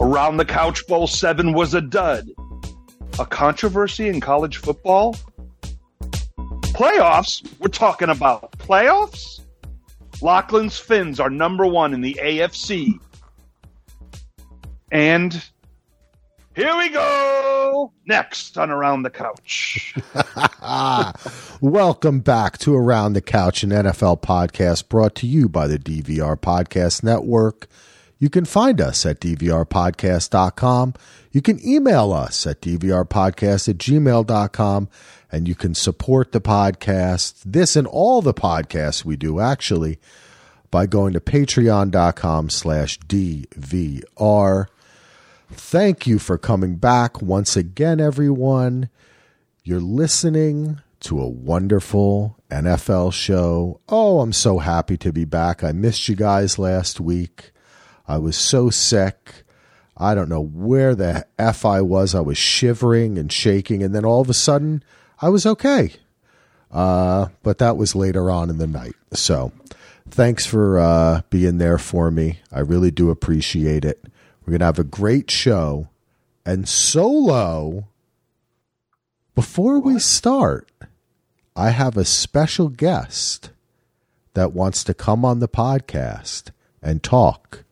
Around the Couch Bowl 7 was a dud. A controversy in college football? Playoffs? We're talking about playoffs? Lachlan's Fins are number one in the AFC. And here we go. Next on Around the Couch. Welcome back to Around the Couch, an NFL podcast brought to you by the DVR Podcast Network. You can find us at dvrpodcast.com. You can email us at dvrpodcast at gmail.com. And you can support the podcast, this and all the podcasts we do, actually, by going to patreon.com slash DVR. Thank you for coming back once again, everyone. You're listening to a wonderful NFL show. Oh, I'm so happy to be back. I missed you guys last week. I was so sick. I don't know where the F I was. I was shivering and shaking, and then all of a sudden, I was okay. Uh, but that was later on in the night. So thanks for uh, being there for me. I really do appreciate it. We're going to have a great show. And solo, before we start, I have a special guest that wants to come on the podcast and talk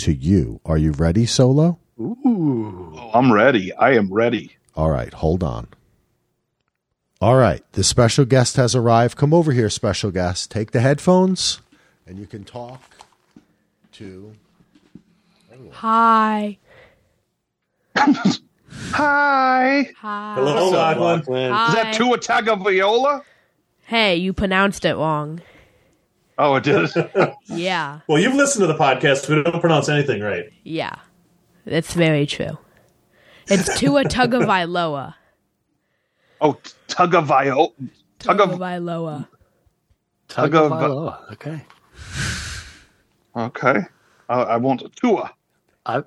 to you. Are you ready, Solo? Ooh. Oh, I'm ready. I am ready. All right, hold on. All right, the special guest has arrived. Come over here, special guest. Take the headphones and you can talk to. Hi. Hi. Hi. Hello, Lachlan. Is that Tua Tagovailoa? Hey, you pronounced it wrong. Oh, it did. Yeah. Well, you've listened to the podcast. We don't pronounce anything right. Yeah. That's very true. It's Tua Tagovailoa. oh, Tagovailoa. Tug of. Tagovailoa. Tagovailoa. Okay. Okay. Uh, I won't. Tua. I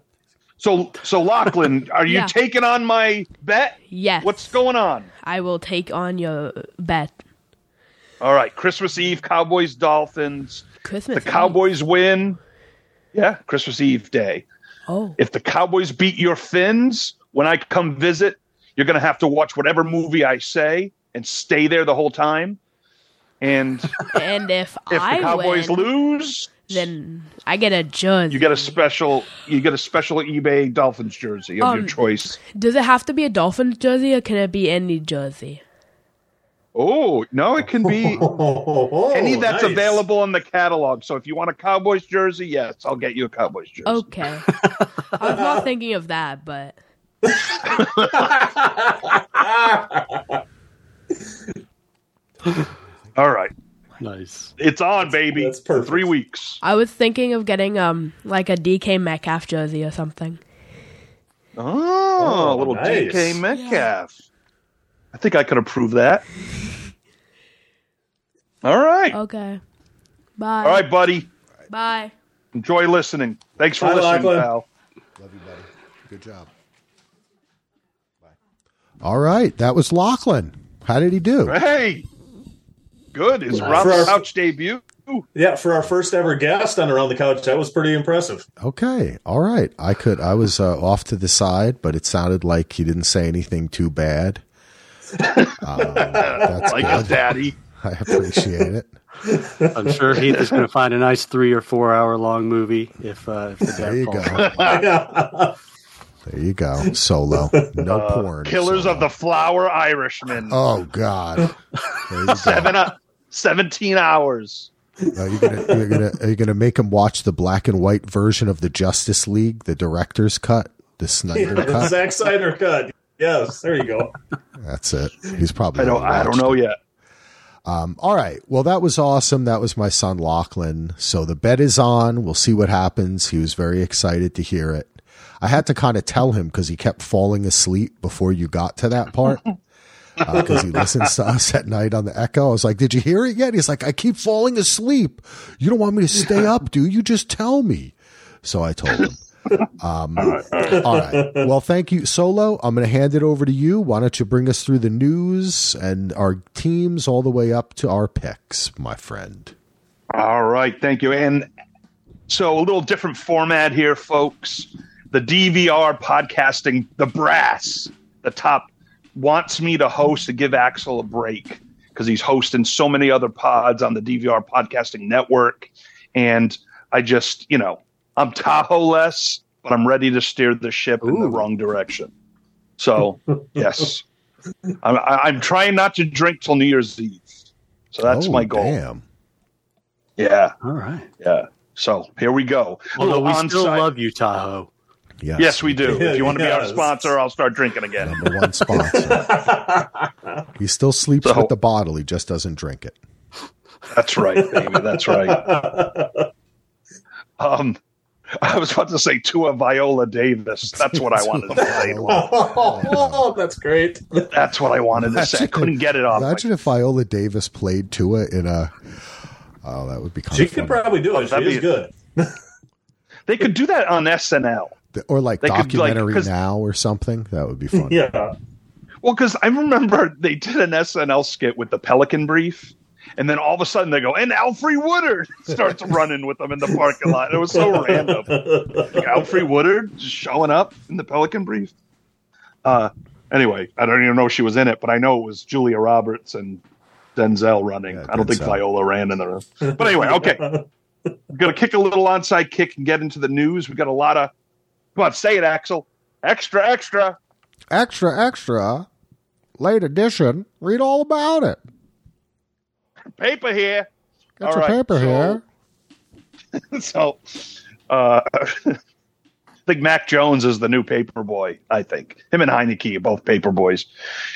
So, so Lachlan, are you Yeah. taking on my bet? Yes. What's going on? I will take on your bet. All right, Christmas Eve, Cowboys, Dolphins. Christmas. The Eve. Cowboys win. Yeah, Christmas Eve day. Oh. If the Cowboys beat your Fins, when I come visit, you're going to have to watch whatever movie I say and stay there the whole time. And And if, if I the Cowboys win, lose, then I get a jersey. you get a special you get a special eBay Dolphins jersey of your Um, choice. Does it have to be a Dolphins jersey or can it be any jersey? Oh, no, it can be Oh, any that's nice. available in the catalog. So if you want a Cowboys jersey, yes, I'll get you a Cowboys jersey. Okay. I was not thinking of that, but All right. nice. It's on, baby. that's perfect. Three weeks. I was thinking of getting um like a DK Metcalf jersey or something. Oh, a Oh, little nice. DK Metcalf. I think I could approve that. All right. Okay. Bye. All right, buddy. Bye. Enjoy listening. Thanks for Bye, listening, Lachlan. pal. Love you, buddy. Good job. Bye. All right, that was Lachlan. How did he do? Hey, good. His Nice. round For our- couch debut. Yeah, for our first ever guest on Around the Couch, that was pretty impressive. Okay, all right. I could. I was uh, off to the side, but it sounded like he didn't say anything too bad. Um, that's Like good. his daddy. I appreciate it. I'm sure Heath is going to find a nice three or four hour long movie if, uh, if the There dad you falls go. There you go. Solo. No porn. Uh, Killers Solo. of the Flower Irishman. Oh God. Go. Seven, uh, 17 hours. Are you gonna you're gonna are you gonna make him watch the black and white version of the Justice League, the director's cut, the Snyder the cut? Zack Snyder cut. Yes, there you go. That's it. He's probably. I don't, I don't know it. yet. Um, all right. Well, that was awesome. That was my son Lachlan. So the bet is on. We'll see what happens. He was very excited to hear it. I had to kind of tell him because he kept falling asleep before you got to that part. Because he listens to us at night on the Echo. I was like, "Did you hear it yet?" He's like, "I keep falling asleep. You don't want me to stay up, do you? Just tell me." So I told him. Um, all right. Well, thank you, Solo. I'm going to hand it over to you. Why don't you bring us through the news and our teams all the way up to our picks, my friend? All right, thank you. And so a little different format here, folks. the DVR podcasting, the brass, the top wants me to host to give Axel a break because he's hosting so many other pods on the DVR podcasting network. And I just, you know, I'm Tahoe less, but I'm ready to steer the ship in the wrong direction. So, yes, I'm, I- I'm trying not to drink till New Year's Eve. So that's Oh, my goal. Damn. Yeah, All right. yeah. So here we go. Although we Little still love you, Tahoe. Yes, Yes, we do. if you want to be our sponsor, I'll start drinking again. Number one sponsor. he still sleeps So- with the bottle. He just doesn't drink it. That's right, baby. That's right. Um, I was about to say to a Viola Davis. That's what I wanted to say. oh, that's great. That's what I wanted to say. I couldn't get it off. my- Imagine if Viola Davis played Tua in a. Oh, that would be kind She of could probably do it. Oh, she That'd is be- good. They could do that on SNL. or like They could, like, now or something. That would be fun. Yeah. Well, because I remember they did an SNL skit with the Pelican Brief, and then all of a sudden they go, and Alfred Woodard starts running with them in the parking lot. It was so random. Like, Alfred Woodard just showing up in the Pelican Brief. Uh, anyway, I don't even know if she was in it, but I know it was Julia Roberts and Denzel running. Yeah, I don't think Viola ran in the room. But anyway, okay. We're going to kick a little onside kick and get into the news. We got a lot of, come on, say it, Axel. Extra, extra. Extra, extra. Late edition. Read all about it. Paper here. Get All your right, paper so- here. so uh, I think Mac Jones is the new paper boy. I think him and Heinicke are both paper boys.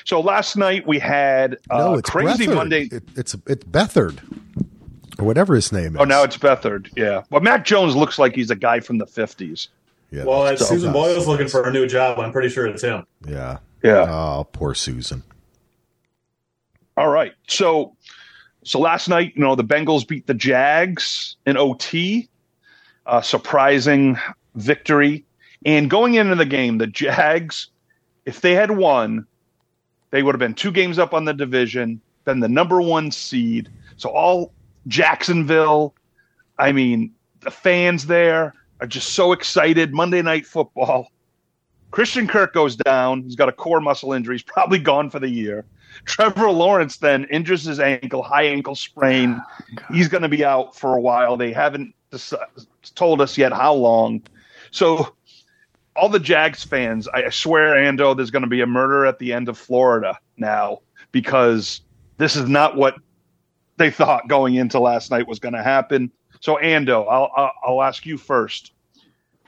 So last night we had uh, no, it's crazy Beathard. Monday. It, it's it's Beathard or whatever his name is. oh, now it's Beathard. Yeah, but Mac Jones looks like he's a guy from the fifties. yeah. Well, as So- Susan Boyle's looking for a new job, I'm pretty sure it's him. yeah. Yeah. Oh, poor Susan. All right. So so last night, you know, the Bengals beat the Jags in OT. A surprising victory. And going into the game, the Jags, if they had won, they would have been two games up on the division, been the number one seed. So all Jacksonville, I mean, the fans there are just so excited. Monday night football. Christian Kirk goes down. He's got a core muscle injury. He's probably gone for the year. Trevor Lawrence then injures his ankle, high ankle sprain. Ah, He's going to be out for a while. They haven't told us yet how long. So, all the Jags fans, I swear, Ando, there's going to be a murder at the end of Florida now because this is not what they thought going into last night was going to happen. So, Ando, I'll, I'll, I'll ask you first.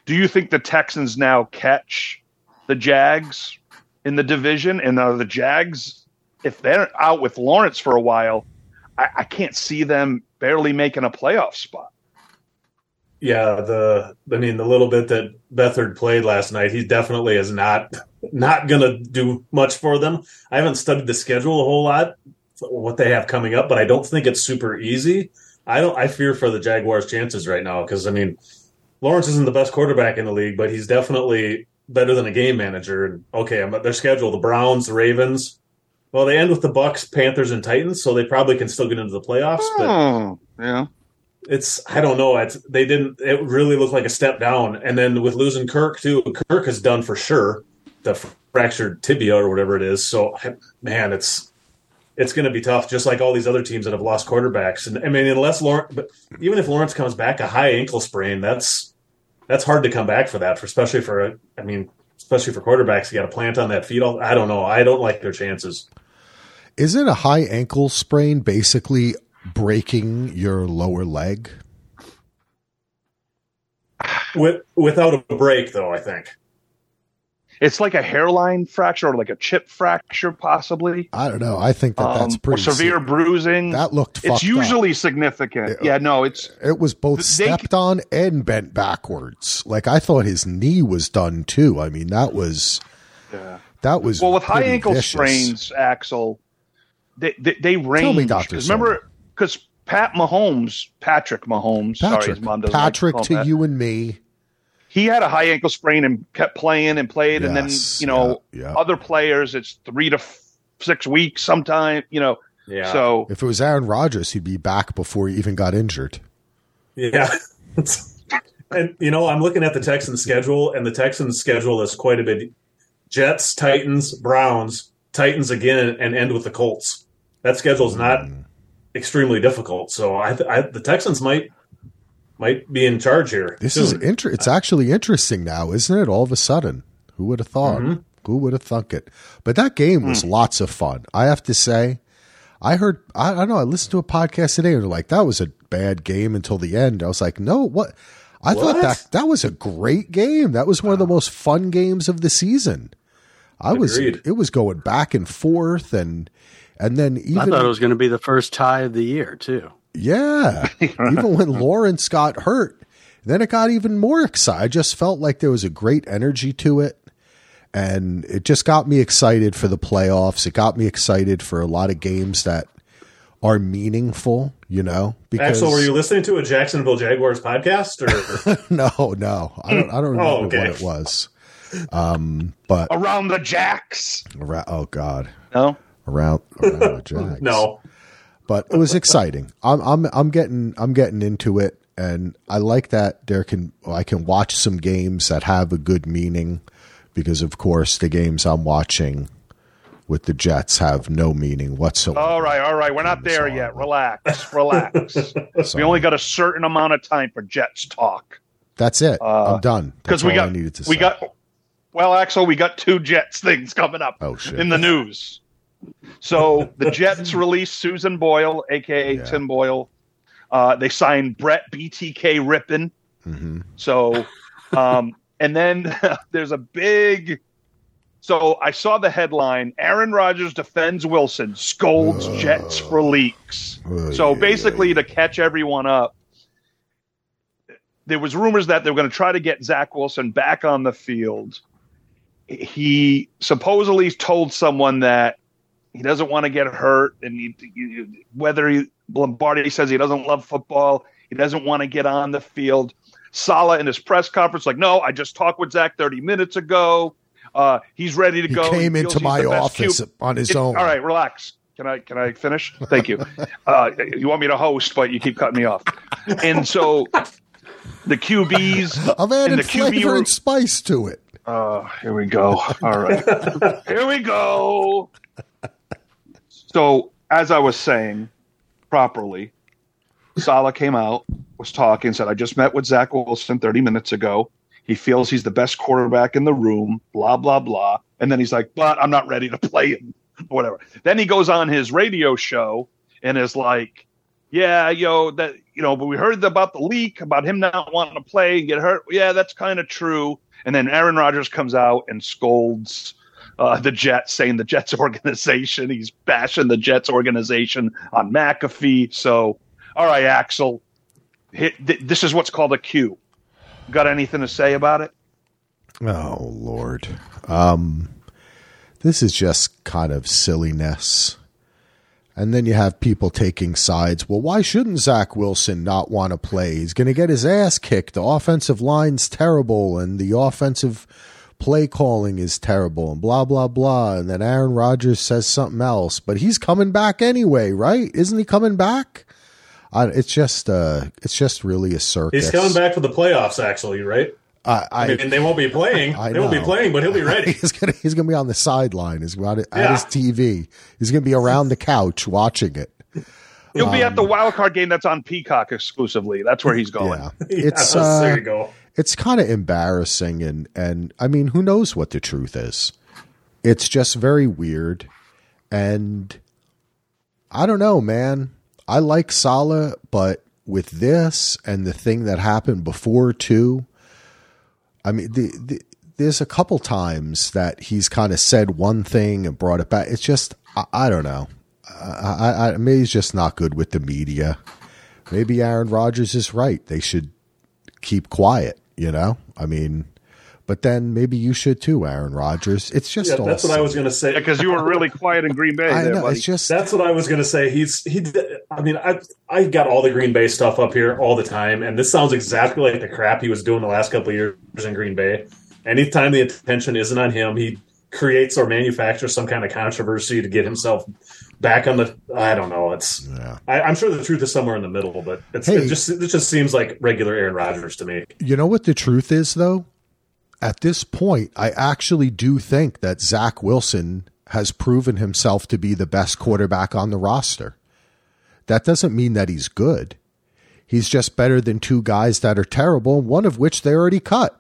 Do you think the Texans now catch the Jags in the division? And are the Jags, if they're out with Lawrence for a while, I, I can't see them barely making a playoff spot. Yeah, the I mean the little bit that Beathard played last night, he definitely is not not gonna do much for them. I haven't studied the schedule a whole lot, what they have coming up, but I don't think it's super easy. I don't. I fear for the Jaguars' chances right now because I mean, Lawrence isn't the best quarterback in the league, but he's definitely better than a game manager. And okay, I'm, at their schedule: the Browns, the Ravens. Well, they end with the Bucks, Panthers, and Titans, so they probably can still get into the playoffs. But Oh, yeah. it's I don't know. It's they didn't. It really looked like a step down. And then with losing Kirk too, Kirk is done for sure. The fractured tibia or whatever it is. So man, it's it's going to be tough. Just like all these other teams that have lost quarterbacks. And I mean, unless Lawrence, but even if Lawrence comes back a high ankle sprain, that's that's hard to come back for that. For especially for I mean, especially for quarterbacks, you got to plant on that feet. All I don't know. I don't like their chances. Isn't a high ankle sprain basically breaking your lower leg? With without a break, though, I think. It's like a hairline fracture or like a chip fracture, possibly. I don't know. I think that that's Um, or pretty severe se- bruising. That looked. it's fucked usually Up. significant. Yeah. Yeah, no, it's It was both They- stepped on and bent backwards. Like I thought his knee was done too. I mean, that was yeah. that was well with high ankle vicious. sprains, Axel. They they, they range. me, Dr. 'Cause remember, because Pat Mahomes, Patrick Mahomes, sorry, Patrick, his mom doesn't like Patrick call him to that. you and me. he had a high ankle sprain and kept playing and played, and then you know yeah, yeah. other players, it's three to f- six weeks sometime. You know, Yeah. so If it was Aaron Rodgers, he'd be back before he even got injured. yeah. and you know, I'm looking at the Texans schedule, and the Texans schedule is quite a bit: Jets, Titans, Browns, Titans again, and end with the Colts. That schedule is not extremely difficult. So I, I the Texans might might be in charge here. This soon. is inter- It's actually interesting now, isn't it? All of a sudden, who would have thought? Mhm. Who would have thunk it? But that game was Hmm. lots of fun. I have to say, I heard. I, I don't know. I listened to a podcast today, and they're like, "That was a bad game until the end." I was like, "No, what?" I thought that that was a great game. That was one of the most fun games of the season. I was. It was going back and forth, and and then even, I thought it was going to be the first tie of the year too. yeah, even when Lawrence got hurt, then it got even more excited. I just felt like there was a great energy to it, and it just got me excited for the playoffs. It got me excited for a lot of games that are meaningful. You know, because Axel, were you listening to a Jacksonville Jaguars podcast? Or no, no, I don't. I don't remember Oh, okay. what it was. Um, but Around the jacks. around, oh god, No. Around around the Jags. no, but it was exciting. I'm I'm I'm getting I'm getting into it, and I like that there can I can watch some games that have a good meaning, because of course the games I'm watching with the Jets have no meaning whatsoever. All right, all right. We're not there yet. Relax, relax. So we only got a certain amount of time for Jets talk that's it. uh, I'm done. because we got I needed to we say. got. Well, Axel, we got two Jets things coming up Oh shit! in the news. So the Jets released Susan Boyle, aka Yeah. Tim Boyle. Uh, they signed Brett BTK Rypien. hmm So, um, and then there's a big. So I saw the headline: Aaron Rodgers defends Wilson, scolds Jets for leaks. So basically, to catch everyone up, there was rumors that they were going to try to get Zach Wilson back on the field. He supposedly told someone that he doesn't want to get hurt, and he, he- whether he, Lombardi says he doesn't love football, he doesn't want to get on the field. Saleh in his press conference, like, no, I just talked with Zach 30 minutes ago. Uh, he's ready to he go. came feels into my office QB. on his It- own. All right, relax. Can I can I finish? Thank you. Uh, you want me to host, but you keep cutting me off. And so the QBs. I've added the QB flavor room- and spice to it. Uh, here we go. All right, here we go. So as I was saying, properly, Saleh came out, was talking, said, "I just met with Zach Wilson 30 minutes ago. He feels he's the best quarterback in the room. Blah blah blah." And then he's like, "But I'm not ready to play him." Whatever. Then he goes on his radio show and is like, "Yeah, yo, that you know, but we heard about the leak about him not wanting to play and get hurt. Yeah, that's kind of true." And then Aaron Rodgers comes out and scolds uh, the Jets, saying the Jets organization. He's bashing the Jets organization on McAfee. So, all right, Axel, hit, th- this is what's called a Q. Got anything to say about it? Oh Lord. Um this is just kind of silliness. And then you have people taking sides. Well, why shouldn't Zach Wilson not want to play? He's going to get his ass kicked. The offensive line's terrible, and the offensive play calling is terrible, and blah blah blah. And then Aaron Rodgers says something else, but he's coming back anyway, right? Isn't he coming back? I, it's just, uh, it's just really a circus. he's coming back for the playoffs. Actually, right? I, I, I mean, they won't be playing. I they won't be playing, but he'll be ready. he's gonna he's gonna be on the sideline. He's at, at Yeah. his TV. He's gonna be around the couch watching it. He'll be at Um, the wild card game that's on Peacock exclusively. That's where he's going. Yeah, Yes, it's uh, there you go. It's kind of embarrassing, and and I mean, who knows what the truth is? It's just very weird, and I don't know, man. I like Saleh, but with this and the thing that happened before too, I mean, the, the there's a couple times that he's kind of said one thing and brought it back. It's just I, I don't know. I, I, I maybe he's just not good with the media. Maybe Aaron Rodgers is right. They should keep quiet. You know, I mean, but then maybe you should too, Aaron Rodgers. It's just Yeah, all that's what I was going to say. Because you were really quiet in Green Bay. I there, know buddy. it's just That's what I was going to say. He's he. I mean, I I got all the Green Bay stuff up here all the time, and this sounds exactly like the crap he was doing the last couple of years in Green Bay. Anytime the attention isn't on him, he creates or manufactures some kind of controversy to get himself back on the. I don't know. It's. Yeah. I, I'm sure the truth is somewhere in the middle, but it's, Hey. it just it just seems like regular Aaron Rodgers to me. You know what the truth is, though? At this point, I actually do think that Zach Wilson has proven himself to be the best quarterback on the roster. That doesn't mean that he's good. He's just better than two guys that are terrible, one of which they already cut.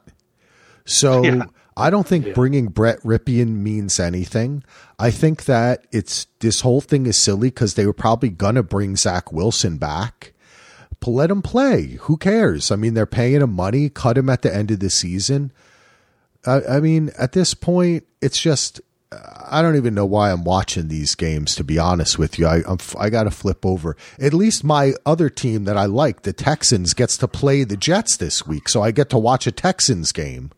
So Yeah. I don't think bringing Brett Rypien means anything. I think that it's this whole thing is silly because they were probably gonna bring Zach Wilson back. Let him play. Who cares? I mean, they're paying him money. Cut him at the end of the season. I, I mean, at this point, it's just I don't even know why I'm watching these games. To be honest with you, I I'm, I got to flip over. At least my other team that I like, the Texans, gets to play the Jets this week, so I get to watch a Texans game.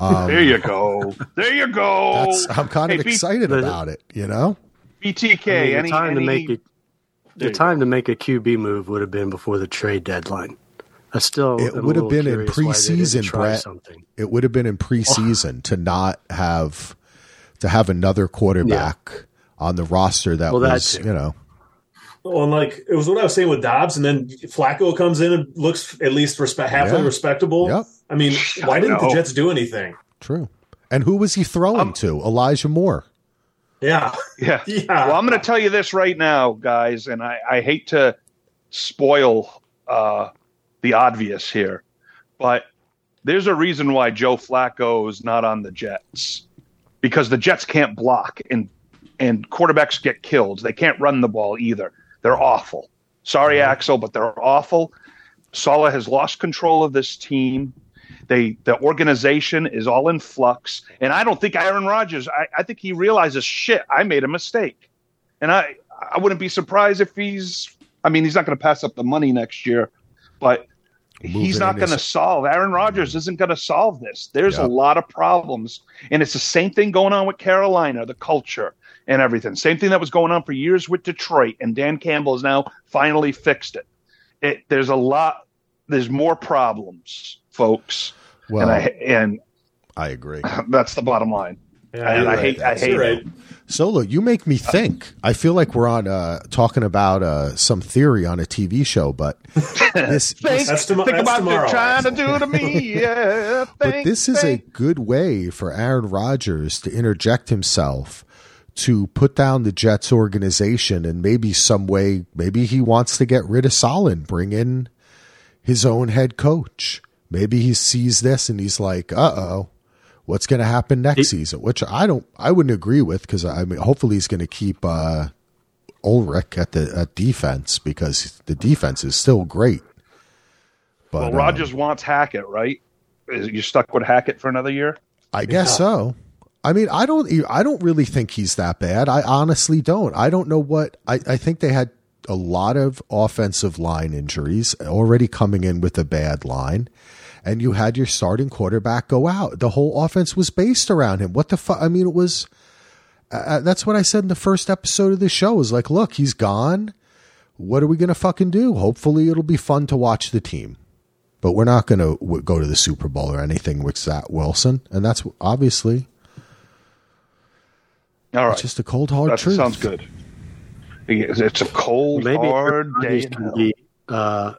Um, there you go. There you go. That's I'm kind of Hey, excited the- about it. You know, BTK. I mean, any, the time any, to make it, the time to make a QB move would have been before the trade deadline. I still It would have been in curious why preseason, Brett. Something. it would have been in preseason to not have to have another quarterback on the roster that Well, was, too. you know, Well, and like it was what I was saying with Dobbs, and then Flacco comes in and looks at least respe- halfway Yeah. respectable. Yep. I mean, why I didn't the. Jets do anything? true. And who was he throwing Um, to? Elijah Moore. Yeah, Yeah. yeah. Well, I'm going to tell you this right now, guys, and I, I hate to spoil uh, the obvious here, but there's a reason why Joe Flacco is not on the Jets because the Jets can't block and and quarterbacks get killed. They can't run the ball either. They're awful. Sorry, Axel, but they're awful. Saleh has lost control of this team. They the organization is all in flux, and I don't think Aaron Rodgers. I, I think he realizes shit. I made a mistake, and I I wouldn't be surprised if he's. I mean, he's not going to pass up the money next year, but he's not going to solve. Aaron Rodgers isn't going to solve this. There's a lot of problems, and it's the same thing going on with Carolina, the culture and everything. Same thing that was going on for years with Detroit, and Dan Campbell has now finally fixed it. It there's a lot. There's more problems, folks, Well, and I I, agree. that's the bottom line. Yeah, and you're I right. hate I hate You're it. right. Solo, you make me think. I feel like we're on uh, talking about uh, some theory on a TV show, but this, Think, this That's tomo- think that's about tomorrow, what you're trying to do to me. Yeah, but think, this is a good way for Aaron Rodgers to interject himself to put down the Jets organization and maybe some way, maybe he wants to get rid of Solid, bring in his own head coach. Maybe he sees this and he's like, uh oh, what's going to happen next He- season? Which I don't, I wouldn't agree with because I mean, hopefully he's going to keep uh, Ulbrich at the at defense because the defense is still great. But Well, um, Rodgers wants Hackett, right? Is you stuck with Hackett for another year? I guess so. I mean, I don't. I don't really think he's that bad. I honestly don't. I don't know what. I, I think they had a lot of offensive line injuries already coming in with a bad line, and you had your starting quarterback go out. The whole offense was based around him. What the fuck? I mean, it was. Uh, that's what I said in the first episode of the show. Was like, look, he's gone. What are we gonna fucking do? Hopefully, it'll be fun to watch the team but we're not going to w- go to the Super Bowl or anything with Zach Wilson, and that's obviously All right, it's just a cold hard that truth. sounds good. It's it's a cold, Maybe hard day. Can be, uh, what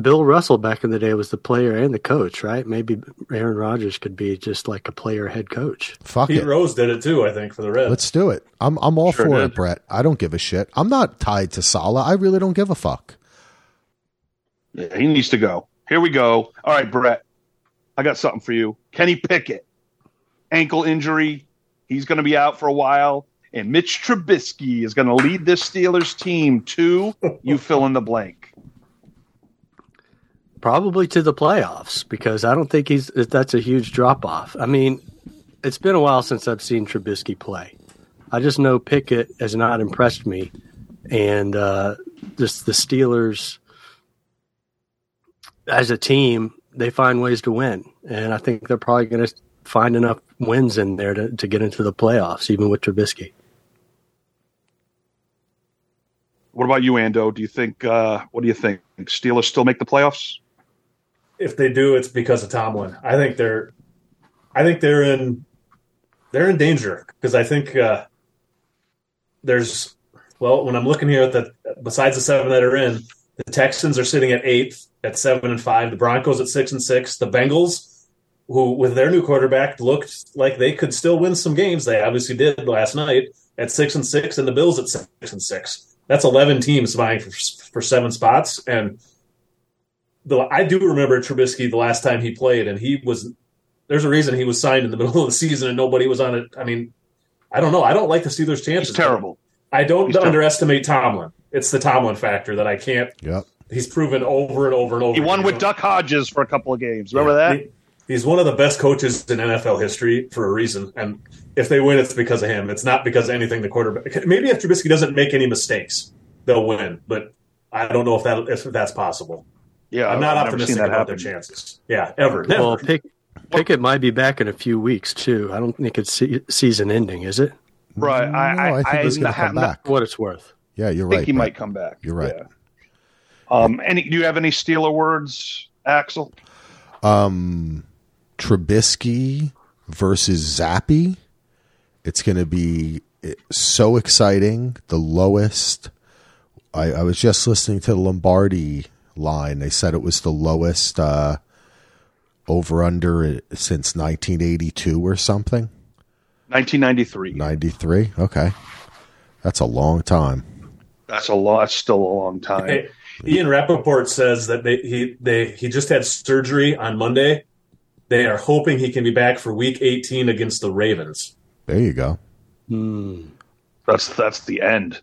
Bill Russell back in the day was the player and the coach, right? Maybe Aaron Rodgers could be just like a player head coach. Fuck Pete it, Rose did it too, I think, for the Reds. let's do it. I'm I'm all Sure for did. it, Brett. I don't give a shit. I'm not tied to Saleh. I really don't give a fuck. Yeah, he needs to go. Here we go. All right, Brett. I got something for you. Kenny Pickett, ankle injury. He's going to be out for a while. And Mitch Trubisky is going to lead this Steelers team to you fill in the blank. Probably to the playoffs because I don't think he's that's a huge drop off. I mean, it's been a while since I've seen Trubisky play. I just know Pickett has not impressed me, and uh, just the Steelers as a team, they find ways to win, and I think they're probably going to find enough wins in there to, to get into the playoffs, even with Trubisky. What about you, Ando? Do you think? Uh, what do you think? Steelers still make the playoffs? If they do, it's because of Tomlin. I think they're, I think they're in, they're in danger because I think uh, there's Well, when I'm looking here at the besides the seven that are in, the Texans are sitting at eighth at seven and five. The Broncos at six and six. The Bengals, who with their new quarterback looked like they could still win some games. They obviously did last night at six and six, and the Bills at six and six. That's eleven teams vying for for seven spots. And the I do remember Trubisky the last time he played, and he was there's a reason he was signed in the middle of the season and nobody was on it. I mean, I don't know. I don't like the Steelers' chances. He's terrible. I don't He's underestimate Tomlin. It's the Tomlin factor that I can't. Yep. He's proven over and over and over. He won again. with Duck Hodges for a couple of games. Remember Yeah. that? He- he's one of the best coaches in NFL history for a reason. And if they win, it's because of him. It's not because of anything the quarterback. Maybe if Trubisky doesn't make any mistakes, they'll win. But I don't know if that if that's possible. Yeah, I'm not I've optimistic seen that about their chances. Yeah, ever. Never. Well, Pick, Pickett might be back in a few weeks too. I don't think it's se- season ending, is it? Right. No, I, I, I think he's going to come I- back. What it's worth. Yeah, you're I think right. he Brett. might come back. You're right. Yeah. Um, any, do you have any Steeler words, Axel? um, Trubisky versus Zappe. It's going to be eh, so exciting. The lowest. I, I was just listening to the Lombardi line. They said it was the lowest uh, over under since 1982 or something. 1993. 93. Okay, that's a long time. That's a lot. That's still a long time. Hey, Ian Rapoport says that they he they he just had surgery on Monday. They are hoping he can be back for Week 18 against the Ravens. There you go. That's that's the end.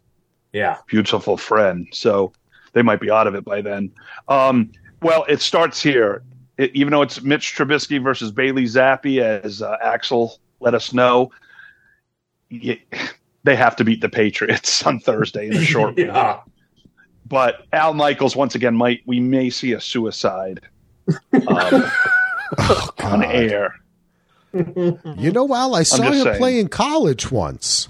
Yeah, Beautiful friend. So they might be out of it by then. Um, well, it starts here. It, even though it's Mitch Trubisky versus Bailey Zappe, as uh, Axel let us know, y- they have to beat the Patriots on Thursday in a short week. But Al Michaels once again might we may see a suicide um, on air. You know, Al, I saw him saying. play in college once.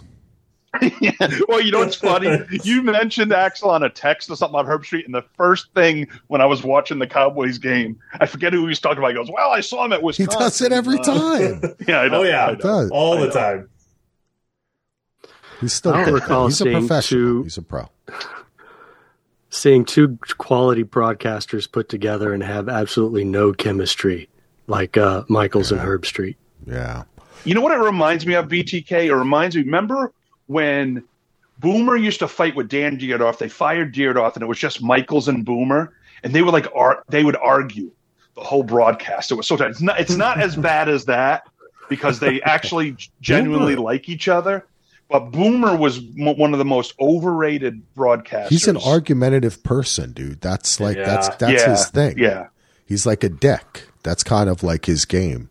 yeah. Well, you know what's funny? You mentioned Axel on a text or something on Herbstreit, and the first thing when I was watching the Cowboys game, I forget who he was talking about. He goes, "Well, I saw him at Wisconsin." He does it every Uh, time. Yeah, I know. Oh yeah, I know. does. all I the know. time. He's still I don't recall He's a seeing professional. two- He's a pro. Seeing two quality broadcasters put together and have absolutely no chemistry, like uh, Michaels and Herbstreit. Yeah. You know what it reminds me of, BTK? It reminds me, remember when Boomer used to fight with Dan Dierdorf? They fired Dierdorf, and it was just Michaels and Boomer, and they would like ar- they would argue the whole broadcast. It was so it's not it's not as bad as that because they actually genuinely like each other. But Boomer was mo- one of the most overrated broadcasters. He's an argumentative person, dude. That's like Yeah. that's that's yeah, his thing. Yeah, He's like a dick. That's kind of like his game.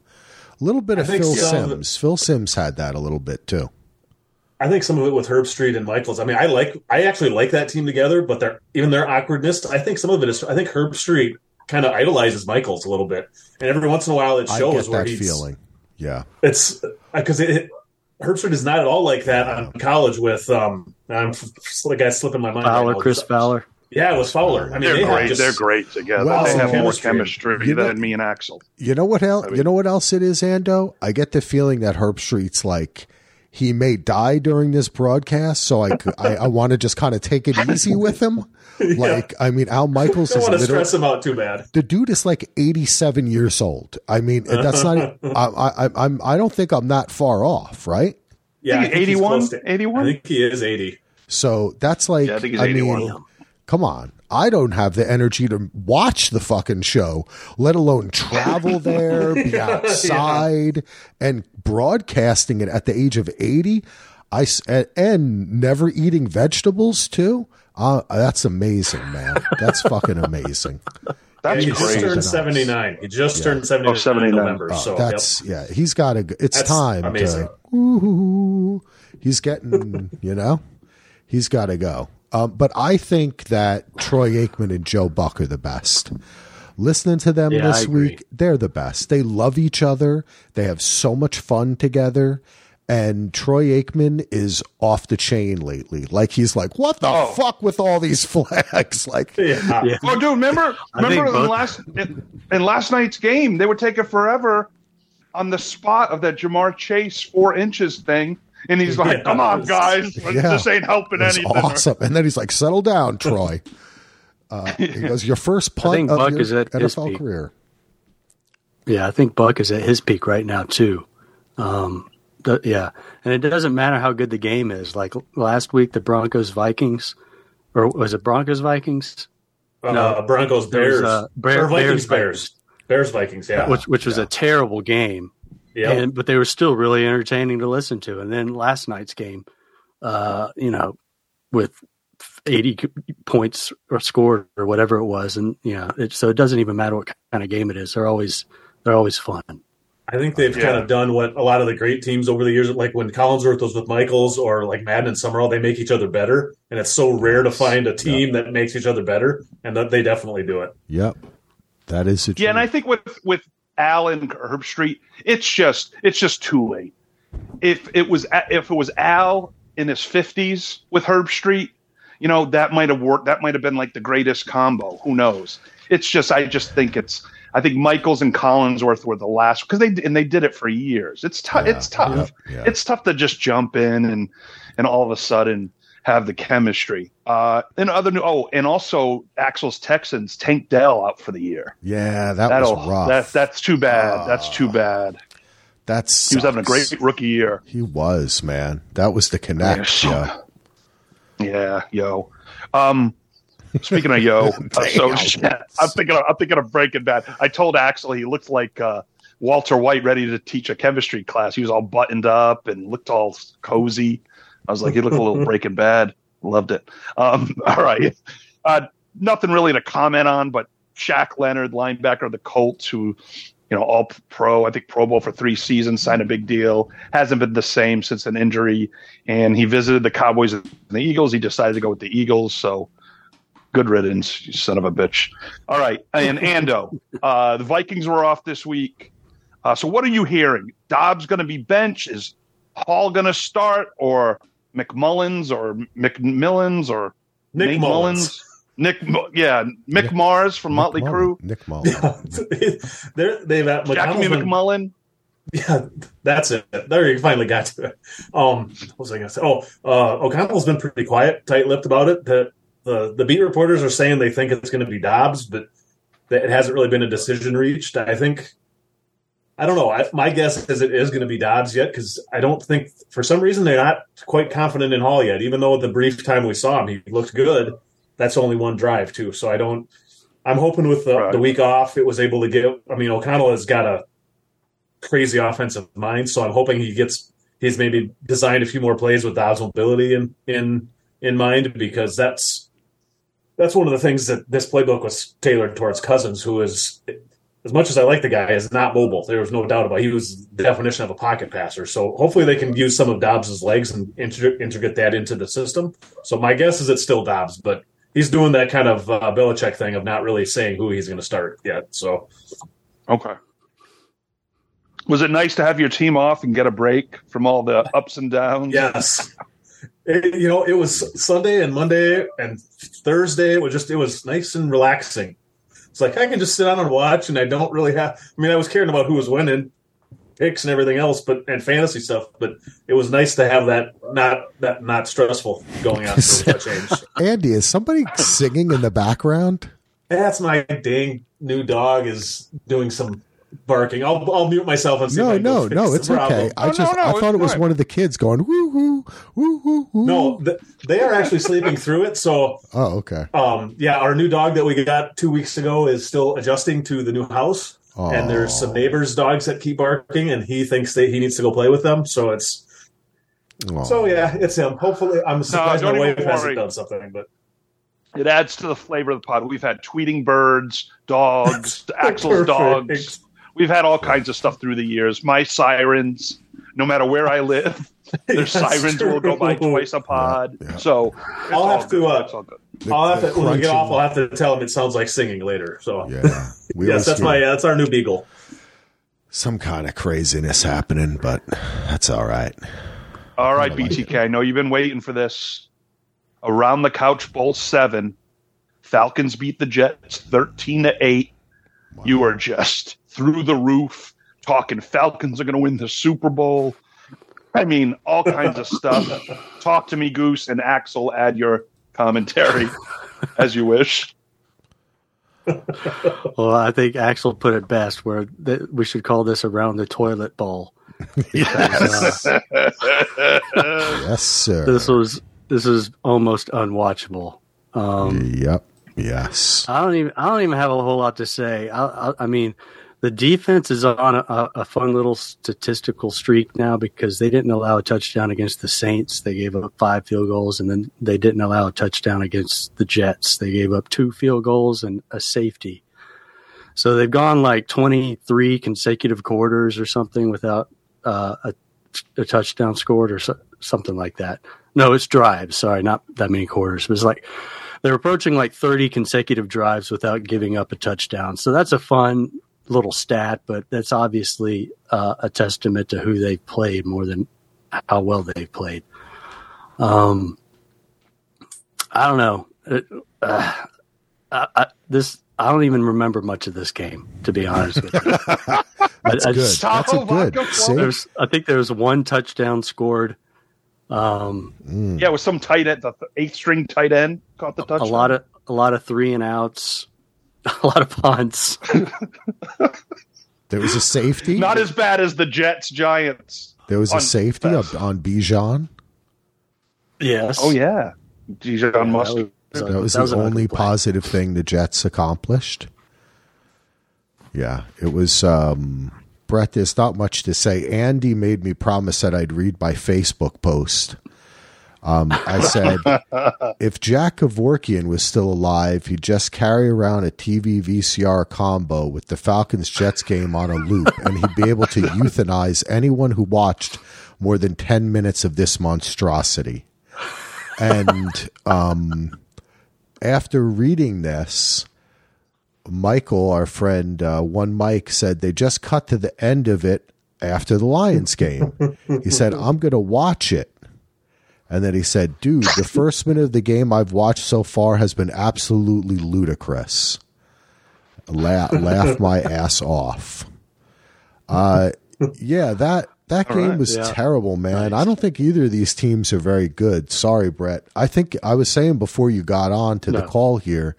A little bit I of Phil some of Sims. Phil Simms had that a little bit too. I think some of it with Herbstreit and Michaels. I mean, I like, I actually like that team together, but their even their awkwardness. I think some of it is. I think Herbstreit kind of idolizes Michaels a little bit, and every once in a while it I shows get where that he's feeling. Yeah. It's because it, it Herbstreit is not at all like that on college with um. I'm the guy slipping my mind. right Fowler, now. Chris Fowler. Yeah, it was Fowler. I mean, they're they great. just- they're great together. Well, they have more chemistry. chemistry You know- than me and Axel. You know what else? I mean- you know what else it is, Ando? I get the feeling that Herbstreit's like he may die during this broadcast, so I I want to just kind of take it easy with him. Like, I mean, Al Michaels Don't is want to literally stress him out too bad. the dude is like 87 years old. I mean, that's not. I, I, I'm. I don't think I'm that far off, right? Yeah, I 81, 81. I think he is eighty. So that's like. Yeah, I think he's I 81. mean, come on. I don't have the energy to watch the fucking show, let alone travel there, be outside, and broadcasting it at the age of 80. I s- and- and never eating vegetables too. Uh, that's amazing, man. That's fucking amazing. That's he just turned seventy nine. He just Yeah. turned seventy nine Oh, 79. in November. Oh, so yep. that's yeah. He's got to. It's That's time. amazing. To, Ooh, he's getting. you know, he's got to go. Um, but I think that Troy Aikman and Joe Buck are the best. Listening to them Yeah, this week, they're the best. They love each other. They have so much fun together. And Troy Aikman is off the chain lately. Like he's like, what the Oh. fuck with all these flags? Like, yeah. Yeah. Oh, dude, remember? Remember in both- last in, in last night's game, they were taking forever on the spot of that Ja'Marr Chase four inches thing. And he's like, Yeah. "Come on, guys, Yeah. this ain't helping It was anything." awesome. And then he's like, "Settle down, Troy." Uh, he goes, "Your first punt of Buck your is at his NFL peak. career." Yeah, I think Buck is at his peak right now too. Um, the, yeah, and it doesn't matter how good the game is. Like last week, the Broncos Vikings, or was it Broncos Vikings? Uh, No. Broncos There was, Bears uh, Bear- or Vikings Bears, Bears Bears Vikings. Yeah, Which which was a terrible game, yeah. and but they were still really entertaining to listen to. And then last night's game, uh, you know, with eighty points or scored or whatever it was, and you know, it, so it doesn't even matter what kind of game it is. They're always they're always fun. I think they've Yeah. kind of done what a lot of the great teams over the years, like when Collinsworth was with Michaels or like Madden and Summerall, they make each other better. And it's so rare to find a team that makes each other better, and that they definitely do it. Yep, that is the Yeah, and I think with with Al and Herbstreit, it's just it's just too late. If it was if it was Al in his fifties with Herbstreit, you know that might have worked. That might have been like the greatest combo. Who knows? It's just I just think it's. I think Michaels and Collinsworth were the last because they and they did it for years. It's tough. Yeah, it's tough. yeah, yeah. It's tough to just jump in and and all of a sudden have the chemistry. Uh, and other new. Oh, and also Axel's Texans Tank Dell out for the year. yeah, that That'll was rough. that that's too bad. that's too bad. That's He was having a great rookie year. He was man. That was the connect. Yeah, Yeah, Yeah, yo. Um, speaking of yo, uh, so Damn. I'm thinking of, I'm thinking of Breaking Bad. I told Axel he looked like uh, Walter White ready to teach a chemistry class. He was all buttoned up and looked all cozy. I was like, he looked a little Breaking Bad. Loved it. Um, all right, uh, nothing really to comment on, but Shaq Leonard, linebacker of the Colts, who you know, all pro, I think Pro Bowl for three seasons, signed a big deal. Hasn't been the same since an injury. And he visited the Cowboys and the Eagles. He decided to go with the Eagles. So good riddance, you son of a bitch. All right. And Ando, uh, the Vikings were off this week. Uh, so what are you hearing? Dobbs going to be bench? Is Hall going to start? Or McMullins or McMillans or Nick Nate Mullins. Nick, yeah, Mick Nick- Mars from Nick Motley Mullen. Crue. Nick Mullen. They're, they've Jackie McConnell's McMullen. Yeah, that's it. There you finally got to it. Um, what was I going to say? Oh, uh, O'Connell's been pretty quiet, tight-lipped about it. The the the beat reporters are saying they think it's going to be Dobbs, but it hasn't really been a decision reached. I think. I don't know. I, my guess is it is going to be Dobbs yet because I don't think for some reason they're not quite confident in Hall yet. Even though the brief time we saw him, he looked good. That's only one drive too, so I don't. I'm hoping with the, Right. the week off, it was able to get. I mean, O'Connell has got a crazy offensive mind. So I'm hoping he gets he's maybe designed a few more plays with Dobbs' mobility in in in mind because that's that's one of the things that this playbook was tailored towards Cousins, who is as much as I like the guy, is not mobile. There was no doubt about. It. He was the definition of a pocket passer. So hopefully they can use some of Dobbs's legs and integrate that into the system. So my guess is it's still Dobbs, but he's doing that kind of uh, Belichick thing of not really saying who he's going to start yet. So Okay. Was it nice to have your team off and get a break from all the ups and downs? Yes. It, you know, it was Sunday and Monday and Thursday. It was just, it was nice and relaxing. It's like I can just sit down and watch, and I don't really have. I mean, I was caring about who was winning, picks and everything else, but and fantasy stuff. But it was nice to have that not that not stressful going on for a change. Andy, is somebody singing in the background? That's my dang new dog is doing some barking. I'll I'll mute myself and see. No, if I can no, no. It's problem. okay. I Oh, just no, no, I thought it was fine. one of the kids going woo woo woo woo woo. No, th- they are actually sleeping through it. So Oh, okay. Um, yeah, our new dog that we got two weeks ago is still adjusting to the new house, Oh. and there's some neighbors' dogs that keep barking, and he thinks that he needs to go play with them. So it's Oh. so yeah, it's him. Hopefully, I'm surprised don't my wife hasn't worry. done something, but It adds to the flavor of the pod. We've had tweeting birds, dogs, Axel's dogs. We've had all kinds of stuff through the years. My sirens, no matter where I live, their That's sirens will go by twice a pod. Yeah, yeah. So it's I'll all have to, good. uh, It's all good. The- I'll have to when we get off. I'll have to tell him it sounds like singing later. So Yeah, yes, that's do my that's our new beagle. some kind of craziness happening, but that's all right. All right, I like BTK. I know you've been waiting for this. Around the couch bowl seven. Falcons beat the Jets thirteen to eight. You are just through the roof talking Falcons are going to win the Super Bowl. I mean, all kinds of stuff. Talk to me, Goose, and Axel. Add your commentary as you wish. Well, I think Axel put it best where th- we should call this around the toilet bowl. Because, uh, Yes, sir. this was this is almost unwatchable. Um, yep. Yes. I don't even I don't even have a whole lot to say. I, I, I mean, the defense is on a, a fun little statistical streak now because they didn't allow a touchdown against the Saints. They gave up five field goals, and then they didn't allow a touchdown against the Jets. They gave up two field goals and a safety. So they've gone like 23 consecutive quarters or something without uh, a, a touchdown scored or so, something like that. No, it's drives. Sorry, not that many quarters. But it's like they're approaching like 30 consecutive drives without giving up a touchdown. So that's a fun little stat, but that's obviously uh, a testament to who they've played more than how well they've played. Um, I don't know. It, uh, I, I, this I don't even remember much of this game, to be honest with you. That's I- I good. just- That's a good. There's, I think there was one touchdown scored. Um, Mm. Yeah, with some tight end, the eighth string tight end caught the touchdown. a lot of a lot of three and outs, a lot of punts. There was a safety. Not as bad as the Jets Giants. there was a safety best. on, on Bijan. Yes. Oh yeah, Dijon Yeah, Mustard. that was, That was that was the an only positive thing the Jets accomplished. Yeah, it was. Um, Brett, there's not much to say. Andy made me promise that I'd read my Facebook post. Um, I said, if Jack Kevorkian was still alive, he'd just carry around a TV VCR combo with the Falcons Jets game on a loop, and he'd be able to euthanize anyone who watched more than 10 minutes of this monstrosity. And um, after reading this, Michael, our friend, uh, one Mike, said they just cut to the end of it after the Lions game. he said, I'm going to watch it. And then he said, dude, the first minute of the game I've watched so far has been absolutely ludicrous. La- laugh my ass off. Uh, yeah, that that All game right. was Yeah. terrible, man. I don't think either of these teams are very good. Sorry, Brett. I think I was saying before you got on to the call here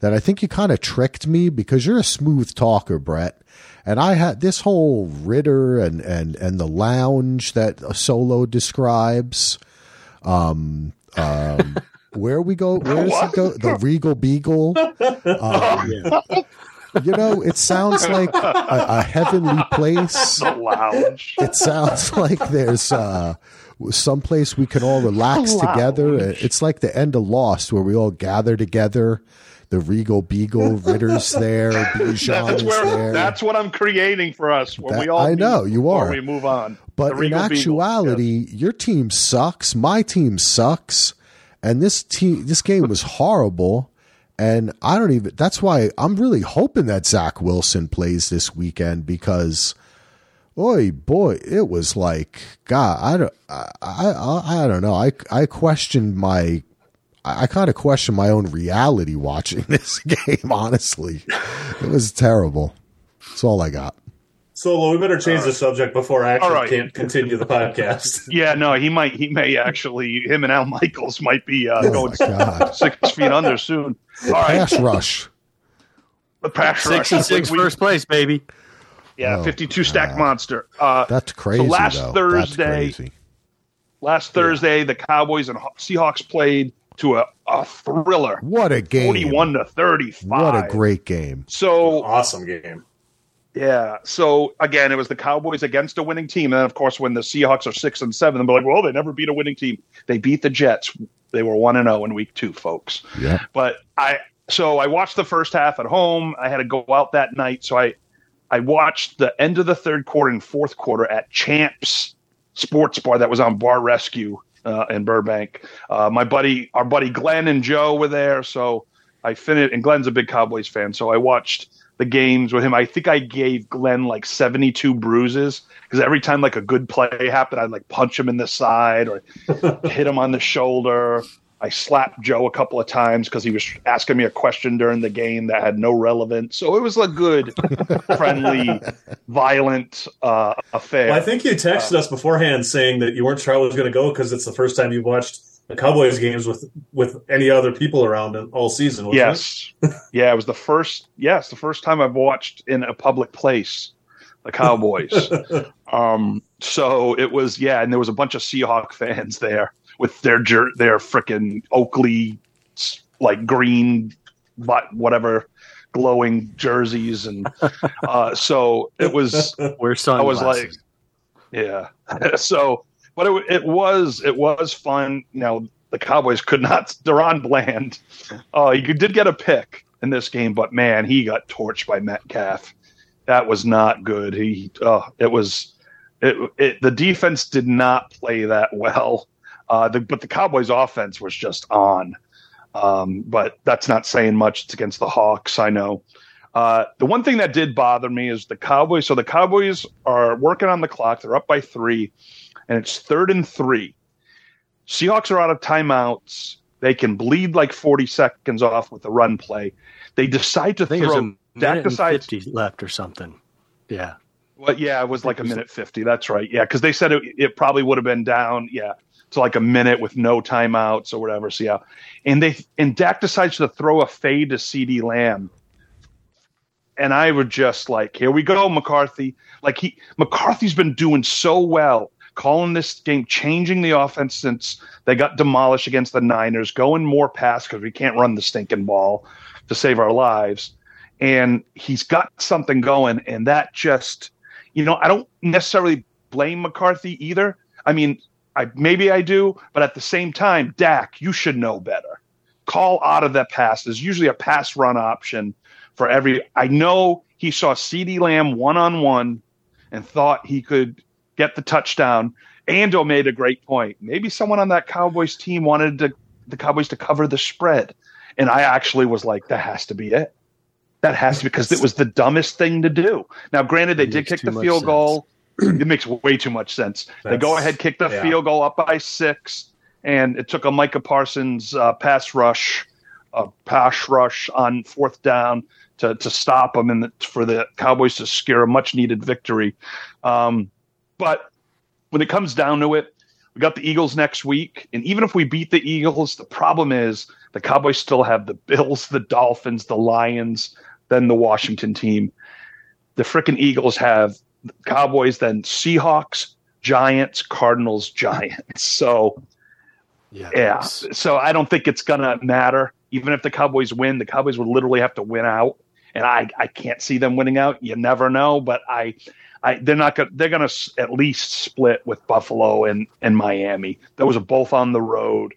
that I think you kind of tricked me because you're a smooth talker, Brett. And I had this whole Ridder and and and the lounge that Solo describes. Um, um, where we go? Where does it go? The Regal Beagle. Um, You know, it sounds like a, a heavenly place. The lounge. It sounds like there's uh, someplace we can all relax together. It's like the end of Lost, where we all gather together. The Regal Beagle, Ridder's there, Bijan That's where. there. That's what I'm creating for us. When That- we all. I know, you are. We move on. But in Regal Beagle. actuality, your team sucks. My team sucks, and this team, this game was horrible. And I don't even. That's why I'm really hoping that Zach Wilson plays this weekend because, oi boy, it was like God. I don't. I I, I don't know. I I questioned my. I kind of question my own reality watching this game. Honestly, it was terrible. That's all I got. Solo, we better change the subject before Action All right. can't continue the podcast. Yeah, no, he might. He may actually. Him and Al Michaels might be uh, Oh going six feet under soon. All right, Pass rush. the pass Six rush. and six, We- first place, baby. Yeah, Oh, 52 stack monster. Uh, That's crazy. last though. Thursday- That's crazy. last Thursday, the Cowboys and Seahawks played to a, a thriller, What a game! 41 to 35. What a great game! So awesome game. Yeah. So again, it was the Cowboys against a winning team, and then of course, when the Seahawks are six and seven, they're like, "Well, they never beat a winning team." They beat the Jets. They were one and zero in week two, folks. Yeah, But I so I watched the first half at home. I had to go out that night, so I I watched the end of the third quarter and fourth quarter at Champs Sports Bar that was on Bar Rescue uh, in Burbank. Uh, my buddy, our buddy Glenn and Joe were there, so I finished. And Glenn's a big Cowboys fan, so I watched the games with him. I think I gave Glenn like seventy two bruises because every time like a good play happened, I'd like punch him in the side or hit him on the shoulder. I slapped Joe a couple of times because he was asking me a question during the game that had no relevance. So it was a good, friendly, violent uh, affair. Well, I think you texted uh, us beforehand saying that you weren't sure I was going to go because it's the first time you've watched the Cowboys games with with any other people around all season. yes, it? yeah, it was the first. Yes, the first time I've watched in a public place the Cowboys. um, so it was yeah, and there was a bunch of Seahawk fans there with their jer- their freaking Oakley like green, but whatever glowing jerseys and uh, so it was wear sunglasses. I was like, yeah. so, but it, it was it was fun. You know, the Cowboys could not. DaRon Bland, uh, he did get a pick in this game, but man, he got torched by Metcalf. That was not good. He, uh, it was, it, it, the defense did not play that well. Uh, the, but the Cowboys' offense was just on. Um, but that's not saying much. It's against the Hawks, I know. Uh, the one thing that did bother me is the Cowboys. So the Cowboys are working on the clock. They're up by three, and it's third and three. Seahawks are out of timeouts. They can bleed like 40 seconds off with the run play. They decide to throw. Dak decides 50 left or something. Yeah. Well, yeah, it was like a minute 50. That's right. Yeah, because they said it, it probably would have been down. Yeah to like a minute with no timeouts or whatever. So yeah, and they and Dak decides to throw a fade to CeeDee Lamb, and I would just like, here we go, McCarthy. Like he McCarthy's been doing so well calling this game, changing the offense since they got demolished against the Niners, going more pass because we can't run the stinking ball to save our lives. And he's got something going, and that just, you know, I don't necessarily blame McCarthy either. I mean, I maybe I do, but at the same time, Dak, you should know better. Call out of that pass. There's usually a pass run option for every. I know he saw CeeDee Lamb one on one and thought he could get the touchdown. Ando made a great point. Maybe someone on that Cowboys team wanted to, the Cowboys to cover the spread. And I actually was like, that has to be it. That has to because it was the dumbest thing to do. Now, granted, they did kick the field sense. goal. it makes way too much sense. That's, they go ahead, kick the yeah. field goal up by six, and it took a Micah Parsons uh, pass rush, a pass rush on fourth down to to stop them and the, for the Cowboys to scare a much needed victory. Um, but when it comes down to it, we got the Eagles next week, and even if we beat the Eagles, the problem is the Cowboys still have the Bills, the Dolphins, the Lions, then the Washington team. The freaking Eagles have Cowboys, then Seahawks, Giants, Cardinals, Giants. So, yeah, yeah. So I don't think it's gonna matter. Even if the Cowboys win, the Cowboys would literally have to win out, and I I can't see them winning out. You never know, but I. I, they're not going. They're going to at least split with Buffalo and, and Miami. Those are both on the road.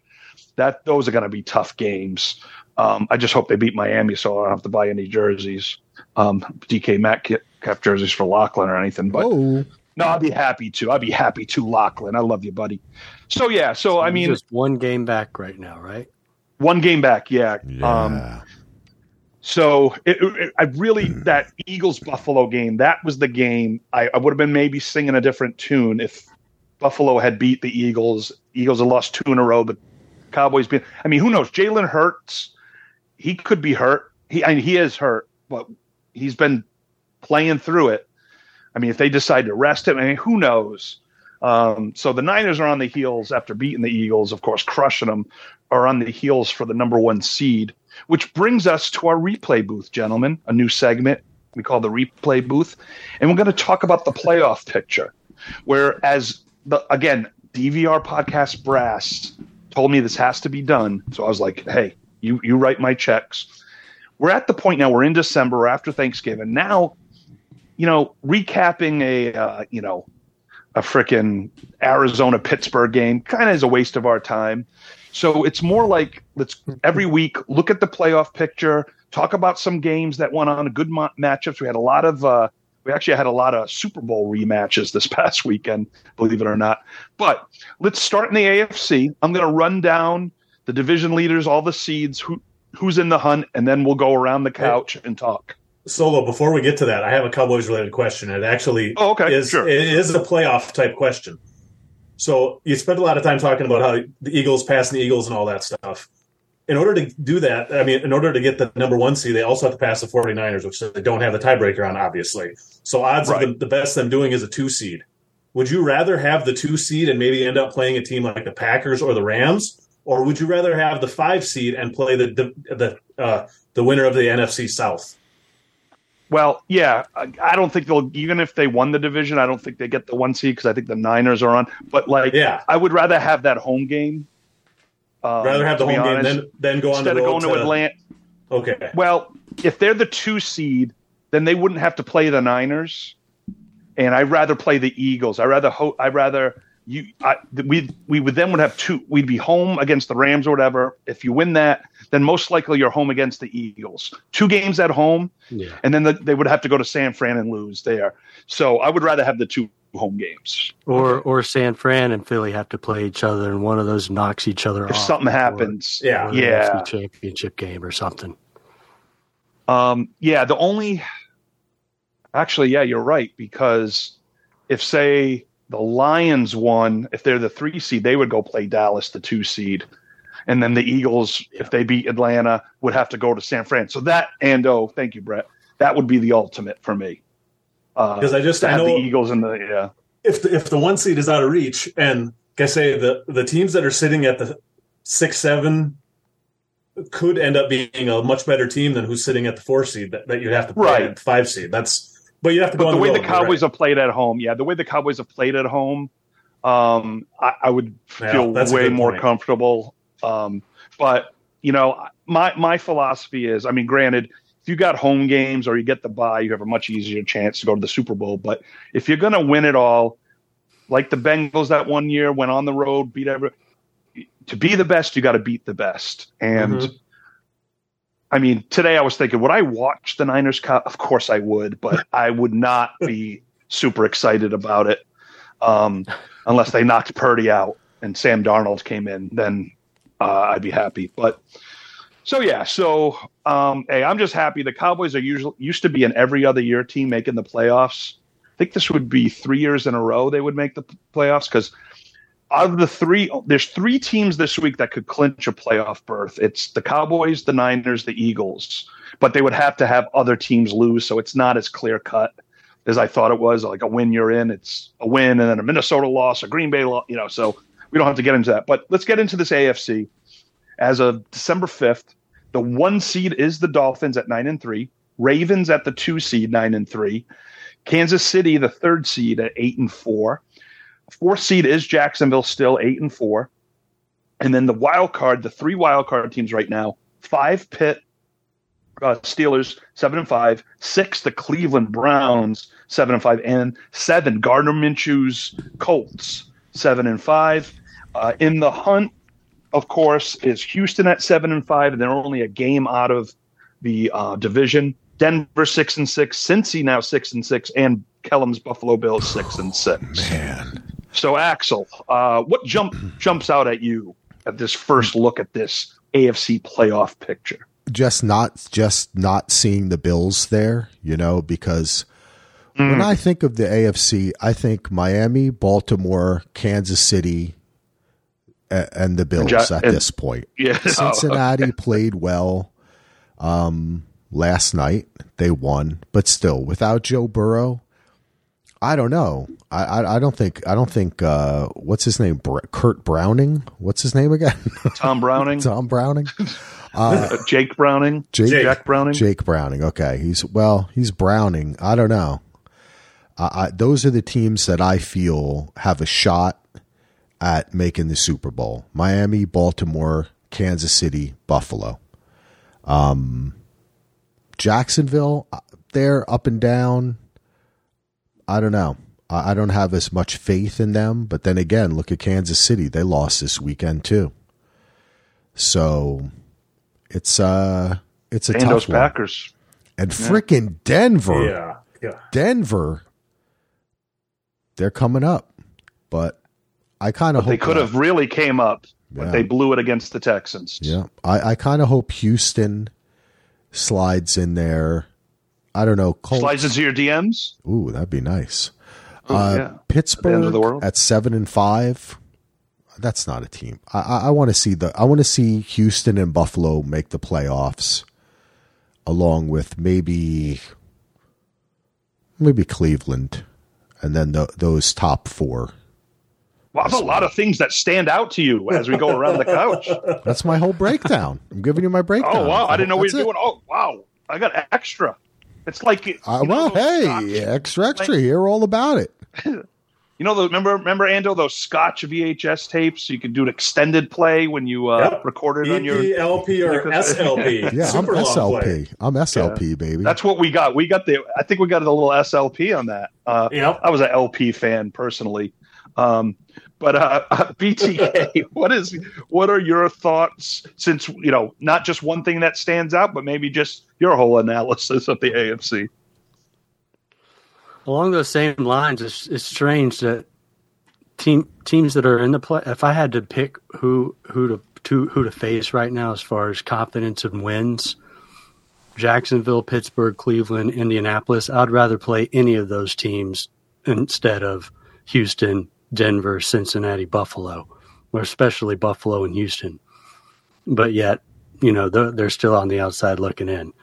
That those are going to be tough games. Um, I just hope they beat Miami, so I don't have to buy any jerseys um, DK Metcalf jerseys for Lachlan or anything. But Whoa. no, I'd be happy to. I'd be happy to, Lachlan. I love you, buddy. So yeah, so, so I mean, just one game back right now, right? One game back, yeah. yeah. Um, so it, it, I really that Eagles Buffalo game that was the game I, I would have been maybe singing a different tune if Buffalo had beat the Eagles. Eagles had lost two in a row. The Cowboys being I mean, who knows? Jalen Hurts, he could be hurt. He I mean, he is hurt, but he's been playing through it. I mean, if they decide to rest him, I mean, who knows? Um, so the Niners are on the heels after beating the Eagles, of course, crushing them, are on the heels for the number one seed, which brings us to our replay booth, gentlemen, a new segment we call the replay booth. And we're going to talk about the playoff picture, where, as the, again, DVR podcast brass told me this has to be done. So I was like, hey, you, you write my checks we're at the point now. We're in December, we're after Thanksgiving. Now, you know, recapping a uh, you know a freaking Arizona Pittsburgh game kind of is a waste of our time. So it's more like let's every week look at the playoff picture, talk about some games that went on, good ma- matchups. We had a lot of uh, we actually had a lot of Super Bowl rematches this past weekend, believe it or not. But let's start in the AFC. I'm going to run down the division leaders, all the seeds, who who's in the hunt, and then we'll go around the couch hey, and talk. Solo, before we get to that, I have a Cowboys related question. It actually oh, okay, is sure. it is a playoff type question. So you spend a lot of time talking about how the Eagles passing the Eagles and all that stuff. In order to do that, I mean, in order to get the number one seed, they also have to pass the 49ers, which they don't have the tiebreaker on, obviously. So odds Right. of the, the best them doing is a two seed. Would you rather have the two seed and maybe end up playing a team like the Packers or the Rams, or would you rather have the five seed and play the the the, uh, the winner of the NFC South? Well, yeah, I, don't think they'll even if they won the division, I don't think they get the one seed because I think the Niners are on. But like, Yeah. I would rather have that home game. Um, rather have the to home game honest, than then go on instead the of going to Atlanta. Okay, Well, if they're the two seed, then they wouldn't have to play the Niners, and I'd rather play the Eagles. I rather ho- I rather you. I, we we would then would have two. We'd be home against the Rams or whatever. If you win that, then most likely you're home against the Eagles. Two games at home, Yeah. and then the, they would have to go to San Fran and lose there. So I would rather have the two home games. Or or San Fran and Philly have to play each other, and one of those knocks each other If off. If something or- happens, Yeah. or the yeah. Championship game or something. Um, yeah, the only actually, yeah, you're right because if say the Lions won, if they're the three seed, they would go play Dallas, the two seed, and then the Eagles, if they beat Atlanta, would have to go to San Fran. So that and oh, thank you, Brett. That would be the ultimate for me. Uh, because I just I know the Eagles in the yeah. if the, if the one seed is out of reach, and like I say the the teams that are sitting at the six seven could end up being a much better team than who's sitting at the four seed that, that you'd have to play Right. at the five seed. That's but you have to go But the way road, the Cowboys right. have played at home, yeah, the way the Cowboys have played at home, um, I, I would feel a way more point. comfortable. Um, but you know, my my philosophy is, I mean, granted, if you got home games or you get the bye, you have a much easier chance to go to the Super Bowl. But if you're going to win it all, like the Bengals that one year went on the road, beat every. To be the best, you got to beat the best, and. Mhm. I mean, today I was thinking, would I watch the Niners Cup? Of course I would, but I would not be super excited about it um, unless they knocked Purdy out and Sam Darnold came in. Then uh, I'd be happy. But so yeah, so um, hey, I'm just happy. The Cowboys are usually used to be an every other year team making the playoffs. I think this would be three years in a row they would make the playoffs because of the three, there's three teams this week that could clinch a playoff berth. It's the Cowboys, the Niners, the Eagles, but they would have to have other teams lose, so it's not as clear cut as I thought it was. Like a win, you're in. It's a win, and then a Minnesota loss, a Green Bay loss. You know, so we don't have to get into that. But let's get into this AFC. As of December 5th, the one seed is the Dolphins at nine and three, Ravens at the two seed nine and three, Kansas City the third seed at eight and four. Fourth seed is Jacksonville, still eight and four. And then the wild card, the three wild card teams right now, five Pitt uh, Steelers, seven and five. Six, the Cleveland Browns, seven and five, and seven Gardner Minshew's Colts, seven and five. Uh, in the hunt, of course, is Houston at seven and five, and they're only a game out of the uh, division. Denver six and six, Cincy now six and six, and Kellum's Buffalo Bills six and six. Man, So, Axel, uh, what jump jumps out at you at this first look at this AFC playoff picture? just not just not seeing the Bills there, you know, because when I think of the AFC, I think Miami, Baltimore, Kansas City, and the Bills Ja- at and- this point. Yeah, Cincinnati played well um, last night. They won, but still, without Joe Burrow, I don't know. I, I, I don't think I don't think uh, what's his name? Br- Kurt Browning. What's his name again? Tom Browning, Tom Browning. uh, Jake Browning, Jake, Jack Browning. Jake Browning. Okay, he's well, he's Browning. I don't know. I, I, those are the teams that I feel have a shot at making the Super Bowl: Miami, Baltimore, Kansas City, Buffalo. Um, Jacksonville, uh, they're up and down. I don't know. I, I don't have as much faith in them. But then again, look at Kansas City; they lost this weekend too. So it's uh it's a and those tough one. Packers. And frickin' Denver, Yeah, yeah. Denver, they're coming up. But I kind of hope They could have really came up, but Yeah. they blew it against the Texans. Yeah, I, I kind of hope Houston slides in there. I don't know. Colts. Slides into your DMs. Ooh, that'd be nice. Uh, yeah. Pittsburgh world. at seven and five. That's not a team. I, I, I want to see the. I want to see Houston and Buffalo make the playoffs, along with maybe, maybe Cleveland, and then the, those top four. Wow, there's a lot of things that stand out to you as we go around the couch. That's my whole breakdown. I'm giving you my breakdown. Oh wow, I didn't know we That's were it. doing. Oh wow, I got extra. It's like Uh, well, those hey, Scotch- extra, extra. Hear all about it. You know, the, remember, remember, Ando, those Scotch VHS tapes? You could do an extended play when you uh, Yep. recorded on your. LP or SLP. Yeah, Super I'm SLP. play. I'm SLP, baby. That's what we got. We got the. I think we got a little SLP on that. Uh, Yep. I was an LP fan personally, um, but uh, BTK, what is what are your thoughts? Since you know, not just one thing that stands out, but maybe just your whole analysis of the AFC. Along those same lines, it's, it's strange that team teams that are in the play. If I had to pick who who to, to who to face right now, as far as confidence and wins, Jacksonville, Pittsburgh, Cleveland, Indianapolis, I'd rather play any of those teams instead of Houston, Denver, Cincinnati, Buffalo, or especially Buffalo and Houston. But yet, you know, they're, they're still on the outside looking in.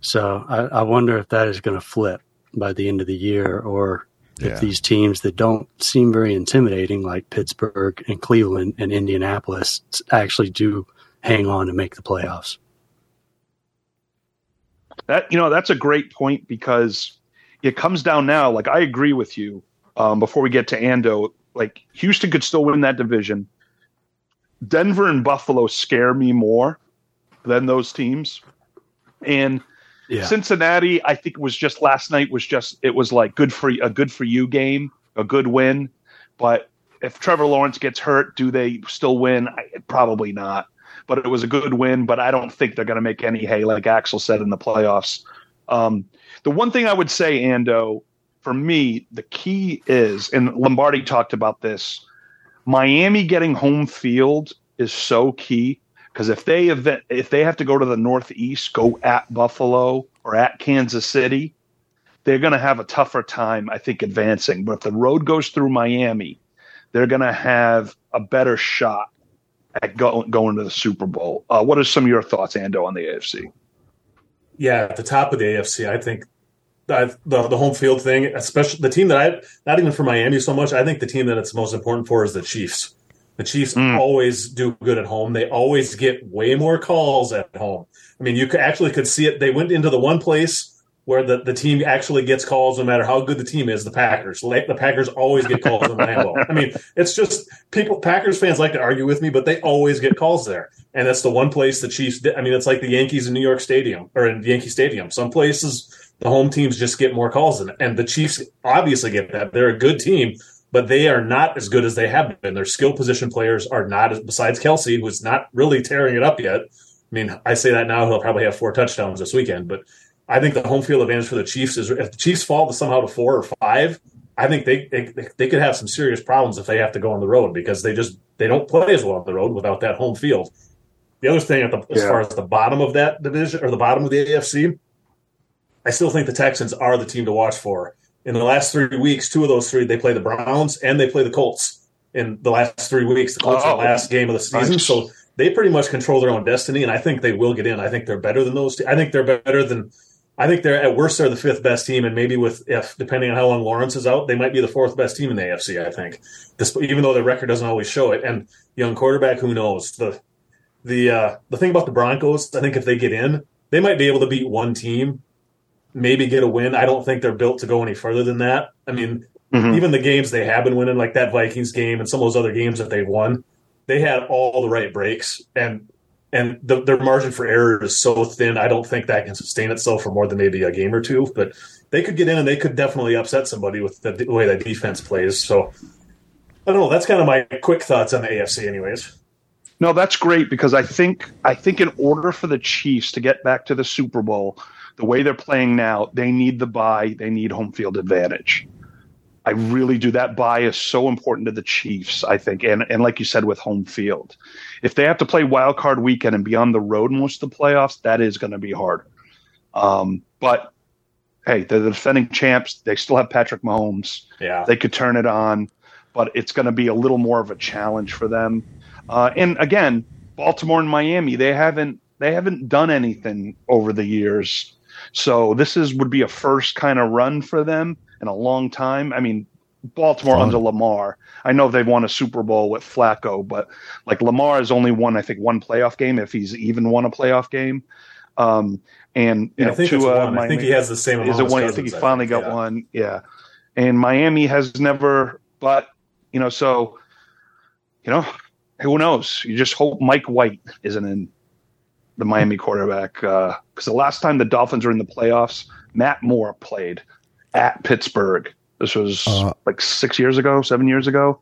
So I, I wonder if that is going to flip by the end of the year, or Yeah. if these teams that don't seem very intimidating, like Pittsburgh and Cleveland and Indianapolis, actually do hang on and make the playoffs. That you know, that's a great point because it comes down now. Like I agree with you. Um, before we get to Ando, like Houston could still win that division. Denver and Buffalo scare me more than those teams, and Yeah. Cincinnati, I think was just last night was just it was like good for a good for you game, a good win. But if Trevor Lawrence gets hurt, do they still win? I, probably not. But it was a good win. But I don't think they're going to make any hay, like Axel said in the playoffs. Um, the one thing I would say, Ando, for me, the key is, and Lombardi talked about this. Miami getting home field is so key because if they event, if they have to go to the Northeast, go at Buffalo or at Kansas City, they're going to have a tougher time, I think, advancing. But if the road goes through Miami, they're going to have a better shot at go, going to the Super Bowl. Uh, what are some of your thoughts, Ando, on the AFC? Yeah, at the top of the AFC, I think the the home field thing, especially the team that I not even for Miami so much. I think the team that it's most important for is the Chiefs. The Chiefs Mm. always do good at home. They always get way more calls at home. I mean, you could actually could see it. They went into the one place where the, the team actually gets calls no matter how good the team is. The Packers, Like, the Packers always get calls in Lambeau. I mean, it's just people. Packers fans like to argue with me, but they always get calls there, and that's the one place the Chiefs. I mean, it's like the Yankees in New York Stadium or in Yankee Stadium. Some places the home teams just get more calls, and, and the Chiefs obviously get that. They're a good team, but they are not as good as they have been. Their skill position players are not. as Besides Kelce, who's not really tearing it up yet. I mean, I say that now he'll probably have four touchdowns this weekend, but I think the home field advantage for the Chiefs is if the Chiefs fall to somehow to four or five, I think they, they they could have some serious problems if they have to go on the road because they just they don't play as well on the road without that home field. The other thing, at the, as Yeah. far as the bottom of that division or the bottom of the AFC, I still think the Texans are the team to watch for. In the last three weeks, two of those three they play the Browns and they play the Colts. In the last three weeks, the Colts are Oh. the last game of the season, Nice. so they pretty much control their own destiny, and I think they will get in. I think they're better than those. Te- I think they're better than. I think they're at worst they're the fifth best team, and maybe with if depending on how long Lawrence is out, they might be the fourth best team in the AFC. I think, This, even though their record doesn't always show it. And young quarterback, who knows the the uh, the thing about the Broncos? I think if they get in, they might be able to beat one team, maybe get a win. I don't think they're built to go any further than that. I mean, Mhm. even the games they have been winning, like that Vikings game and some of those other games that they've won, they had all the right breaks and and the, their margin for error is so thin. I don't think that can sustain itself for more than maybe a game or two. But they could get in and they could definitely upset somebody with the, the way that defense plays. So I don't know. That's kind of my quick thoughts on the AFC, anyways. No, that's great because I think I think in order for the Chiefs to get back to the Super Bowl, the way they're playing now, they need the bye, they need home field advantage. I really do. That bye is so important to the Chiefs, I think, and and like you said with home field, if they have to play wild card weekend and be on the road most of the playoffs, that is going to be hard. Um, but hey, they're the defending champs. They still have Patrick Mahomes. Yeah. They could turn it on, but it's going to be a little more of a challenge for them. Uh, and again, Baltimore and Miami, they haven't they haven't done anything over the years. So this is would be a first kind of run for them in a long time. I mean, Baltimore Fun. under Lamar. I know they've won a Super Bowl with Flacco, but like Lamar has only won, I think, one playoff game if he's even won a playoff game. Um, and you Yeah, know, I think Tua, one. I think he has the same is it one? I think he finally got yeah. one. Yeah, and Miami has never. But you know, so you know, who knows? You just hope Mike White isn't in the Miami quarterback because the last time the Dolphins were in the playoffs, Matt Moore played at Pittsburgh. This was Uh. like six years ago, seven years ago.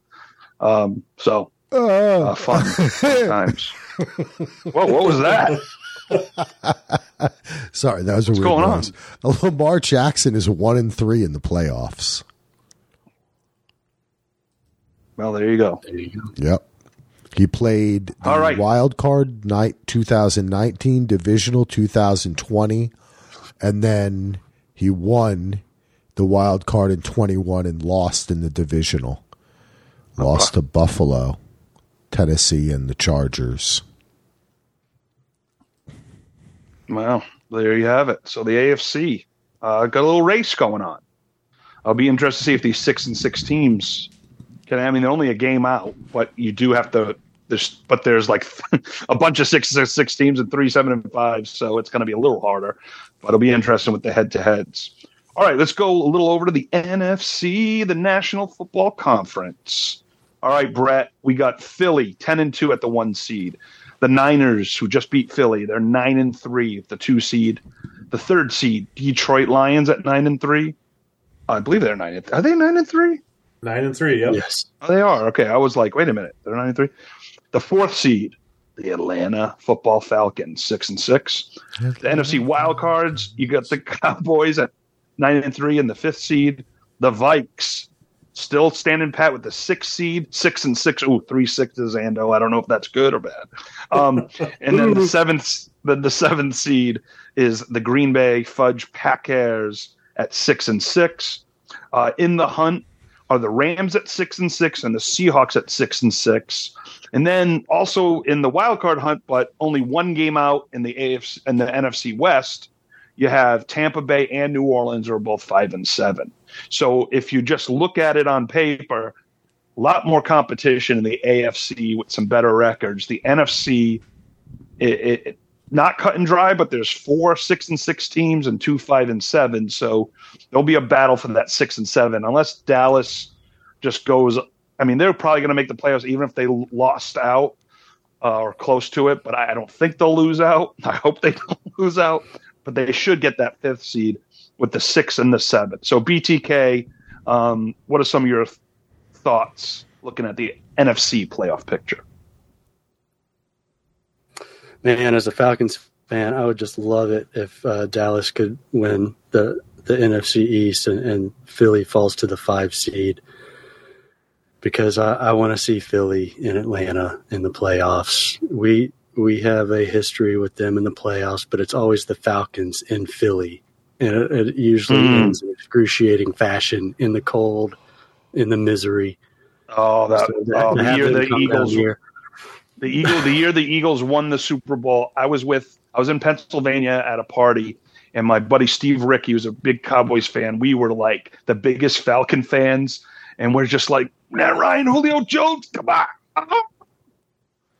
Um, so uh, fun, fun times. Whoa, what was that? Sorry, that was a What's weird going on? noise. Lamar Jackson is one and three in the playoffs. Well, there you go. There you go. Yep. He played the All right. wild card night 2019, divisional 2020, and then he won the wild card in 21 and lost in the divisional. Lost to Buffalo, Tennessee, and the Chargers. Well, there you have it. So the AFC uh, got a little race going on. I'll be interested to see if these six and six teams. I mean, they're only a game out, but you do have to. There's, but there's like a bunch of six six teams and three, seven, and five, so it's going to be a little harder. But it'll be interesting with the head-to-heads. All right, let's go a little over to the NFC, the National Football Conference. All right, Brett, we got Philly ten and two at the one seed. The Niners, who just beat Philly, they're nine and three, the two seed. The third seed, Detroit Lions at nine and three. I believe they're nine. Are they nine and three? Nine and three. Yep. Yes. Oh, they are. Okay, I was like, wait a minute, they're nine and three. The fourth seed, the Atlanta Football Falcons, six and six. The NFC wild cards, you got the Cowboys at nine and three, and the fifth seed, the Vikes, still standing pat with the sixth seed, six and six. Ooh, three sixes, and oh, I don't know if that's good or bad. Um, and then the seventh, the, the seventh seed is the Green Bay Fudge Packers at six and six. Uh, in the hunt are the Rams at six and six and the Seahawks at six and six. And then also in the wild card hunt, but only one game out in the AFC and the NFC West, you have Tampa Bay and New Orleans are both five and seven. So if you just look at it on paper, a lot more competition in the AFC with some better records. The NFC, it, it, not cut and dry, but there's four six and six teams and two five and seven. So there'll be a battle for that six and seven, unless Dallas just goes. I mean, they're probably going to make the playoffs even if they lost out uh, or close to it. But I, I don't think they'll lose out. I hope they don't lose out, but they should get that fifth seed with the six and the seven. So BTK, um, what are some of your th- thoughts looking at the NFC playoff picture? Man, as a Falcons fan, I would just love it if uh, Dallas could win the the NFC East and, and Philly falls to the five seed because I, I want to see Philly in Atlanta in the playoffs. We we have a history with them in the playoffs, but it's always the Falcons in Philly, and it, it usually Mm. ends in excruciating fashion in the cold, in the misery. Oh, that, So oh, to the year the Eagles here- the Eagle the year the Eagles won the Super Bowl, I was with I was in Pennsylvania at a party and my buddy Steve Rick, he was a big Cowboys fan. We were like the biggest Falcon fans, and we're just like, Matt Ryan, Julio Jones, come on.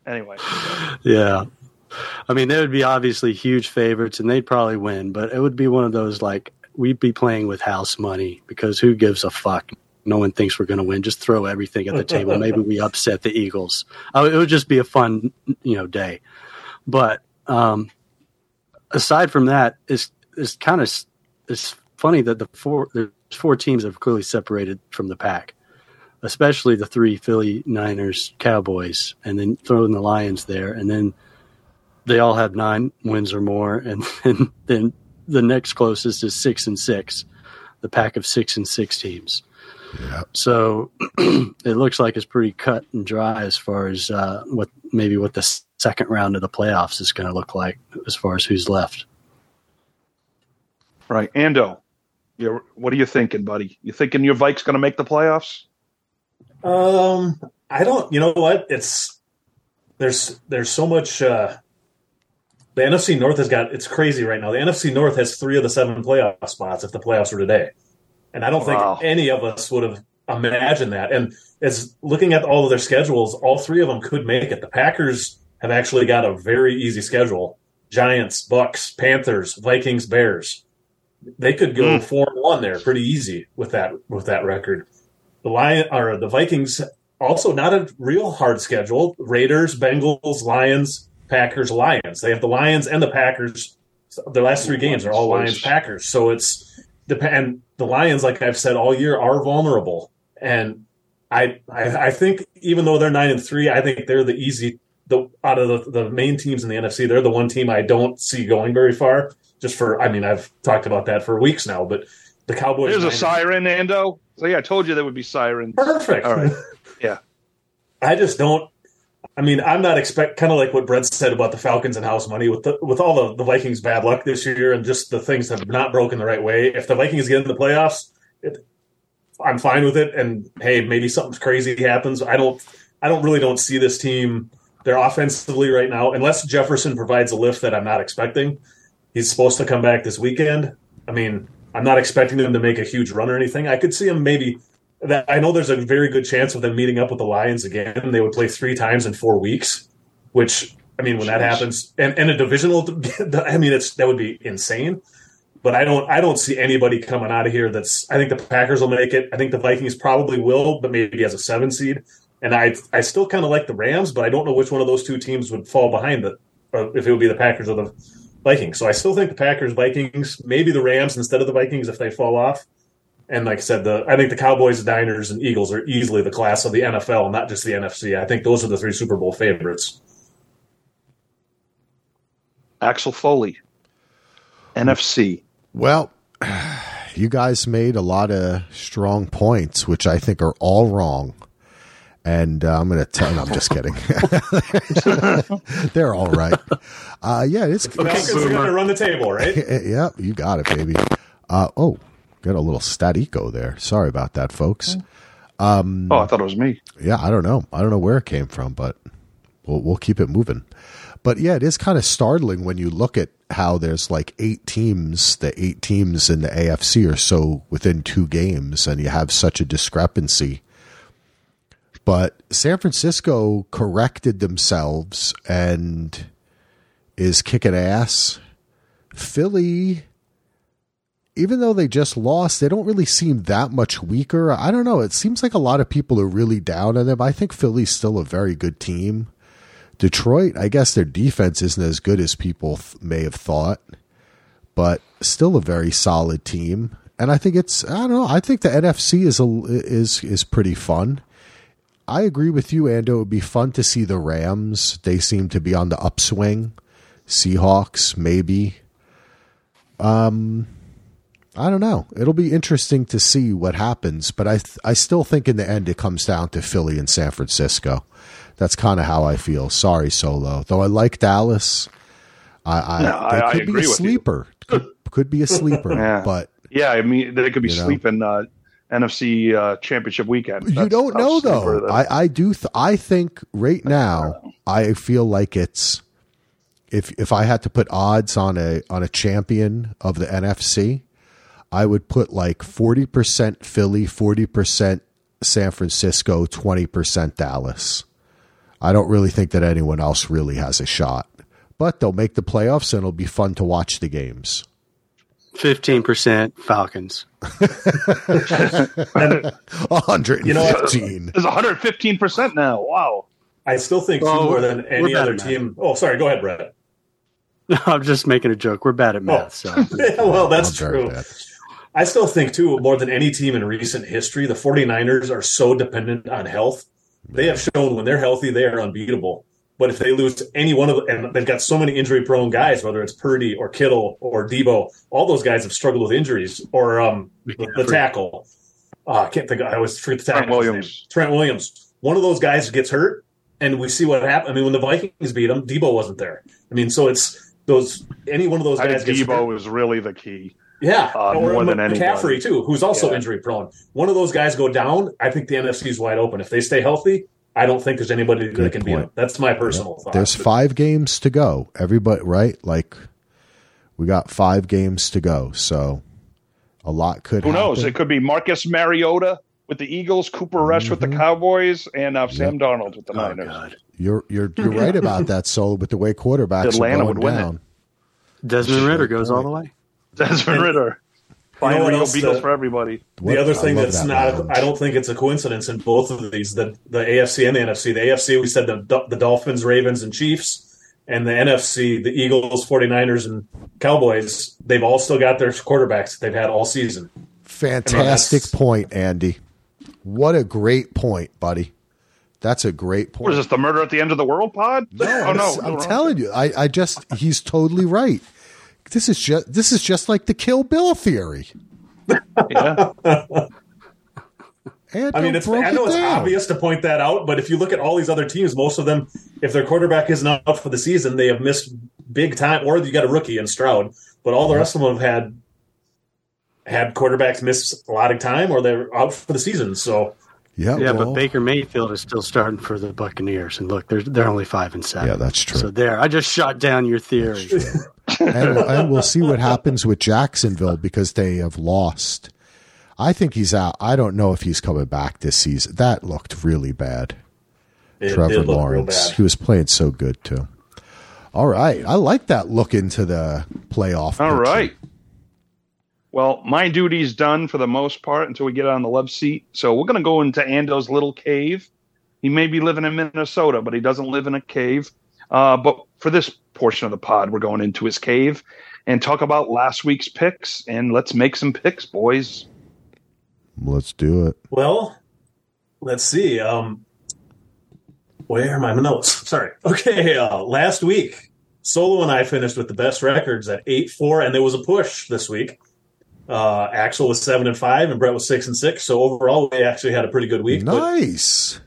Anyway, Yeah. I mean, they would be obviously huge favorites and they'd probably win, but it would be one of those like we'd be playing with house money because who gives a fuck? No one thinks we're going to win. Just throw everything at the table. Maybe we upset the Eagles. Uh, It would just be a fun, you know, day. But um, aside from that, it's it's kind of it's funny that the four there's four teams have clearly separated from the pack especially the three Philly Niners, Cowboys, and then throw in the Lions there, and then they all have nine wins or more, and then, then the next closest is six and six, the pack of six and six teams. Yeah. So it looks like it's pretty cut and dry as far as uh, what maybe what the second round of the playoffs is going to look like as far as who's left. right, Ando, You're, what are you thinking, buddy? You thinking your Vikes going to make the playoffs? Um, I don't. You know what? It's there's there's so much. Uh, the NFC North has got it's crazy right now. The NFC North has three of the seven playoff spots if the playoffs were today, and I don't Wow. think any of us would have imagined that. And as looking at all of their schedules, all three of them could make it. The Packers have actually got a very easy schedule: Giants, Bucs, Panthers, Vikings, Bears. They could go Mm. four and one there pretty easy with that with that record. The Lion or the Vikings also not a real hard schedule. Raiders, Bengals, Lions, Packers, Lions. They have the Lions and the Packers. Their last three games are all Lions Packers. So it's dep- and the Lions, like I've said all year, are vulnerable. And I I, I think even though they're nine and three, I think they're the easy the out of the, the main teams in the NFC. They're the one team I don't see going very far. Just for I mean I've talked about that for weeks now, but the Cowboys. There's a siren, Ando. So yeah, I told you there would be sirens. Perfect. All right. Yeah. I just don't. I mean, I'm not expect kind of like what Brett said about the Falcons and house money with the with all the, the Vikings bad luck this year and just the things have not broken the right way. If the Vikings get in the playoffs, it, I'm fine with it. And hey, maybe something crazy happens. I don't. I don't really don't see this team. They're offensively right now, unless Jefferson provides a lift that I'm not expecting. He's supposed to come back this weekend. I mean, I'm not expecting them to make a huge run or anything. I could see them maybe that I know there's a very good chance of them meeting up with the Lions again. They would play three times in four weeks, which I mean, when that happens, and, and a divisional, I mean, it's that would be insane. But I don't, I don't see anybody coming out of here. That's. I think the Packers will make it. I think the Vikings probably will, but maybe as a seven seed. And I, I still kind of like the Rams, but I don't know which one of those two teams would fall behind it, uh, if it would be the Packers or the Vikings. So I still think the Packers, Vikings, maybe the Rams instead of the Vikings if they fall off. And like I said, the I think the Cowboys, Niners, and Eagles are easily the class of the NFL, not just the NFC. I think those are the three Super Bowl favorites. Axel Foley, NFC. Well, you guys made a lot of strong points, which I think are all wrong. And uh, I'm going to tell. No, I'm just kidding. They're all right. Uh, yeah, it's Falcons are going to run the table, right? yeah, you got it, baby. Uh, oh, got a little stat eco there. Sorry about that, folks. Um, oh, I thought it was me. Yeah, I don't know. I don't know where it came from, but we'll we'll keep it moving. But yeah, it is kind of startling when you look at how there's like eight teams. The eight teams in the AFC are so within two games, and you have such a discrepancy. But San Francisco corrected themselves and is kicking ass. Philly even though they just lost, they don't really seem that much weaker. I don't know. It seems like a lot of people are really down on them. I think Philly's still a very good team. Detroit, I guess their defense isn't as good as people th- may have thought, but still a very solid team. And I think it's I don't know. I think the NFC is a, is is pretty fun. I agree with you, Ando. It would be fun to see the Rams. They seem to be on the upswing. Seahawks, maybe. Um, I don't know. It'll be interesting to see what happens, but I th- I still think in the end it comes down to Philly and San Francisco. That's kind of how I feel. Sorry, Solo. Though I like Dallas, I, I No, I- I could agree be a sleeper. Could, could be a sleeper, Yeah. but Yeah, I mean they could be sleeping uh, NFC uh, Championship weekend. you don't know though. I I do. Th- I think right now I feel like it's if if I had to put odds on a on a champion of the NFC, I would put like forty percent Philly, forty percent San Francisco, twenty percent Dallas. I don't really think that anyone else really has a shot, but they'll make the playoffs and it'll be fun to watch the games. Fifteen percent Falcons. hundred You and know, fifteen. There's 115 percent now. Wow. I still think two Oh, more than any other math. team. Oh, sorry. Go ahead, Brett. I'm just making a joke. We're bad at oh. math, so Yeah, well, that's I'm true. bad. I still think too, more than any team in recent history, the 49ers are so dependent on health. They have shown when they're healthy, they are unbeatable. But if they lose any one of them, and they've got so many injury prone guys, whether it's Purdy or Kittle or Deebo, all those guys have struggled with injuries or um, the, the tackle. Uh, I can't think. I always forget the Trent tackle. Williams. Trent Williams. One of those guys gets hurt, and we see what happened. I mean, when the Vikings beat them, Deebo wasn't there. I mean, so it's those any one of those guys. I guys think gets hurt. Deebo is really the key. Yeah, Uh, more than McCaffrey too, who's also Yeah. injury prone. One of those guys go down, I think the NFC is wide open. If they stay healthy, I don't think there's anybody that Good can beat point. them. That's my personal thought. There's five games to go. Everybody, right? Like we got five games to go, so a lot could. Who knows? It could be Marcus Mariota with the Eagles, Cooper Rush with the Cowboys, and uh, Sam Darnold with the Oh Niners. God, You're you're you're right about that. So with the way quarterbacks Atlanta are would going win it. down, Desmond Ridder goes all the way. Desmond Ridder. Finally, what no else, Beatles uh, for everybody. The other I thing that's that not, lounge. I don't think it's a coincidence in both of these. The the AFC and the NFC. The AFC, we said the the Dolphins, Ravens, and Chiefs, and the NFC, the Eagles, 49ers, and Cowboys. They've all still got their quarterbacks that they've had all season. Fantastic that's- point, Andy. What a great point, buddy. That's a great point. What is this? The murder at the end of the world pod? oh no! I'm telling you, I, I just he's totally right. This is just this is just like the Kill Bill theory. Yeah. And I mean, it's, I know it it's obvious to point that out, but if you look at all these other teams, most of them, if their quarterback isn't out for the season, they have missed big time. Or you got a rookie in Stroud, but all the rest of them have had had quarterbacks miss a lot of time, or they're out for the season. So Yeah, Yeah, well, but Baker Mayfield is still starting for the Buccaneers, and look, they're they're only five and seven. Yeah, that's true. So there, I just shot down your theory. and, we'll- and we'll see what happens with Jacksonville because they have lost. I think he's out. I don't know if he's coming back this season. That looked really bad. it Trevor did look real Lawrence. bad. He was playing so good too. All right, I like that look into the playoff. All picture. right. Well, my duty's done for the most part until we get on the love seat. So we're going to go into Ando's little cave. He may be living in Minnesota, but he doesn't live in a cave. Uh, but for this portion of the pod, we're going into his cave and talk about last week's picks. And let's make some picks, boys. Let's do it. Well, let's see. Um, where are my notes? Sorry. Okay. Uh, last week, Solo and I finished with the best records at eight four, and there was a push this week. Uh, Axel was seven and five, and Brett was six and six. So overall, we actually had a pretty good week. But Nice.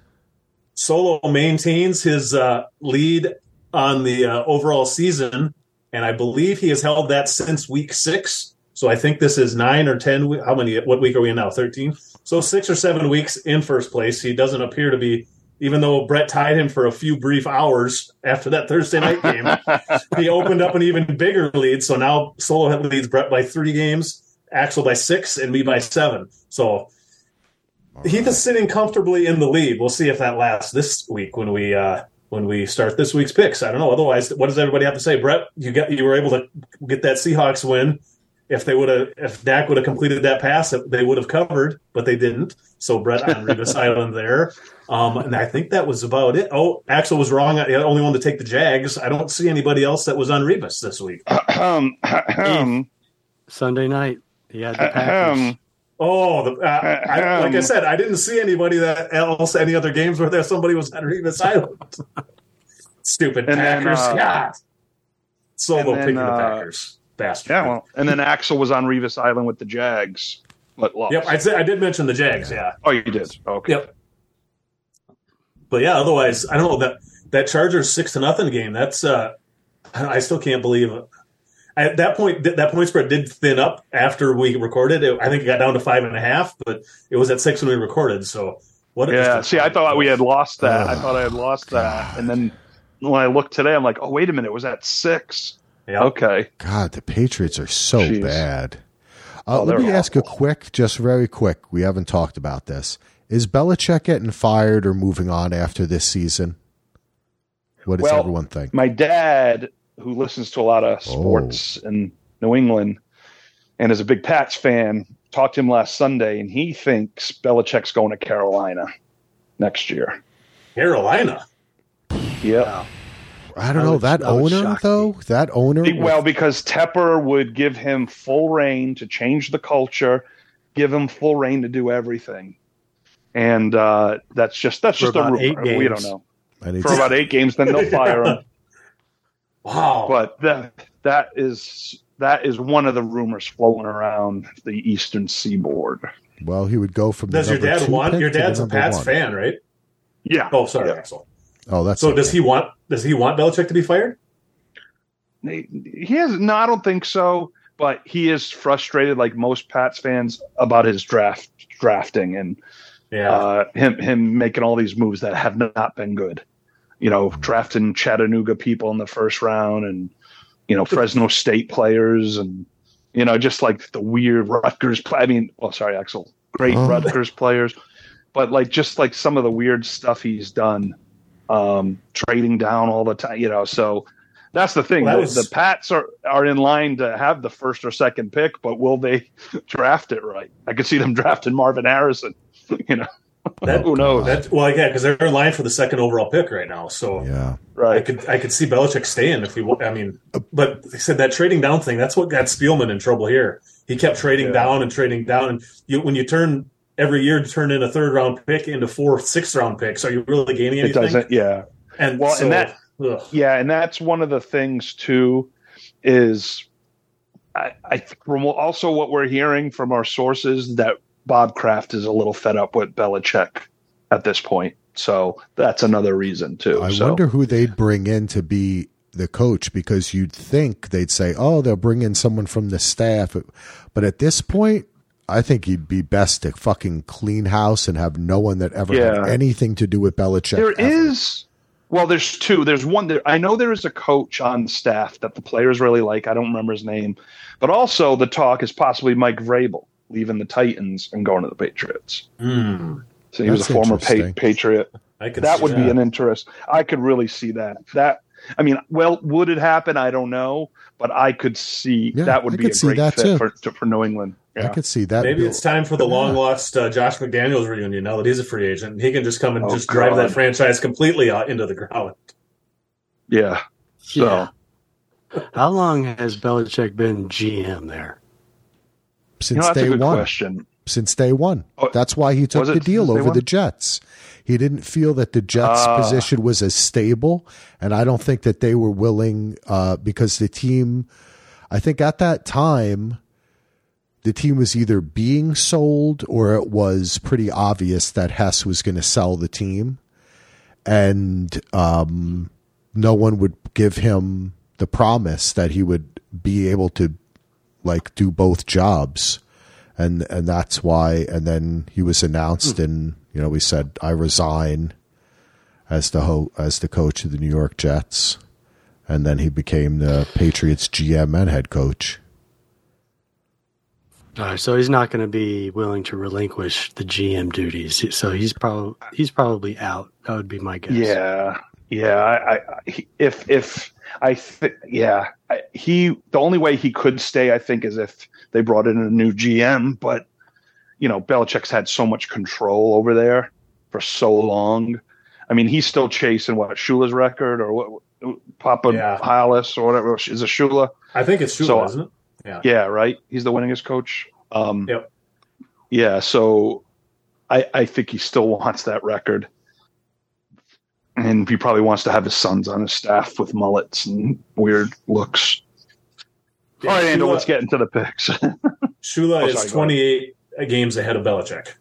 Solo maintains his uh, lead on the uh, overall season, and I believe he has held that since week six. So I think this is nine or ten. How many? What week are we in now? Thirteen. So six or seven weeks in first place. He doesn't appear to be, even though Brett tied him for a few brief hours after that Thursday night game. he opened up an even bigger lead. So now Solo leads Brett by three games, Axel by six, and me by seven. So is sitting comfortably in the lead. We'll see if that lasts this week when we uh, when we start this week's picks. I don't know. Otherwise, what does everybody have to say? Brett, you got you were able to get that Seahawks win. If they would have, if Dak would have completed that pass, they would have covered, but they didn't. So Brett on Revis Island there, um, and I think that was about it. Oh, Axel was wrong. I only wanted to take the Jags. I don't see anybody else that was on Revis this week. Ahem, ahem, Sunday night, he had the Packers. Oh, the, uh, I, like I said, I didn't see anybody that else any other games where there somebody was on Revis Island. Stupid And then, Packers. uh, God. Solo then, picking the uh, Packers. Bastard. Yeah, well, and then Axel was on Revis Island with the Jags, but lost. Yep, I said I did mention the Jags. Yeah. oh, you did. Okay. Yep. But yeah, otherwise, I don't know that that Chargers six to nothing game. That's uh, I I still can't believe it. At that point, th- that point spread did thin up after we recorded. It, I think it got down to five and a half, but it was at six when we recorded. So what? a- Yeah. See, I thought we had lost that. I thought I had lost that, and then when I looked today, I'm like, oh, wait a minute, it was at six. Yeah. Okay. God, the Patriots are so Jeez. bad. Uh, Oh, let they're me ask a quick, just very quick. We haven't talked about this. Is Belichick getting fired or moving on after this season? What does Well, everyone think? My dad, who listens to a lot of sports in New England and is a big Pats fan, talked to him last Sunday, and he thinks Belichick's going to Carolina next year. Carolina. Yep. Wow. I don't that know would- that that owner shock though. That owner. with- Well, because Tepper would give him full reign to change the culture, give him full reign to do everything, and uh, that's just that's For just a rumor. eight We don't know for about eight games, then they'll fire him. Wow. But that that is that is one of the rumors floating around the Eastern Seaboard. well, he would go from. The does your dad two want? Your dad's a Pats one. fan, right? Yeah. Oh, sorry, Yeah. Axel. Oh, that's So does he want? Does he want Belichick to be fired? He he has no, I don't think so. but he is frustrated, like most Pats fans, about his draft drafting and Yeah. uh, him him making all these moves that have not been good. You know, drafting Chattanooga people in the first round, and you know Fresno State players, and you know just like the weird Rutgers. Play- I mean, well, sorry, Axel, great Oh. Rutgers players, but like just like some of the weird stuff he's done, um, trading down all the time. You know, so that's the thing. Well, that the, was- the Pats are are in line to have the first or second pick, but will they draft it right? I could see them drafting Marvin Harrison. You know, That- who knows? That well, yeah, because they're in line for the second overall pick right now. So Yeah. right. I could I could see Belichick staying if he. wa- I mean, but they said that trading down thing. That's what got Spielman in trouble here. He kept trading Yeah. down and trading down, and you, when you turn every year to turn in a third round pick into four sixth round picks, are you really gaining It anything? doesn't. Yeah. And Well, so, and that- ugh. Yeah, and that's one of the things too. Is I, I from also what we're hearing from our sources that Bob Kraft is a little fed up with Belichick at this point. So that's another reason too. I so, wonder who they'd bring in to be the coach because you'd think they'd say, "Oh, they'll bring in someone from the staff," but at this point, I think he'd be best to fucking clean house and have no one that ever Yeah. had anything to do with Belichick. There ever. is. Well, there's two. There's one. There, I know there is a coach on staff that the players really like. I don't remember his name, but also the talk is possibly Mike Vrabel leaving the Titans and going to the Patriots. Hmm. So he was a former pa- Patriot. I could that see would be an interest. I could really see that. That I mean, well, would it happen? I don't know, but I could see Yeah, that would I be could a great that fit for to, for New England. Yeah. I could see that. Maybe Bill- it's time for the Yeah. long lost uh, Josh McDaniels reunion now that he's a free agent. He can just come and Oh, just drive that franchise completely out into the ground. yeah. So Yeah. How long has Belichick been GM there? You since know that's a day good one. question. Since day one. Oh, That's why he took the deal over the Jets. He didn't feel that the Jets' Ah. position was as stable, and I don't think that they were willing uh, because the team. I think at that time, the team was either being sold or it was pretty obvious that Hess was going to sell the team, and um, no one would give him the promise that he would be able to like do both jobs and and that's why and then he was announced hmm. and you know he said I resign as the ho- as the coach of the New York Jets and then he became the Patriots GM and head coach All right, so he's not going to be willing to relinquish the GM duties. So he's probably he's probably out. That would be my guess. Yeah, yeah. I, I if if I th- yeah, I, he the only way he could stay, I think, is if they brought in a new GM. But you know, Belichick's had so much control over there for so long. I mean, he's still chasing what Shula's record or what Papa Yeah. Halas or whatever is it Shula? I think it's Shula, So- isn't it? Yeah, right. He's the winningest coach. Um, Yep. Yeah, so I I think he still wants that record, and he probably wants to have his sons on his staff with mullets and weird looks. All right, Andrew, Shula- let's get into the picks. Shula Oh, is sorry, go 28 games ahead of Belichick.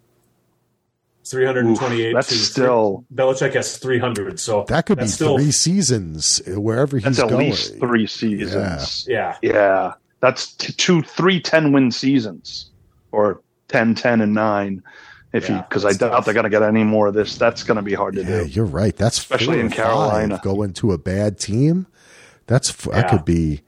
328 Oof, that's to still- Belichick has 300. So that could be that's still three seasons uh, wherever he's going. That's at going least three seasons. yeah. Yeah, that's t- two, three 10 win seasons, or 10, 10, and nine. If Yeah, you, because I doubt tough. they're going to get any more of this. That's going to be hard to do. yeah do. you're right that's Especially four in or five Carolina. going to a bad team that's f that could be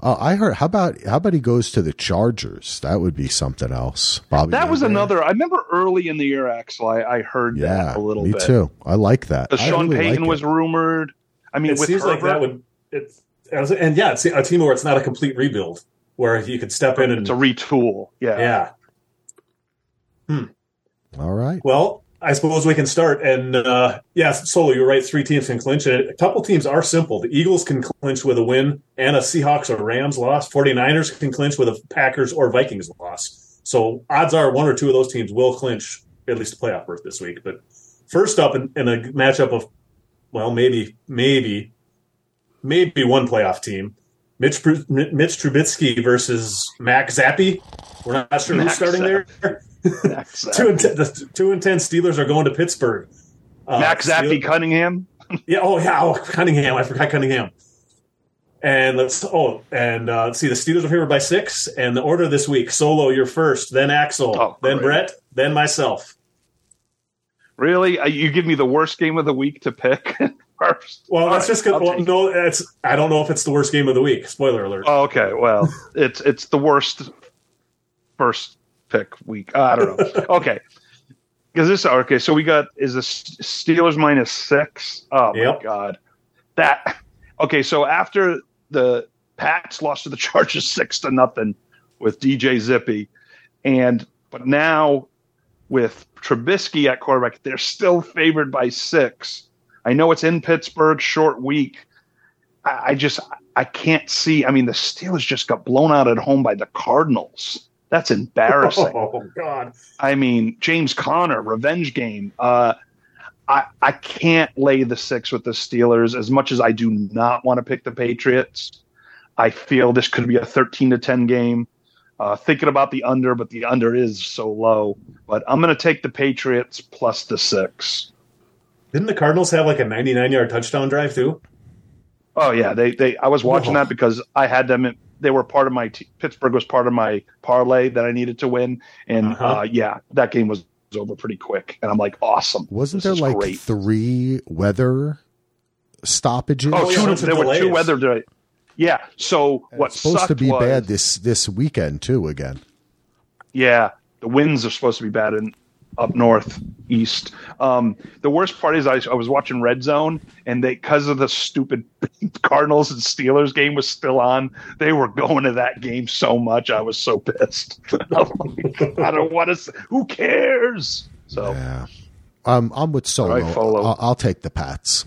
uh, I heard how about how about he goes to the Chargers that would be something else Bobby That was Wagner? another. I remember early in the year, Axel. I, I heard yeah that a little me bit. too I like that Because Sean really Payton like was rumored. I mean, It with seems like that would it's and yeah, it's a team where it's not a complete rebuild where you could step in and it's a retool. Yeah. yeah. All right Well, I suppose we can start. And uh, yeah, Solo, you're right. Three teams can clinch. And a couple teams are simple. The Eagles can clinch with a win and a Seahawks or Rams loss. 49ers can clinch with a Packers or Vikings loss. So odds are one or two of those teams will clinch at least a playoff berth this week. But first up in, in a matchup of, well, maybe, maybe, maybe one playoff team. Mitch, Pru- Mitch Trubisky versus Mac Zappe. We're not sure Mac who's starting there. Max two and Zappe. ten, the two and ten Steelers are going to Pittsburgh. Uh, Max Zappe Steel- Cunningham. yeah. Oh yeah. Oh, Cunningham. I forgot Cunningham. And let's oh, and uh, let's see. The Steelers are favored by six, and the order this week: Solo, you're first, then Axel, Oh, then. Brett, then myself. Really? Uh, You give me the worst game of the week to pick first? Well, All that's right, just good. I'll Well, no, it's I don't know if it's the worst game of the week. Spoiler alert. Oh, okay. Well, it's it's the worst first pick week. Uh, I don't know. Okay. Because this okay, so we got is the Steelers minus six. Oh my Yep. god, that okay. So after the Pats lost to the Chargers six to nothing with DJ Zippy, and but now with Trubisky at quarterback, they're still favored by six. I know it's in Pittsburgh, short week. I, I just I can't see. I mean, the Steelers just got blown out at home by the Cardinals. That's embarrassing. Oh God! I mean, James Conner, revenge game. Uh, I I can't lay the six with the Steelers as much as I do not want to pick the Patriots. I feel this could be a thirteen to ten game. Uh, thinking about the under, but the under is so low. But I'm going to take the Patriots plus the six. Didn't the Cardinals have like a 99 yard touchdown drive too? Oh yeah, they they. I was watching No. that because I had them. In, they were part of my t- Pittsburgh was part of my parlay that I needed to win, and Uh-huh. uh, yeah, that game was over pretty quick. And I'm like, awesome. Wasn't This there is like great. three weather stoppages? Oh, yeah, two, a bunch of there were two weather. delay- Yeah. So And what supposed to be was- bad this this weekend too. Again, Yeah, the winds are supposed to be bad in up north east. Um, the worst part is I, I was watching Red Zone, and they because of the stupid Cardinals and Steelers game was still on. They were going to that game so much. I was so pissed. I'm like, I don't want to. Who cares? So yeah. Um, I'm with Solo. All right, Folo. I'll, I'll take the Pats.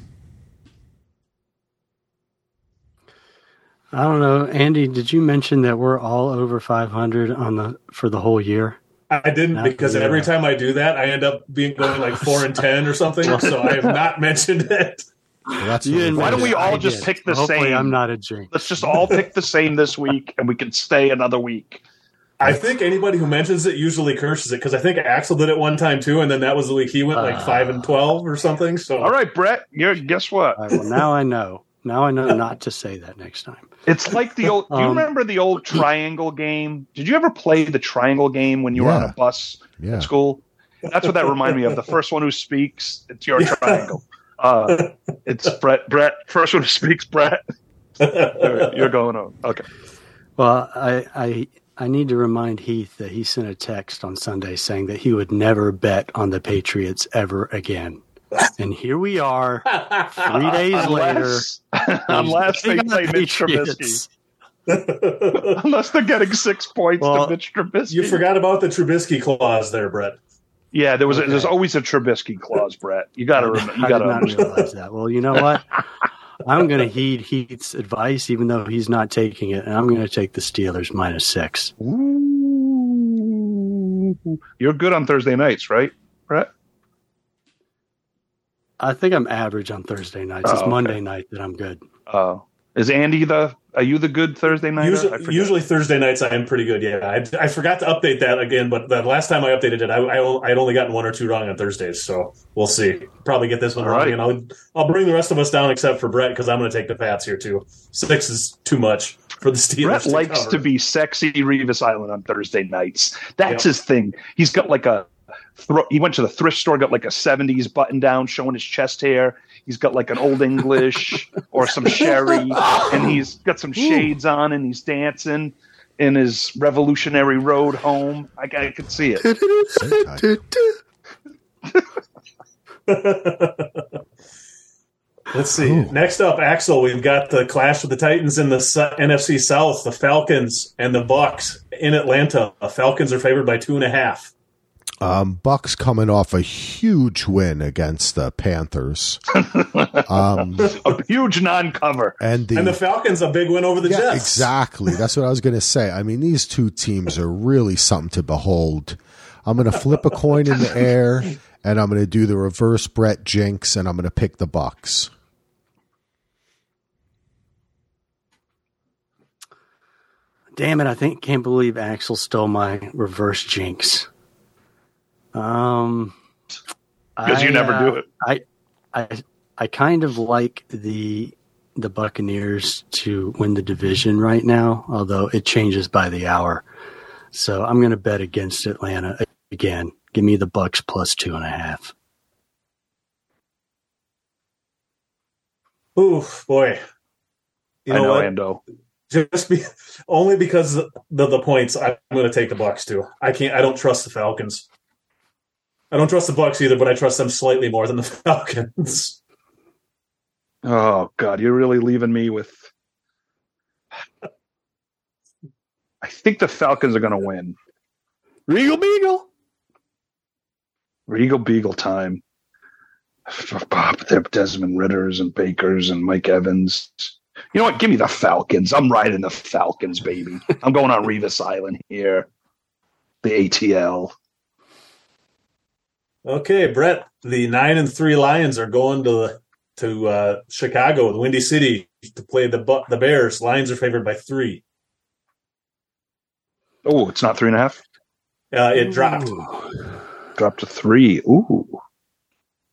I don't know, Andy. Did you mention that we're all over 500 on the for the whole year? I didn't Not because the, every uh, time I do that, I end up being going like four and ten or something. So I have not mentioned it. Well, that's You Why don't we all I just did. pick the Hopefully same? I'm not a jinx. let's just all pick the same this week, and we can stay another week. I think anybody who mentions it usually curses it because I think Axel did it one time too, and then that was the week he went like five and twelve or something. So All right, Brett. You're guess what? All right, well, now I know. Now I know not to say that next time. It's like the old. Do you Um, remember the old triangle game? Did you ever play the triangle game when you were on a bus Yeah. at school? That's what that reminded me of. The first one who speaks, it's your triangle. Uh, it's Brett. Brett. First one who speaks, Brett. You're, you're going on. Okay. Well, I, I I need to remind Heath that he sent a text on Sunday saying that he would never bet on the Patriots ever again. And here we are, three days later. Unless, unless they betting on play the Mitch Patriots. Trubisky. Unless they're getting six points Well, to Mitch Trubisky. you forgot about the Trubisky clause there, Brett. Yeah, there was. A, there's always a Trubisky clause, Brett. You got to remember. You I got did to not realize that. Well, you know what? I'm going to heed Heath's advice, even though he's not taking it, and I'm going to take the Steelers minus six. Ooh. You're good on Thursday nights, right, Brett? I think I'm average on Thursday nights. It's Oh, okay. Monday night that I'm good. Uh, is Andy the? Are you the good Thursday night? Usually, usually Thursday nights I am pretty good. Yeah, I, I forgot to update that again, but the last time I updated it, I, I I'd only gotten one or two wrong on Thursdays. So we'll see. Probably get this one All wrong, right. and I'll I'll bring the rest of us down except for Brett because I'm going to take the Pats here too. Six is too much for the Steelers. Brett to likes cover. to be sexy Revis Island on Thursday nights. That's Yep. his thing. He's got like a. Thro- he went to the thrift store, got like a '70s button down, showing his chest hair. He's got like an old English or some sherry, and he's got some shades on, and he's dancing in his Revolutionary Road home. I, I could see it. Let's see. Ooh. Next up, Axel, we've got the clash of the Titans in the S- NFC South, the Falcons and the Bucs in Atlanta. The Falcons are favored by two and a half. Um, Bucs coming off a huge win against the Panthers, um, A huge non-cover. and the, And the Falcons, a big win over the yeah, Jets. exactly. That's what I was going to say. I mean, these two teams are really something to behold. I'm going to flip a coin in the air, and I'm going to do the reverse Brett Jinx, and I'm going to pick the Bucs. Damn it! I think can't believe Axel stole my reverse jinx. Um, Because you never uh, do it. I, I, I kind of like the the Buccaneers to win the division right now, although it changes by the hour. So I'm going to bet against Atlanta again. Give me the Bucs plus two and a half. Oof, boy. You I know, know, what? Ando. Just be only because of the the points. I'm going to take the Bucs too. I can't. I don't trust the Falcons. I don't trust the Bucs either, but I trust them slightly more than the Falcons. Oh God, you're really leaving me with. I think the Falcons are going to win. Regal Beagle. Regal Beagle time. Bob, they're Desmond Ridders and Bakers and Mike Evans. You know what? Give me the Falcons. I'm riding the Falcons, baby. I'm going on Revis Island here. The ATL. Okay, Brett. The nine and three Lions are going to to uh, Chicago, the Windy City, to play the the Bears. Lions are favored by three. Oh, it's not three and a half. Uh, it dropped. Dropped to three. Ooh.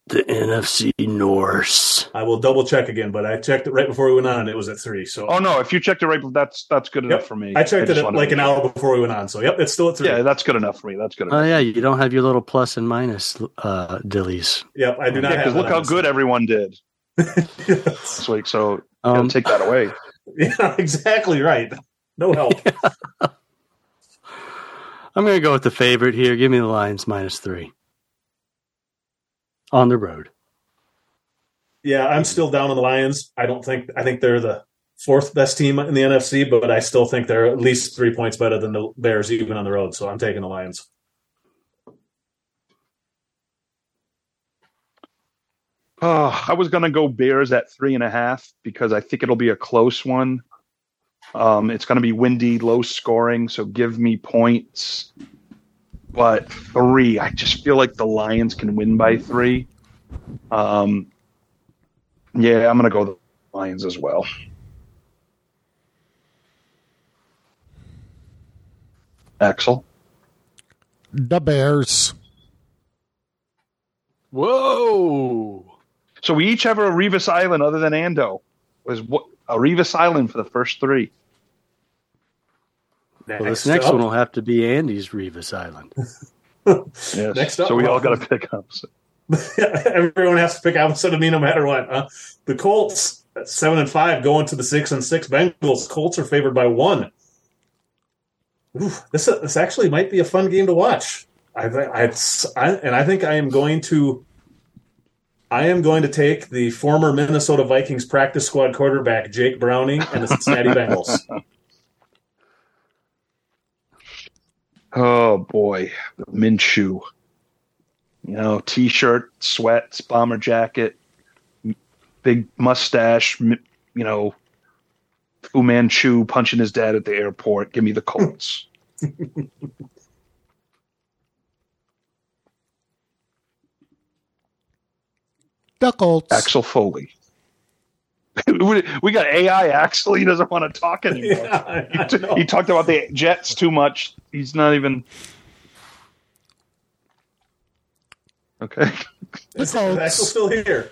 The NFC Norse. I will double check again, but I checked it right before we went on. It was at three. So Oh no! If you checked it right, that's that's good enough Yep. for me. I checked just it like an hour before we went on. So yep, it's still at three. Yeah, that's good enough for me. That's good enough. Oh yeah, you don't have your little plus and minus uh, dillies. Yep, I do not Yeah, have. look how good everyone did this week. So gotta Um, take that away. yeah, exactly right. No help. I'm going to go with the favorite here. Give me the Lions minus three on the road. yeah, I'm still down on the Lions. I don't think. I think they're the fourth best team in the NFC, but I still think they're at least three points better than the Bears, even on the road. So I'm taking the Lions. Oh, I was gonna go Bears at three and a half because I think it'll be a close one. Um, it's gonna be windy, low scoring, so give me points. But three, I just feel like the Lions can win by three. Um, yeah, I'm gonna go the Lions as well. Axel, The Bears. Whoa! so we each have a Revis Island other than Ando. Was what a Revis Island for the first three. Well, this next up- one will have to be Andy's Revis Island. Yes. Next up, so we all got to pick up. Everyone has to pick opposite of me no matter what. Huh? The Colts at seven and five going to the six and six Bengals. Colts are favored by one. Ooh, this this actually might be a fun game to watch. I, I, I and I think I am going to. I am going to take the former Minnesota Vikings practice squad quarterback Jake Browning and the Cincinnati Bengals. Oh boy, Minshew. You know, t-shirt, sweats, bomber jacket, big mustache. You know, Fu Manchu punching his dad at the airport. Give me the Colts. The Colts. Axel Foley. We we got AI Axel. He doesn't want to talk anymore. Yeah, He, I t- know. he talked about the Jets too much. He's not even. Okay. Is Axel still here?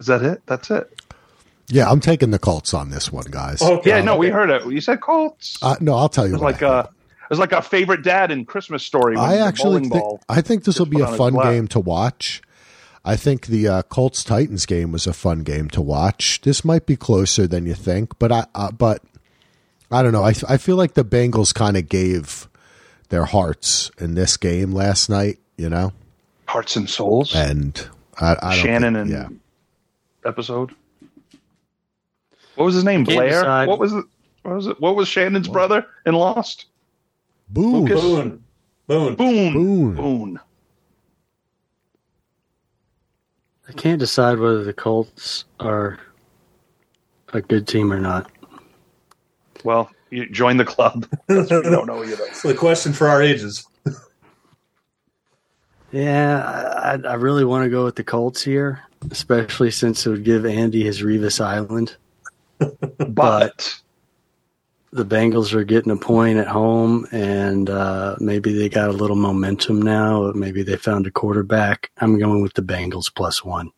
Is that it? That's it. Yeah, I'm taking the Colts on this one, guys. Okay. Yeah, no, we heard it. You said Colts. Uh, no, I'll tell you was what. like a, it was like a favorite dad in Christmas story. I actually think. I think this will be a fun game to watch. I think the uh, Colts Titans game was a fun game to watch. This might be closer than you think, but I uh, but I don't know. I I feel like the Bengals kind of gave their hearts in this game last night, you know, Hearts and Souls and I, I don't Shannon think- and yeah. episode. What was his name? Blair. decide. What was it? What was it? What was Shannon's brother in Lost? Boone. Lucas? Boone. Boone. Boone. Boone. Boone. I can't decide whether the Colts are a good team or not. Well, you join the club. we don't know either. That's the question for our ages. Yeah, I, I- I really want to go with the Colts here, especially since it would give Andy his Revis Island. But The Bengals are getting a point at home, and uh, maybe they got a little momentum now. Maybe they found a quarterback. I'm going with the Bengals plus one.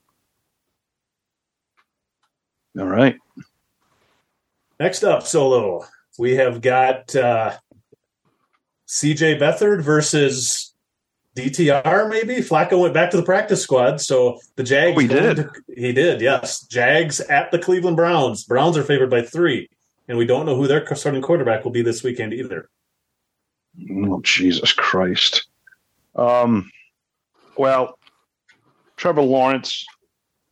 All right. Next up, solo, we have got uh, CJ Beathard versus DTR. Maybe Flacco went back to the practice squad, so the Jags. Oh, he did? to- he did. Yes, Jags at the Cleveland Browns. Browns are favored by three, and we don't know who their starting quarterback will be this weekend either. Oh, Jesus Christ. Um, well, Trevor Lawrence,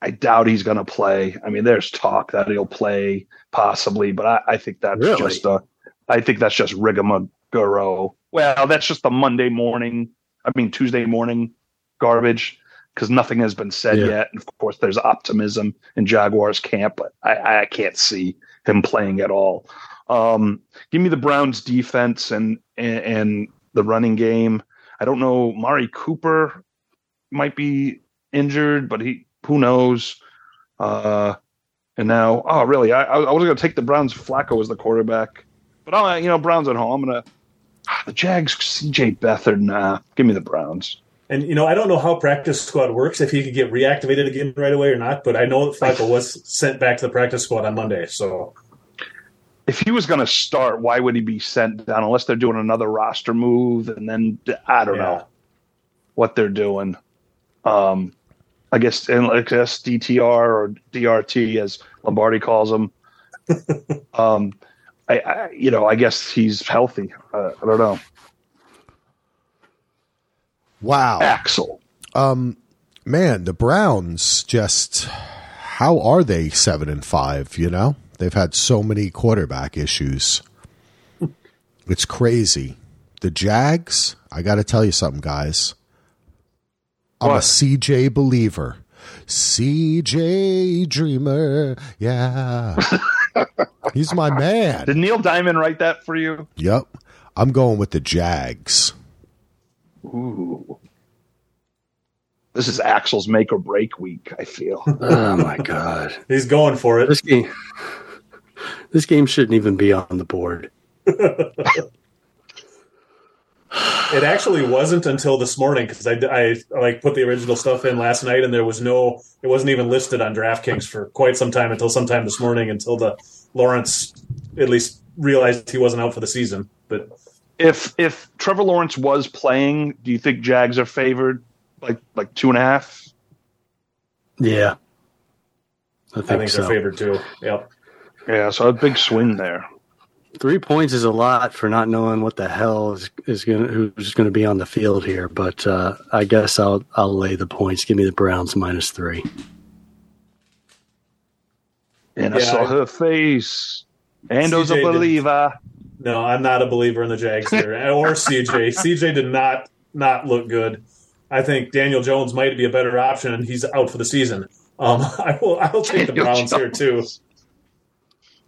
I doubt he's going to play. I mean, there's talk that he'll play possibly, but I, I think that's Really? just a, I think that's just rigmarole. Well, that's just the Monday morning, I mean, Tuesday morning garbage because nothing has been said Yeah. yet. And of course, there's optimism in Jaguars camp, but I, I can't see him playing at all. Um, give me the Browns defense and, and and the running game. I don't know. Mari Cooper might be injured, but he who knows. Uh, and now, oh, really? I, I was going to take the Browns. Flacco as the quarterback, but I, you know, Browns at home. I'm gonna ah, the Jags. C.J. Beathard. Nah, give me the Browns. And you know, I don't know how practice squad works if he could get reactivated again right away or not. But I know that Flacco was sent back to the practice squad on Monday. So If he was going to start, why would he be sent down? Unless they're doing another roster move, and then I don't Yeah. know what they're doing. Um, I guess and I guess DTR or DRT as Lombardi calls him. um, I, I you know I guess he's healthy. Uh, I don't know. Wow. Axel. Um, man, the Browns just how are they seven and five? You know, they've had so many quarterback issues. It's crazy. The Jags, I got to tell you something, guys. I'm a CJ believer. CJ Dreamer, yeah. He's my man. Did Neil Diamond write that for you? Yep. I'm going with the Jags. Ooh. This is Axel's make or break week. I feel. Oh my god. he's going for it. This game This game shouldn't even be on the board. It actually wasn't until this morning because I, I like put the original stuff in last night and there was no, it wasn't even listed on DraftKings for quite some time until sometime this morning until the Lawrence at least realized he wasn't out for the season. But if if Trevor Lawrence was playing, do you think Jags are favored like like two and a half? Yeah. I think, I think so. they're favored too. Yep. Yeah, so a big swing there. Three points is a lot for not knowing what the hell is, is going who's going to be on the field here, but uh, I guess I'll I'll lay the points. Give me the Browns minus three. And I saw I- her face. Ando's a CJ did- believer. No, I'm not a believer in the Jags here or CJ. CJ did not not look good. I think Daniel Jones might be a better option, and he's out for the season. Um, I will. I will take the Daniel Browns here too.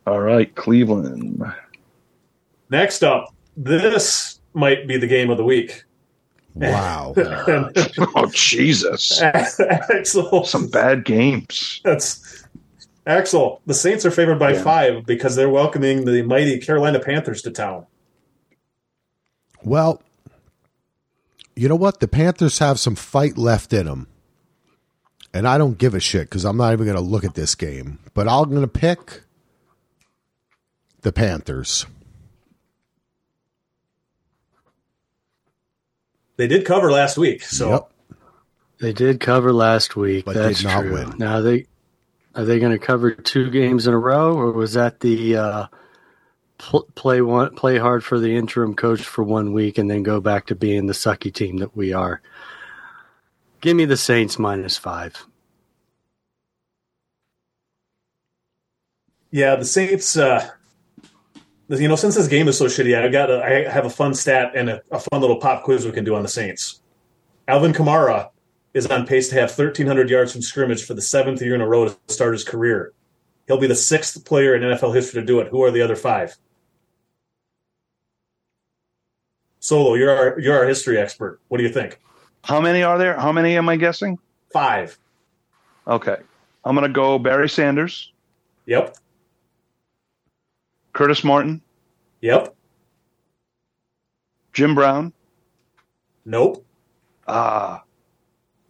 All right, Cleveland. Next up, this might be the game of the week. Wow. Oh Jesus! Axel, Some bad games. that's Axel. The Saints are favored by Yeah. five because they're welcoming the mighty Carolina Panthers to town. Well, you know what? The Panthers have some fight left in them. And I don't give a shit because I'm not even going to look at this game. But I'm going to pick the Panthers. They did cover last week, so Yep. They did cover last week. But That's did not true. win. Now they are they going to cover two games in a row, or was that the uh, pl- play one play hard for the interim coach for one week and then go back to being the sucky team that we are? Give me the Saints minus five. Yeah, the Saints. Uh, you know, since this game is so shitty, I got. A, I have a fun stat and a, a fun little pop quiz we can do on the Saints. Alvin Kamara is on pace to have 1,300 yards from scrimmage for the seventh year in a row to start his career. He'll be the sixth player in NFL history to do it. Who are the other five? Solo, you're our you're our history expert. What do you think? How many are there? How many am I guessing? Five. Okay, I'm gonna go Barry Sanders, Yep. Curtis Martin, Yep. Jim Brown. Nope. Ah,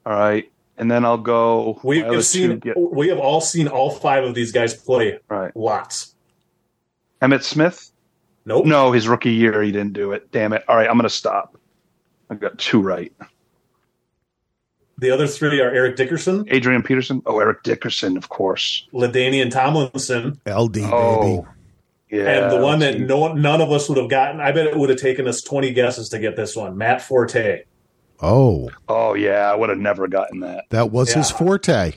all right. and then I'll go. We have seen get- we have all seen all five of these guys play right. lots. Emmitt Smith. Nope. No, his rookie year he didn't do it. Damn it! All right, I'm going to stop. I got two right. The other three are Eric Dickerson, Adrian Peterson. Oh, Eric Dickerson, of course. LaDainian Tomlinson, LT baby. Oh, yeah. and the one that no none of us would have gotten. I bet it would have taken us twenty guesses to get this one. Matt Forte. Oh, Oh yeah, I would have never gotten that. that was his forte.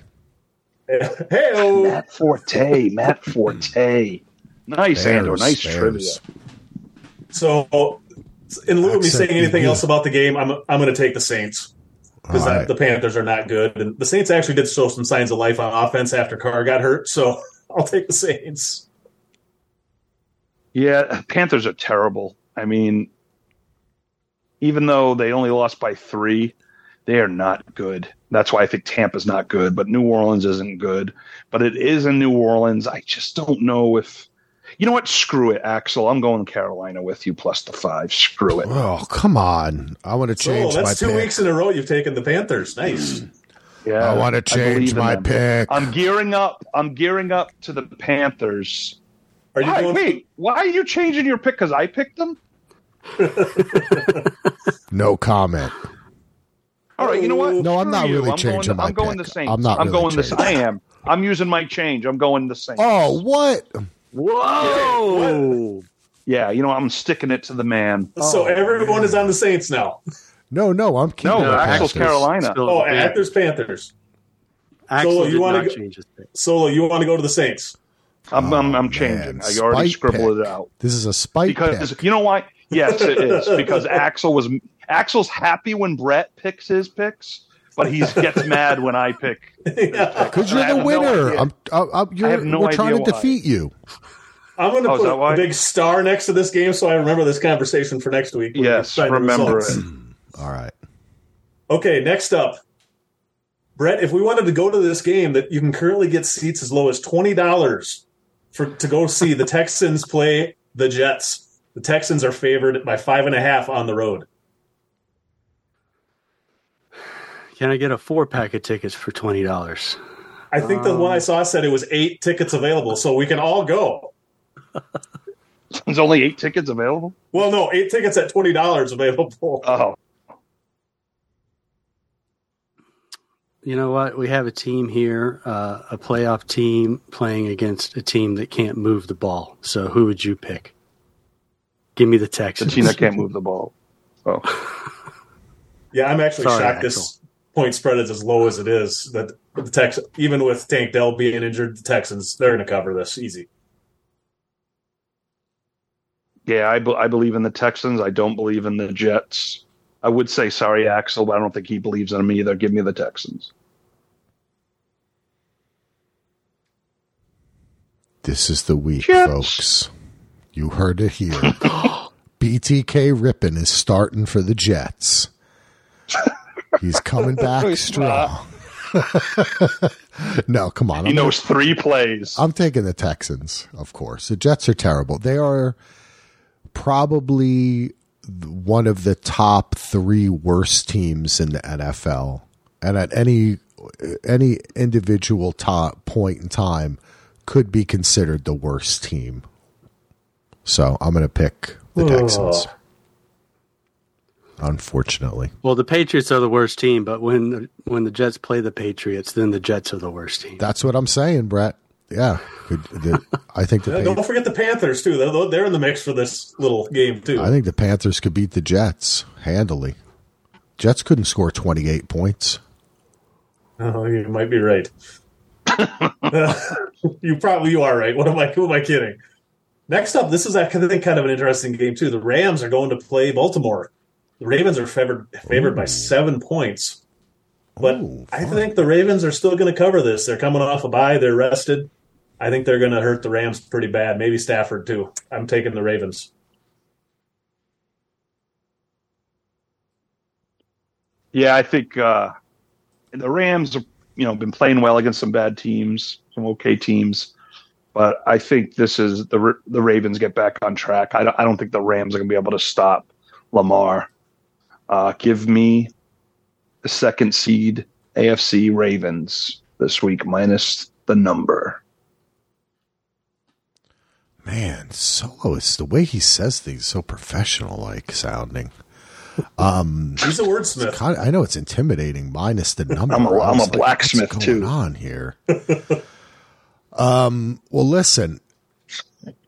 hey, Matt Forte. Matt Forte. Nice, Ando. Bears, Nice Bears. trivia. so in lieu of me saying anything be else about the game, I'm I'm going to take the Saints because All right. the Panthers are not good, and the Saints actually did show some signs of life on offense after Carr got hurt. So I'll take the Saints. Yeah, Panthers are terrible. I mean, even though they only lost by three, they are not good. That's why I think Tampa's not good, but New Orleans isn't good. But it is in New Orleans. I just don't know if. You know what? Screw it, Axel. I'm going to Carolina with you plus the five. Screw it. Oh, come on. I want to oh, change my that's two pick. weeks in a row you've taken the Panthers. Nice. Yeah, I want to change my them. pick. I'm gearing up. I'm gearing up to the Panthers. Are you Why, going? wait, why are you changing your pick? Because I picked them. No comment. All right, you know what? No, I'm Screw not you. really I'm changing going, my I'm going pick. the Saints. I'm not really going the. changing. I am. I'm using my change. I'm going the Saints. Oh, what? Whoa! yeah. You know, I'm sticking it to the man. So oh, everyone is on the Saints now. No, no, I'm keeping No, the Axel's Carolina. Still Oh, the Panthers. Panthers, Panthers. Axel Solo, you wanna go- change his pick. Solo, you want to go to the Saints? I'm, I'm, Oh, I'm changing. man. I already Spite scribbled pick. it out This is a spite because pick. you know why? Yes, it is because Axel was Axel's happy when Brett picks his picks, but he gets mad when I pick. yeah. Because I you're the winner. idea. I'm, I'm, I'm, you're, I have no we're trying to why. defeat you. I'm going to Oh, put a big star next to this game so I remember this conversation for next week. when we Yes, find remember results. it. All right. Okay, next up. Brett, if we wanted to go to this game, that you can currently get seats as low as twenty dollars for to go see the Texans play the Jets. The Texans are favored by five and a half on the road. Can I get a four pack of tickets for twenty dollars? I think the one I saw said it was eight tickets available, so we can all go. There's only eight tickets available. Well, no, eight tickets at twenty dollars available. Oh, You know what? We have a team here, uh, a playoff team playing against a team that can't move the ball. So who would you pick? Give me the the Texans. team can't move the ball. Oh, Yeah, I'm actually Sorry, shocked this point spread is as low as it is. That the Tex, even with Tank Dell being injured, the Texans they're going to cover this easy. yeah. I, be- I believe in the Texans. I don't believe in the Jets. I would say sorry, Axel, but I don't think he believes in them either. Give me the Texans. This is the week, Jets. folks. You heard it here. BTK Rypien is starting for the Jets. He's coming back He's strong. no, come on. He I'm, knows three plays. I'm taking the Texans, of course. The Jets are terrible. They are probably one of the top three worst teams in the NFL. And at any any individual top point in time could be considered the worst team. So I'm going to pick the Texans. Unfortunately, Well, the Patriots are the worst team, but when the, when the Jets play the Patriots, then the Jets are the worst team. that's what I'm saying, Brett. Yeah, Good- the- I think the Yeah, Pa- don't forget the Panthers too. They're, they're in the mix for this little game too. I think the Panthers could beat the Jets handily. Jets couldn't score 28 points. Oh, you might be right. you probably you are right. What am I? Who am I kidding? Next up, this is I think kind of an interesting game too. The Rams are going to play Baltimore. The Ravens are favored favored by seven points, but Ooh, I think the Ravens are still going to cover this. They're coming off a bye. They're rested. I think they're going to hurt the Rams pretty bad. Maybe Stafford too. I'm taking the Ravens. Yeah, I think uh, the Rams have you know been playing well against some bad teams, some okay teams, but I think this is the the Ravens get back on track. I don't, I don't think the Rams are going to be able to stop Lamar. Uh, give me the second seed AFC Ravens this week minus the number. Man, Solo is the way he says things so professional like sounding. Um, He's a wordsmith. kind of, I know it's intimidating minus the number. I'm a- I I'm was a blacksmith, what's too. going on here? um, well, listen,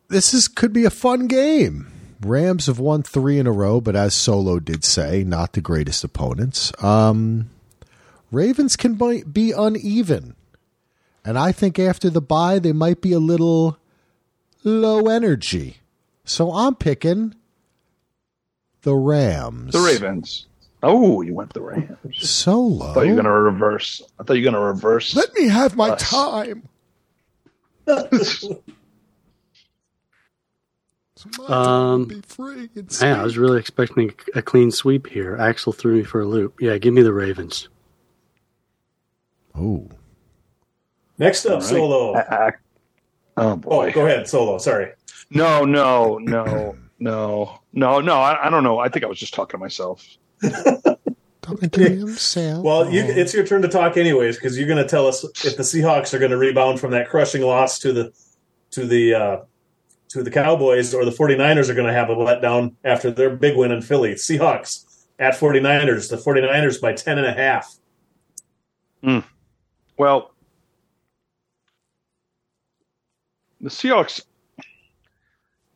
this is could be a fun game. Rams have won three in a row, but as Solo did say, not the greatest opponents. Um, Ravens can be uneven, and I think after the bye they might be a little low energy. So I'm picking the Rams. The Ravens. Oh, you went the Rams. Solo. I thought you were going to reverse. I thought you were going to reverse. Let me have my Us. time. It's Um, to be free and Man, I was really expecting a clean sweep here. Axel threw me for a loop. Yeah, give me the Ravens. Oh, Next up, All right. Solo. I- I- oh boy. Oh, go ahead, Solo. Sorry. No, no, no, no, no, no. I, I don't know. I think I was just talking to myself. talking to himself. Well, you, it's your turn to talk anyways because you're going to tell us if the Seahawks are going to rebound from that crushing loss to the to the uh, to the Cowboys or the 49ers are going to have a letdown after their big win in Philly. Seahawks at 49ers. The 49ers by 10 and a half. Well, the Seahawks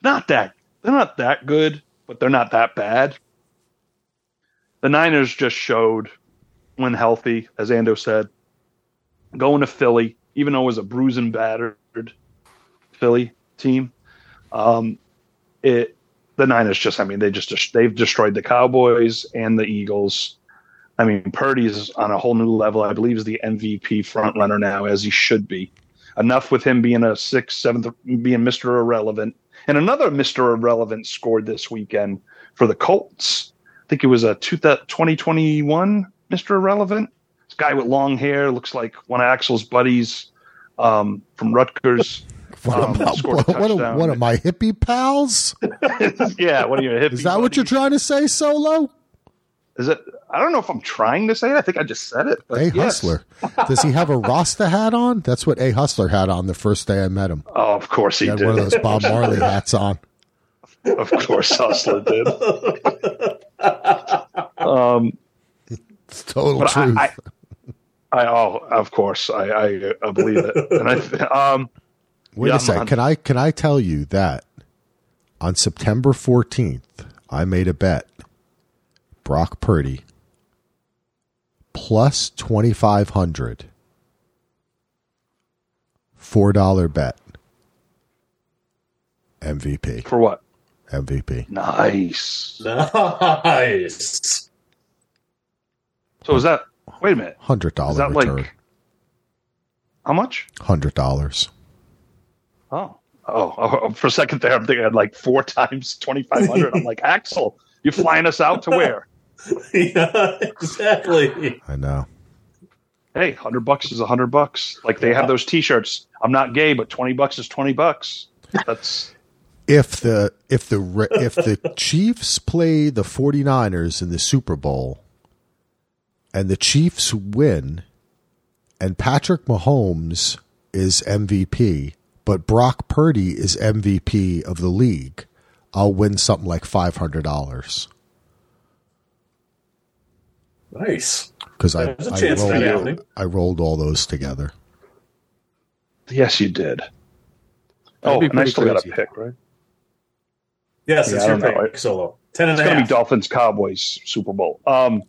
not that they're not that good, but they're not that bad. The Niners just showed when healthy, as Ando said, going to Philly, even though it was a bruising battered Philly team. Um, it the Niners just, I mean, they just they've destroyed the Cowboys and the Eagles. I mean, Purdy's on a whole new level. I believe is the MVP front runner now, as he should be. Enough with him being a sixth, seventh, being Mr. Irrelevant. And another Mr. Irrelevant scored this weekend for the Colts. I think it was a two, 2021 Mr. Irrelevant. This guy with long hair looks like one of Axel's buddies um, from Rutgers. What, Um, about, a what, what, touchdown. what of my hippie pals? yeah, what are you, a hippie Is that what you're trying to say, Solo? Is it? I don't know if I'm trying to say it. I think I just said it. A yes. Hustler. Does he have a Rasta hat on? That's what A Hustler had on the first day I met him. Oh, of course he, He had did. one of those Bob Marley hats on. Of course, Hustler did. Um, It's total truth. I, I, I, oh, of course, I, I, I believe it. And I, um, Wait yeah, a second. Can I can I tell you that on September 14th, I made a bet. Brock Purdy plus 2500 $4 bet. MVP. for what? MVP. Nice. Nice. So is that? Wait a minute. $100 Is that return. like how much? $100. Oh, oh, oh, for a second there, I'm thinking I'd like four times twenty five hundred. I'm like Axel, you flying us out to where? yeah, exactly. I know. Hey, hundred bucks is a hundred bucks. Like they have those T-shirts. I'm not gay, but twenty bucks is twenty bucks. That's if the if the if the Chiefs play the 49ers in the Super Bowl and the Chiefs win and Patrick Mahomes is MVP but Brock Purdy is MVP of the league I'll win something like $500 Nice. cuz I There's a I chance for that rolled. I rolled all those together yes, you did. Oh, That'd oh, be and I pretty still got a pick, right? Yes, Yeah, it's your don't know. pick, Solo. Ten and It's going to be Dolphins Cowboys Super Bowl. Um,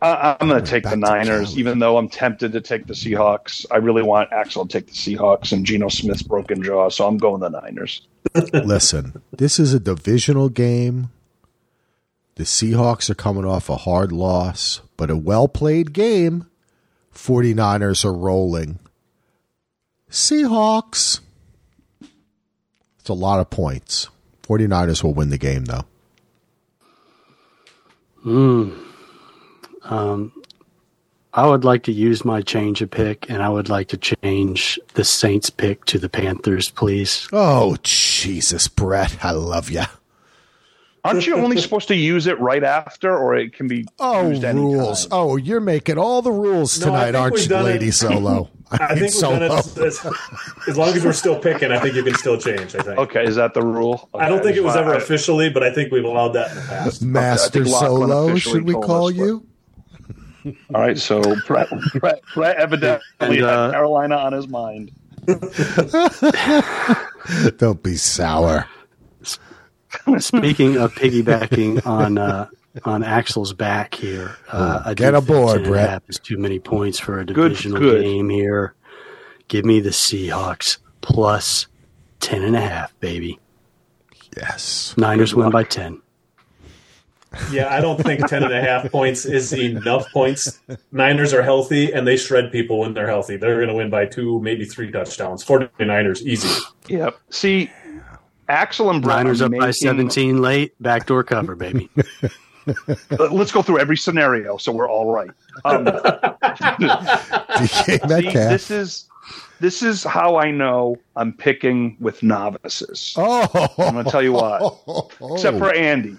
I, I'm going to take the Niners, even though I'm tempted to take the Seahawks. I really want Axel to take the Seahawks and Geno Smith's broken jaw, so I'm going the Niners. Listen, this is a divisional game. The Seahawks are coming off a hard loss, but a well played game. 49ers are rolling. Seahawks. It's a lot of points. 49ers will win the game, though. Hmm. Um, I would like to use my change of pick, and I would like to change the Saints pick to the Panthers, please. Oh, Jesus, Brett. I love you. Aren't you only supposed to use it right after, or it can be Oh, used anytime? rules. Oh, you're making all the rules tonight, think aren't you, done it- Lady Solo? I mean, think we've done it Solo. as, as long as we're still picking. I think you can still change. I think. Okay, is that the rule? I don't think it was fine. ever officially, but I think we've allowed that in the past. Master think Lachlan Solo, should we call us, but- you? All right, so Brett, Brett, Brett evidently And, uh, had Carolina on his mind. Don't be sour. Speaking of piggybacking on uh, on Axel's back here, uh, I do Get think aboard, 10 a Brett. half is too many points for a divisional good. game here. Give me the Seahawks plus ten and a half, baby. Yes. Niners win by ten. Yeah, I don't think 10 and a half points is enough points. Niners are healthy and they shred people when they're healthy. They're going to win by two, maybe three touchdowns. 49ers, easy. Yep. See, Axel and Brett Niners are up by seventeen late, backdoor cover, baby. Uh, Let's go through every scenario so we're all right. Um, DK see, this is this is how I know I'm picking with novices. oh, I'm going to tell you what. Except for Andy.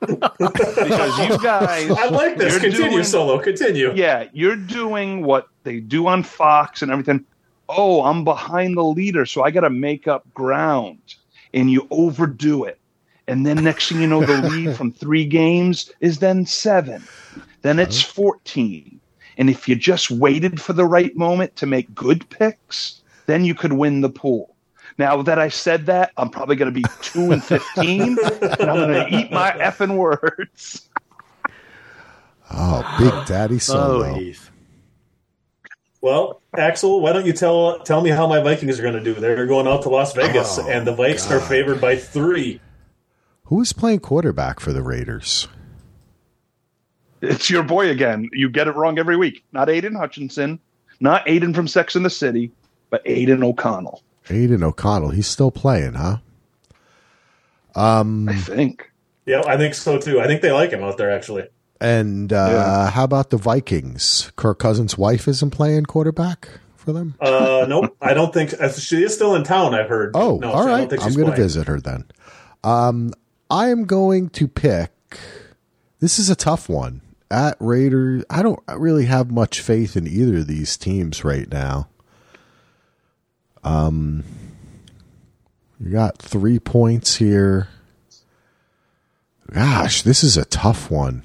because you guys I like this. you're Continue, doing- Solo. Continue. yeah, you're doing what they do on Fox and everything. Oh, I'm behind the leader, so I got to make up ground. And you overdo it. And then next thing you know, the lead from three games is then seven. Then it's 14. And if you just waited for the right moment to make good picks, then you could win the pool. Now that I said that, I'm probably going to be 2 and 15, and I'm going to eat my effing words. oh, Big Daddy Solo. Oh, Heath. Well, Axel, why don't you tell tell me how my Vikings are going to do? They're going out to Las Vegas, Oh, and the Vikes are favored by three. Who is playing quarterback for the Raiders? It's your boy again. You get it wrong every week. Not Aidan Hutchinson, not Aidan from Sex and the City, but Aidan O'Connell. Aidan O'Connell. He's still playing, huh? Um, I think. Yeah, I think so too. I think they like him out there, actually. And uh, Yeah. how about the Vikings? Kirk Cousins' wife isn't playing quarterback for them. Uh, nope, I don't think uh, she is still in town. I've heard. Oh, no, all right. I'm going to visit her then. Um, I am going to pick. This is a tough one at Raiders. I don't really have much faith in either of these teams right now. Um, you got three points here. Gosh, this is a tough one.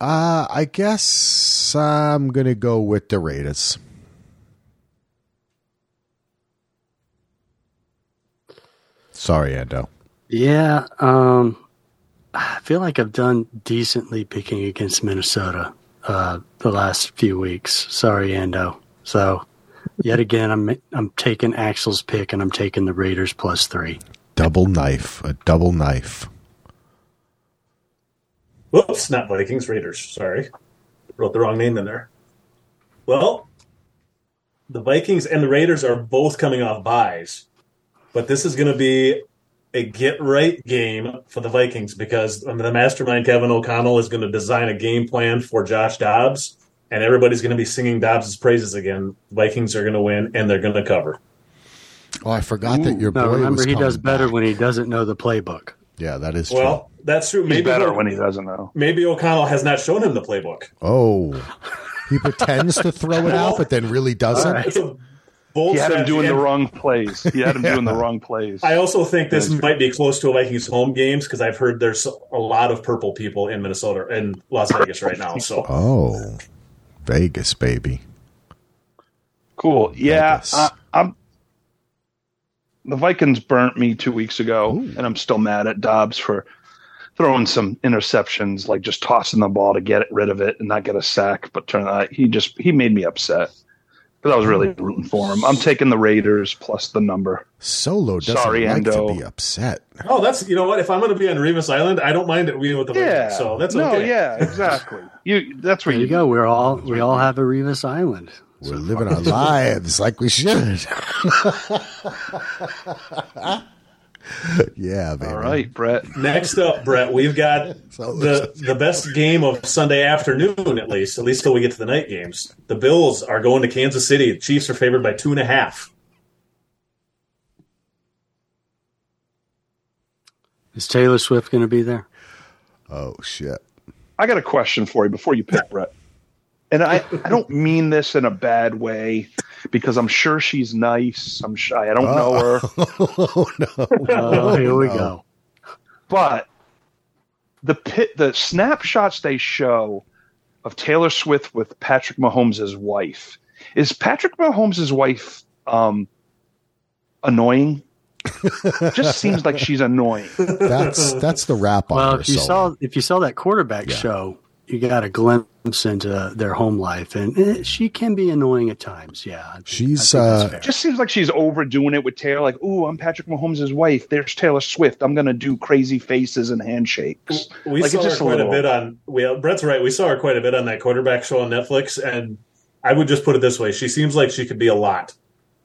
Uh, I guess I'm going to go with the Raiders. Sorry, Ando. Yeah, um, I feel like I've done decently picking against Minnesota uh, the last few weeks. Sorry, Ando. So, yet again, I'm I'm taking Axel's pick and I'm taking the Raiders plus three. Double knife. A double knife. Whoops, not Vikings, Raiders. Sorry. Wrote the wrong name in there. Well, the Vikings and the Raiders are both coming off byes, but this is going to be a get right game for the Vikings because the mastermind Kevin O'Connell is going to design a game plan for Josh Dobbs, and everybody's going to be singing Dobbs' praises again. Vikings are going to win, and they're going to cover. Oh, I forgot that your boy No, remember was he does coming better back. when he doesn't know the playbook. Yeah, that is true. Well, that's true. He's Maybe better he'll- when he doesn't know. maybe O'Connell has not shown him the playbook. Oh, he pretends to throw it out, but then really doesn't. right. It's a bold He had him strategy, doing the wrong plays. He had him doing the wrong plays. I also think this might be close to a Vikings home games because I've heard there's a lot of purple people in Minnesota and Las Vegas right now. So Oh, Vegas, baby. Cool. Yeah, Vegas. I, I'm. The Vikings burnt me two weeks ago, and I'm still mad at Dobbs for throwing some interceptions, like just tossing the ball to get rid of it and not get a sack. But turn out he just he made me upset because I was really rooting for him. I'm taking the Raiders plus the number. Solo doesn't Sorry, like Ando. to be upset. oh, that's you know what? If I'm going to be on Revis Island, I don't mind it being with the Yeah. Vikings. So that's no. okay. Yeah. Exactly. you. That's where There you go. We're all we all have a Revis Island. We're living our lives like we should. yeah, baby. All right, Brett. Next up, Brett, we've got So- the the best game of Sunday afternoon, at least, at least till we get to the night games. The Bills are going to Kansas City. The Chiefs are favored by two and a half. Is Taylor Swift going to be there? Oh shit. I got a question for you before you pick Brett. And I, I don't mean this in a bad way because I'm sure she's nice. I'm shy. I don't know her. oh no. Oh, here we no. go. but the pit the snapshots they show of Taylor Swift with Patrick Mahomes' wife is Patrick Mahomes' wife um annoying just seems like she's annoying That's that's the wrap on Well, her if you solo. saw if you saw that quarterback Yeah. show, you got a glimpse into their home life, and eh, she can be annoying at times. Yeah, think- She's, I think that's uh, just seems like she's overdoing it with Taylor like ooh I'm Patrick Mahomes' wife there's Taylor Swift I'm gonna do crazy faces and handshakes We Like, saw it's her just a quite a, bit on. We, Brett's right. We saw her quite a bit on that quarterback show on Netflix, and I would just put it this way: she seems like she could be a lot.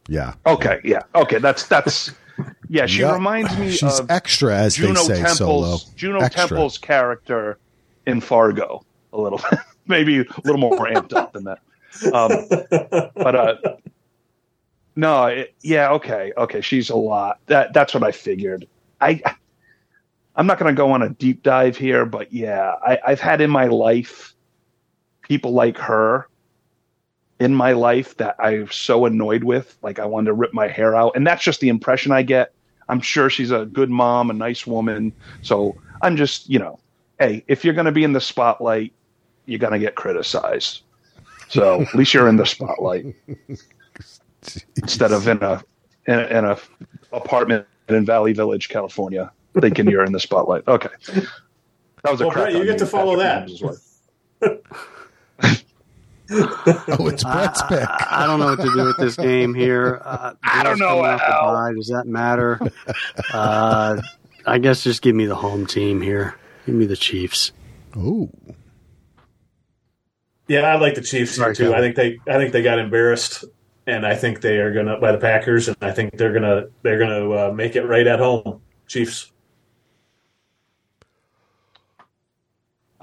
yeah. okay yeah okay that's that's yeah she Yep. reminds me She's of extra as Juno they say solo. Juno Extra. Temple's character in Fargo a little maybe a little more amped up than that. Um, but uh, no, it, yeah, okay, okay, she's a lot. That that's what I figured. I I'm not going to go on a deep dive here, but yeah, I, I've had in my life people like her in my life that I'm so annoyed with, like I wanted to rip my hair out, and that's just the impression I get. I'm sure she's a good mom, a nice woman. So I'm just, you know, hey, if you're going to be in the spotlight, you're going to get criticized. So at least you're in the spotlight instead of in a in a, in a apartment in Valley Village, California, thinking you're in the spotlight. Okay, that was a Well, crack Brett, you get to follow Patrick that. Oh, it's Brett's I, pick. I, I don't know what to do with this game here. Uh, I don't know coming off the how. Does that matter? uh, I guess just give me the home team here. Give me the Chiefs. Oh. Yeah, I like the Chiefs Sorry, too. Kevin. I think they, I think they got embarrassed, and I think they are gonna by the Packers, and I think they're gonna, they're gonna uh, make it right at home. Chiefs.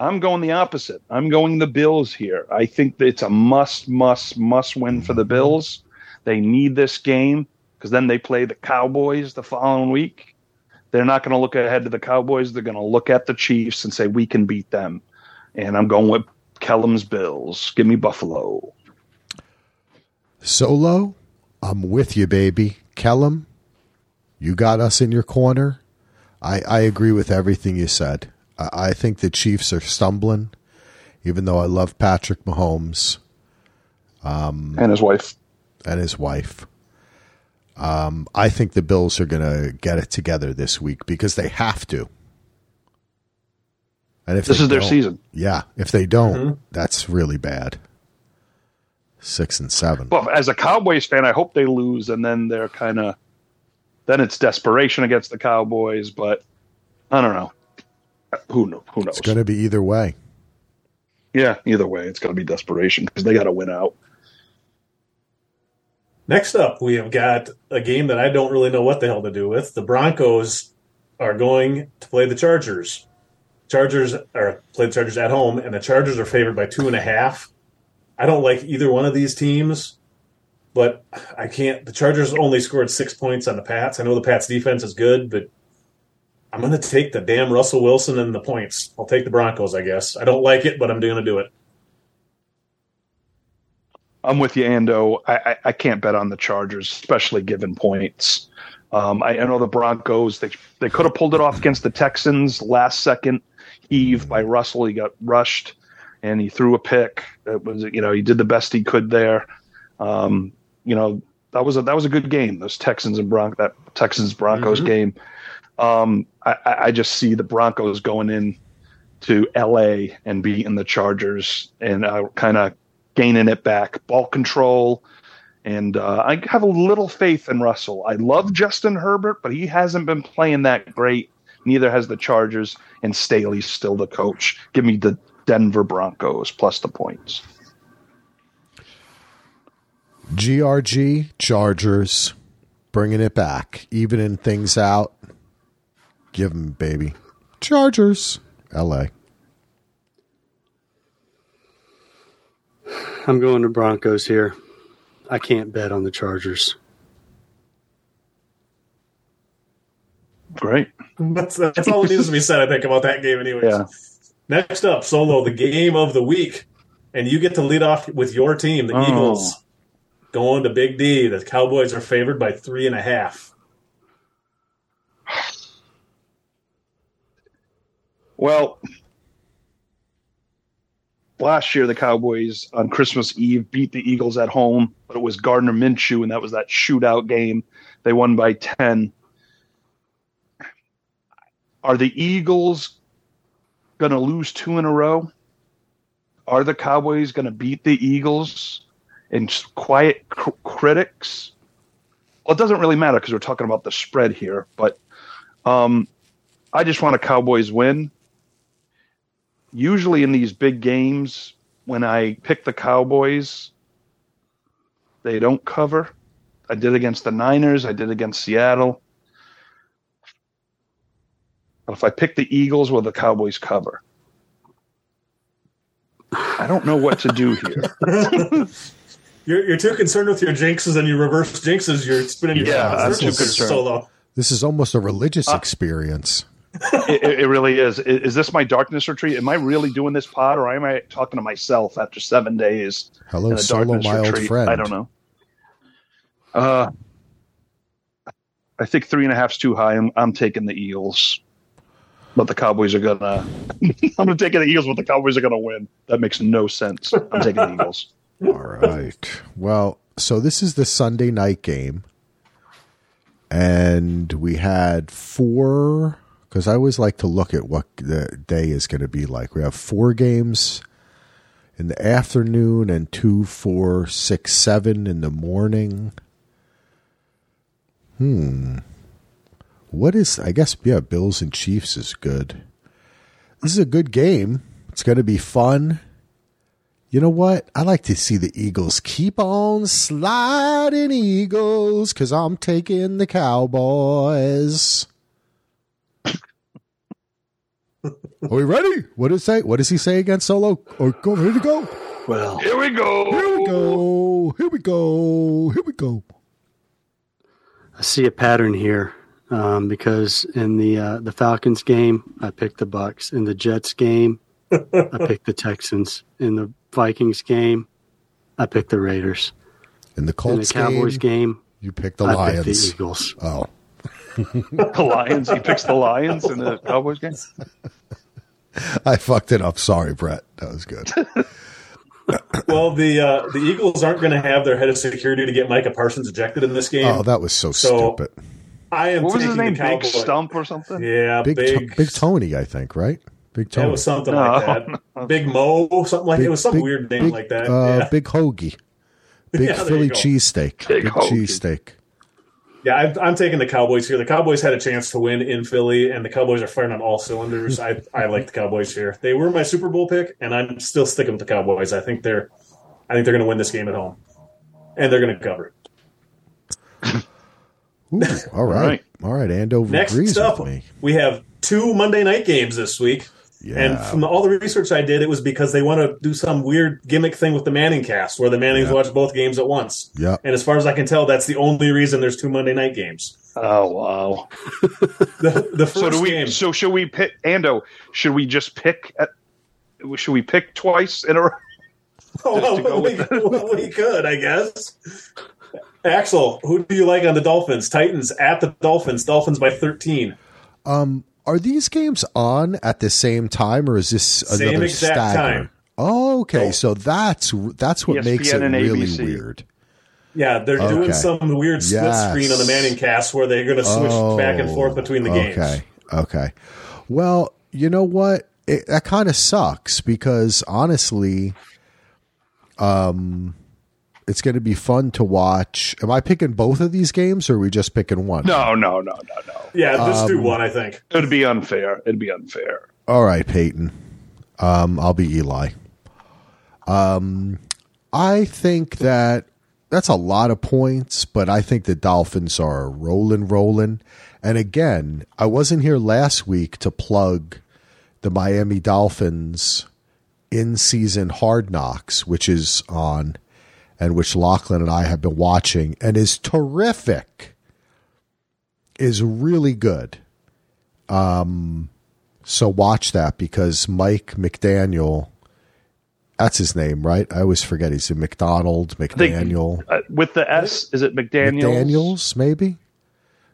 I'm going the opposite. I'm going the Bills here. I think it's a must, must, must win for the Bills. They need this game because then they play the Cowboys the following week. They're not going to look ahead to the Cowboys. They're going to look at the Chiefs and say, we can beat them. And I'm going with Kellum's Bills. Give me Buffalo. Solo, I'm with you, baby. Kellum, you got us in your corner. I, I agree with everything you said. I, I think the Chiefs are stumbling, even though I love Patrick Mahomes Um, And his wife. and his wife. Um, I think the Bills are going to get it together this week because they have to. And if This is their season. Yeah, if they don't, Mhm. that's really bad. Six and seven. But as a Cowboys fan, I hope they lose, and then they're kind of then it's desperation against the Cowboys. But I don't know. Who knows? Who knows? It's going to be either way. Yeah, either way, it's going to be desperation because they got to win out. Next up, we have got a game that I don't really know what the hell to do with. The Broncos are going to play the Chargers. Chargers are play the Chargers at home, and the Chargers are favored by two and a half. I don't like either one of these teams, but I can't. The Chargers only scored six points on the Pats. I know the Pats defense is good, but I'm going to take the damn Russell Wilson and the points. I'll take the Broncos, I guess. I don't like it, but I'm going to do it. I'm with you, Ando. I, I, I can't bet on the Chargers, especially given points. Um, I, I know the Broncos. They they could have pulled it off against the Texans last second heave by Russell. He got rushed, and he threw a pick. It was you know he did the best he could there. Um, you know that was a that was a good game. Those Texans and Bronc that Texans Broncos Mhm. game. Um, I, I I just see the Broncos going in to L.A. and beating the Chargers and uh, kind of gaining it back, ball control. And uh, I have a little faith in Russell. I love Justin Herbert, but he hasn't been playing that great. Neither has the Chargers, and Staley's still the coach. Give me the Denver Broncos plus the points. GRG Chargers bringing it back, evening things out. Give them, baby. Chargers, LA. I'm going to Broncos here. I can't bet on the Chargers. Great. That's, that's all that needs to be said, I think, about that game, anyways. Yeah. Next up, Solo, the game of the week. And you get to lead off with your team, the Oh. Eagles, going to Big D. The Cowboys are favored by three and a half. Well, last year the Cowboys on Christmas Eve beat the Eagles at home, but it was Gardner Minshew, and that was that shootout game. They won by 10. Are the Eagles going to lose two in a row? Are the Cowboys going to beat the Eagles and quiet cr- critics? Well, it doesn't really matter because we're talking about the spread here, but um, I just want a Cowboys win usually in these big games when I pick the Cowboys, they don't cover. I did against the Niners, I did against Seattle. But if I pick the Eagles, will the Cowboys cover? I don't know what to do here. You're, you're too concerned with your jinxes and your reverse jinxes. You're spinning your Yeah, top I'm too concerned. Solo. This is almost a religious Uh, experience. it, it- it really is. I- Is this my darkness retreat? Am I really doing this pod, or am I talking to myself after seven days? Hello, in solo, darkness my old friend. I don't know. Uh, I think three and a half's too high. I'm, I'm taking the Eagles, but the Cowboys are gonna. I'm gonna take the Eagles, but the Cowboys are gonna win. That makes no sense. I'm taking the Eagles. All right. Well, so this is the Sunday night game. And we had four, because I always like to look at what the day is going to be like. We have four games in the afternoon and two, four, six, seven in the morning. Hmm. What is, I guess, yeah, Bills and Chiefs is good. This is a good game. It's going to be fun. You know what? I like to see the Eagles keep on sliding, Eagles, because I'm taking the Cowboys. Are we ready? What does say? What does he say against Solo? Or go ready to go? Well, Here we go. Here we go. Here we go. Here we go. I see a pattern here um, because in the uh, the Falcons game, I picked the Bucs. In the Jets game, I picked the Texans. In the Vikings game, I picked the Raiders. In the In the Colts Cowboys game, game, you picked the I picked the Lions. Eagles. Oh, The Lions. He picks the Lions in the Cowboys game. I fucked it up. Sorry, Brett. That was good. Well, the uh, the Eagles aren't going to have their head of security to get Micah Parsons ejected in this game. Oh, that was so, So, stupid. I am What was his name? Big Stump or something? Yeah, Big, big, Big, big Tony, I think, right? Big Yeah, Tony. it was something No, like that. Big Mo, something like Big- it was some big- weird name big, like that. Uh, yeah, Big hoagie. Big Yeah, Philly you go. cheesesteak. Big Big hoagie. cheesesteak. yeah I'm, I'm taking the Cowboys here. The Cowboys had a chance to win in Philly, and the Cowboys are firing on all cylinders. I, I like the Cowboys here. They were my Super Bowl pick, and I'm still sticking with the Cowboys. I think they're I think they're going to win this game at home, and they're going to cover. Ooh, all right. right. All right. Ando Next agrees up, with me. we have two Monday night games this week. Yeah. And from all the research I did, it was because they want to do some weird gimmick thing with the Manning cast, where the Mannings Yeah. watch both games at once. yeah. And as far as I can tell, that's the only reason there's two Monday night games. Oh wow. The, the first So do we? game, So should we pick Ando? Should we just pick? At, should we pick twice in a row? oh, just to go we, well, we could, I guess. Axel, who do you like on the Dolphins? Titans at the Dolphins. Dolphins by 13. Um, are these games on at the same time, or is this Same another exact stagger? time. Oh, okay. Oh. So that's that's what ESPN makes it really ABC. weird. Yeah, they're Okay. doing some weird split Yes. screen on the Manning cast where they're going to switch Oh, back and forth between the games. Okay. Okay. Well, you know what? It, that kind of sucks because honestly, um, it's going to be fun to watch. Am I picking both of these games, or are we just picking one? No, no, no, no, no. Yeah, just Um, do one, I think. It'd be unfair. It'd be unfair. All right, Peyton. Um, I'll be Eli. Um, I think that that's a lot of points, but I think the Dolphins are rolling, rolling. And again, I wasn't here last week to plug the Miami Dolphins in season Hard Knocks, which is on and which Lachlan and I have been watching and is terrific. Is really good. Um, so watch that because Mike McDaniel, that's his name, right? I always forget he's a McDonald, think- McDaniel, Uh, with the S, is it McDaniels? McDaniels, maybe.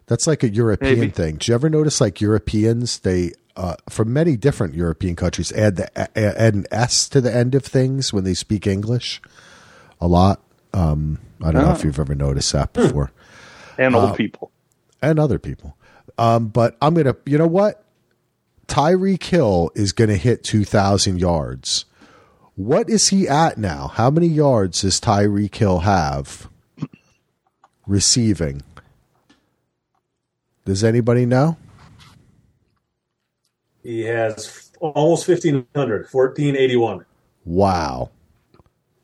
That's like a European Maybe. thing. Do you ever notice like Europeans? They uh, from many different European countries add the add an S to the end of things when they speak English. A lot. Um, I don't know if you've ever noticed that before. and Uh, old people. and other people. Um, but I'm gonna, you know what? Tyreek Hill is gonna hit 2,000 yards. What is he at now? How many yards does Tyreek Hill have receiving? Does anybody know? He has almost 1,500, 1,481. Wow.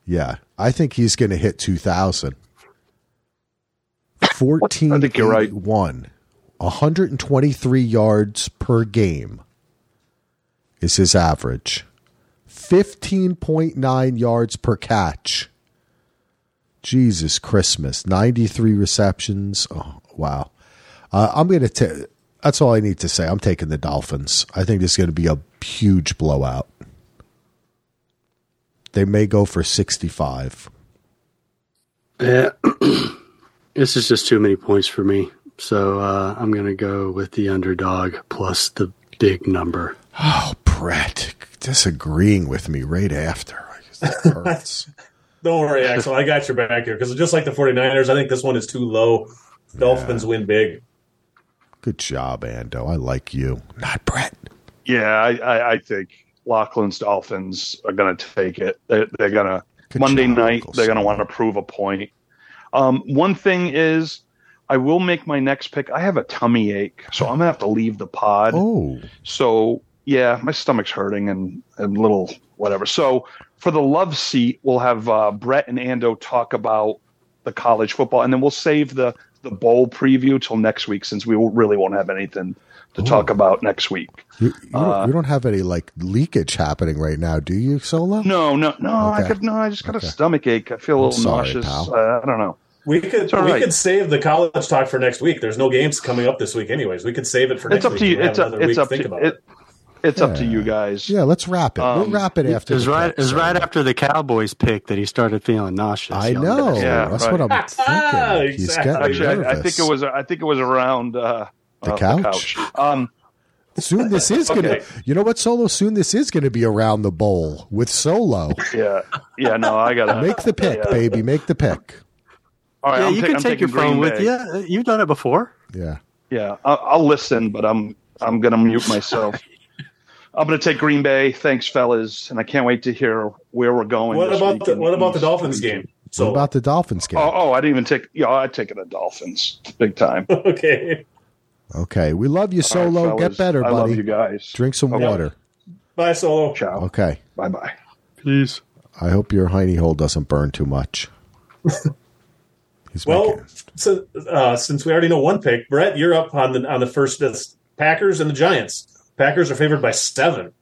Yeah, I think he's going to hit 2,000. 14 I think you're right. 123 yards per game is his average. 15.9 yards per catch. Jesus Christmas. 93 receptions. Oh, wow. Uh, I'm going to take. That's all I need to say. I'm taking the Dolphins. I think this is going to be a huge blowout. They may go for 65. Yeah, this is just too many points for me. So uh, I'm going to go with the underdog plus the big number. Oh, Brett, disagreeing with me right after. That hurts. Don't worry, Axel. I got your back here because just like the 49ers, I think this one is too low. Dolphins win big. Good job, Ando. I like you. Not Brett. Yeah, I, I, I think Lachlan's Dolphins are going to take it. They're, they're going to Monday night. They're going to want to prove a point. Um, one thing is, I will make my next pick. I have a tummy ache, so I'm gonna have to leave the pod. Oh, So yeah, my stomach's hurting and and little whatever. So for the love seat, we'll have uh, Brett and Ando talk about the college football, and then we'll save the the bowl preview till next week since we really won't have anything to talk about next week. you, you, don't, you don't have any like leakage happening right now, do you, Solo? Uh, No, no, no. I could no. I just got Okay. a stomach ache. I feel a little sorry, nauseous. Uh, I don't know. We could all we right. could save the college talk for next week. There's no games coming up this week, anyways. We could save it for It's next up week. to you. and have It's up. another It's up think to about it. It's up to you guys. Yeah, let's wrap it. we'll Um, wrap it after It was right. picks, It was right after the Cowboys pick that he started feeling nauseous. I know. Yeah, That's right. what I'm thinking. He's Exactly. getting Actually, I, I think it was. I think it was around uh, The uh, couch? Um, soon. This is gonna. Okay. You know what, Solo? Soon this is gonna be around the bowl with Solo. yeah, yeah. No, I gotta Make the pick, Yeah. baby. Make the pick. All right, Yeah, I'm you ta- can I'm take your phone Bay. with you. You've done it before. Yeah. Yeah, I'll, I'll listen, but I'm I'm gonna mute myself. I'm gonna take Green Bay. Thanks, fellas, and I can't wait to hear where we're going. What about the what about the Dolphins region. game? So what about the Dolphins game? Oh, oh, I didn't even take. Yeah, I take it the Dolphins big time. okay. Okay, we love you, Solo. fellas, Get better, I love buddy. you guys. Drink some Okay. water. Bye, Solo. Ciao. Okay. Bye bye. Please. I hope your hiney hole doesn't burn too much. He's Well, making, so, uh, since we already know one pick, Brett, you're up on the on the first that's Packers and the Giants. Packers are favored by seven.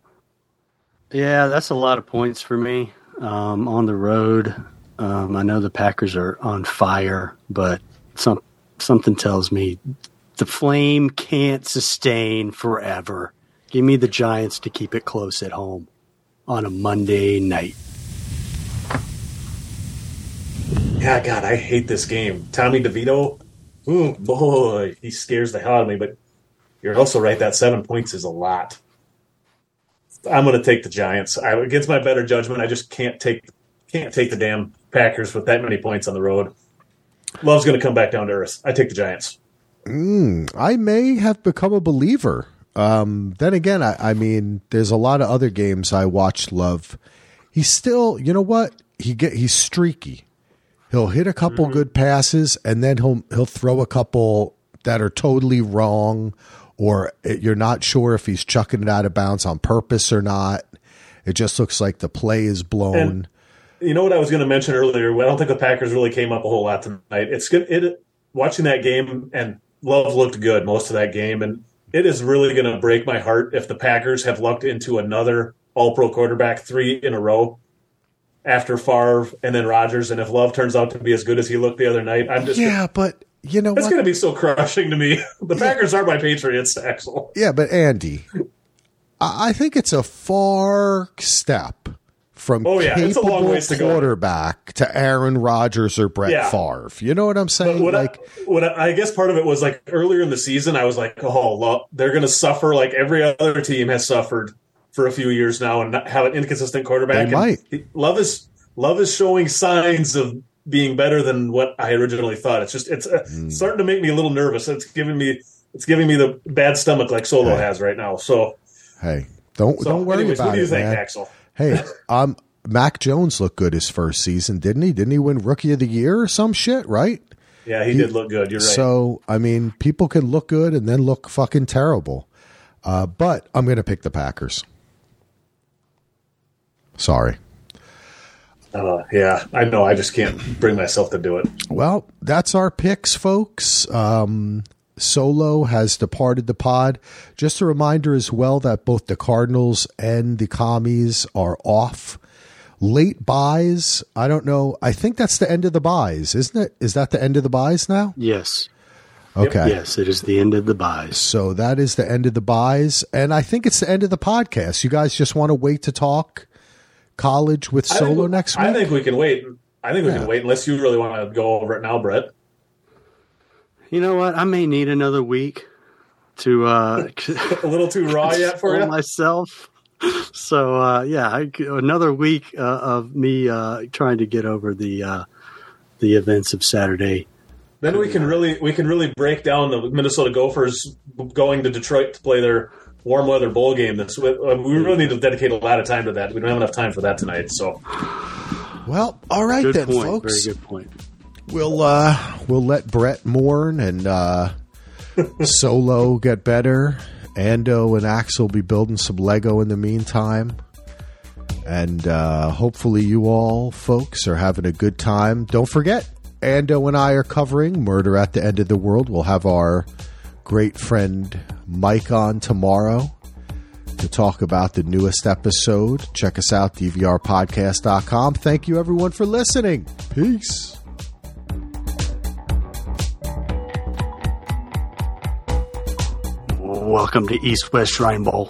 Yeah, that's a lot of points for me um, on the road. Um, I know the Packers are on fire, but some something tells me the flame can't sustain forever. Give me the Giants to keep it close at home on a Monday night. Yeah, God, I hate this game. Tommy DeVito, ooh, boy, he scares the hell out of me. But you're also right; that seven points is a lot. I'm going to take the Giants. I, against my better judgment, I just can't take can't take the damn Packers with that many points on the road. Love's going to come back down to earth. I take the Giants. I may have become a believer. Um, then again, I, I mean, there's a lot of other games I watch. Love, he's still, you know what? He get he's streaky. He'll hit a couple good passes, and then he'll he'll throw a couple that are totally wrong, or it, you're not sure if he's chucking it out of bounds on purpose or not. It just looks like the play is blown. And- You know what I was going to mention earlier? I don't think the Packers really came up a whole lot tonight. It's good. It watching that game and Love looked good most of that game, and it is really going to break my heart if the Packers have lucked into another All Pro quarterback three in a row after Favre and then Rodgers, and if Love turns out to be as good as he looked the other night, I'm just yeah, but you know it's going to be so crushing to me. The Packers are my Patriots, Axel. Yeah, but Andy, I I think it's a far step from Oh, yeah, it's a long capable ways to go. quarterback to Aaron Rodgers or Brett Yeah. Favre. You know what I'm saying? what, like, I, what I, I guess part of it was like earlier in the season, I was like, oh, they're going to suffer like every other team has suffered for a few years now and not have an inconsistent quarterback. They might. he- Love is Love is showing signs of being better than what I originally thought. It's just it's uh, Hmm. starting to make me a little nervous. It's giving me it's giving me the bad stomach like Solo Hey. has right now. So, hey, don't so don't worry anyways, about what do you it, think, man. Axel? Hey, um, Mac Jones looked good his first season, didn't he? Didn't he win Rookie of the Year or some shit? Right. Yeah, he, did look good. You're right. So, I mean, people can look good and then look fucking terrible. Uh, but I'm going to pick the Packers. Sorry. Uh, yeah, I know. I just can't bring myself to do it. Well, that's our picks, folks. Um, Solo has departed the pod. Just a reminder as well that both the Cardinals and the Commies are off. Late byes. I don't know. I think that's the end of the byes, isn't it? Is that the end of the byes now? Yes. Okay. Yes, it is the end of the byes. So that is the end of the byes. And I think it's the end of the podcast. You guys just want to wait to talk college with I think- Solo next week? I think we can wait. I think we Yeah. can wait unless you really want to go over it now, Brett. You know what? I may need another week to uh, A little too raw yet for you? myself. So uh, yeah, I, another week uh, of me uh, trying to get over the uh, the events of Saturday. Then we can really we can really break down the Minnesota Gophers going to Detroit to play their warm weather bowl game. This we really need to dedicate a lot of time to that. We don't have enough time for that tonight. So well, all right Good then, point. folks. Very good point. We'll uh we'll let Brett mourn and uh Solo get better. Ando and Axel be building some Lego in the meantime. And uh hopefully you all folks are having a good time. Don't forget, Ando and I are covering Murder at the End of the World. We'll have our great friend Mike on tomorrow to talk about the newest episode. Check us out, dvrpodcast.com. Thank you everyone for listening. Peace. Welcome to East West Shrine Bowl.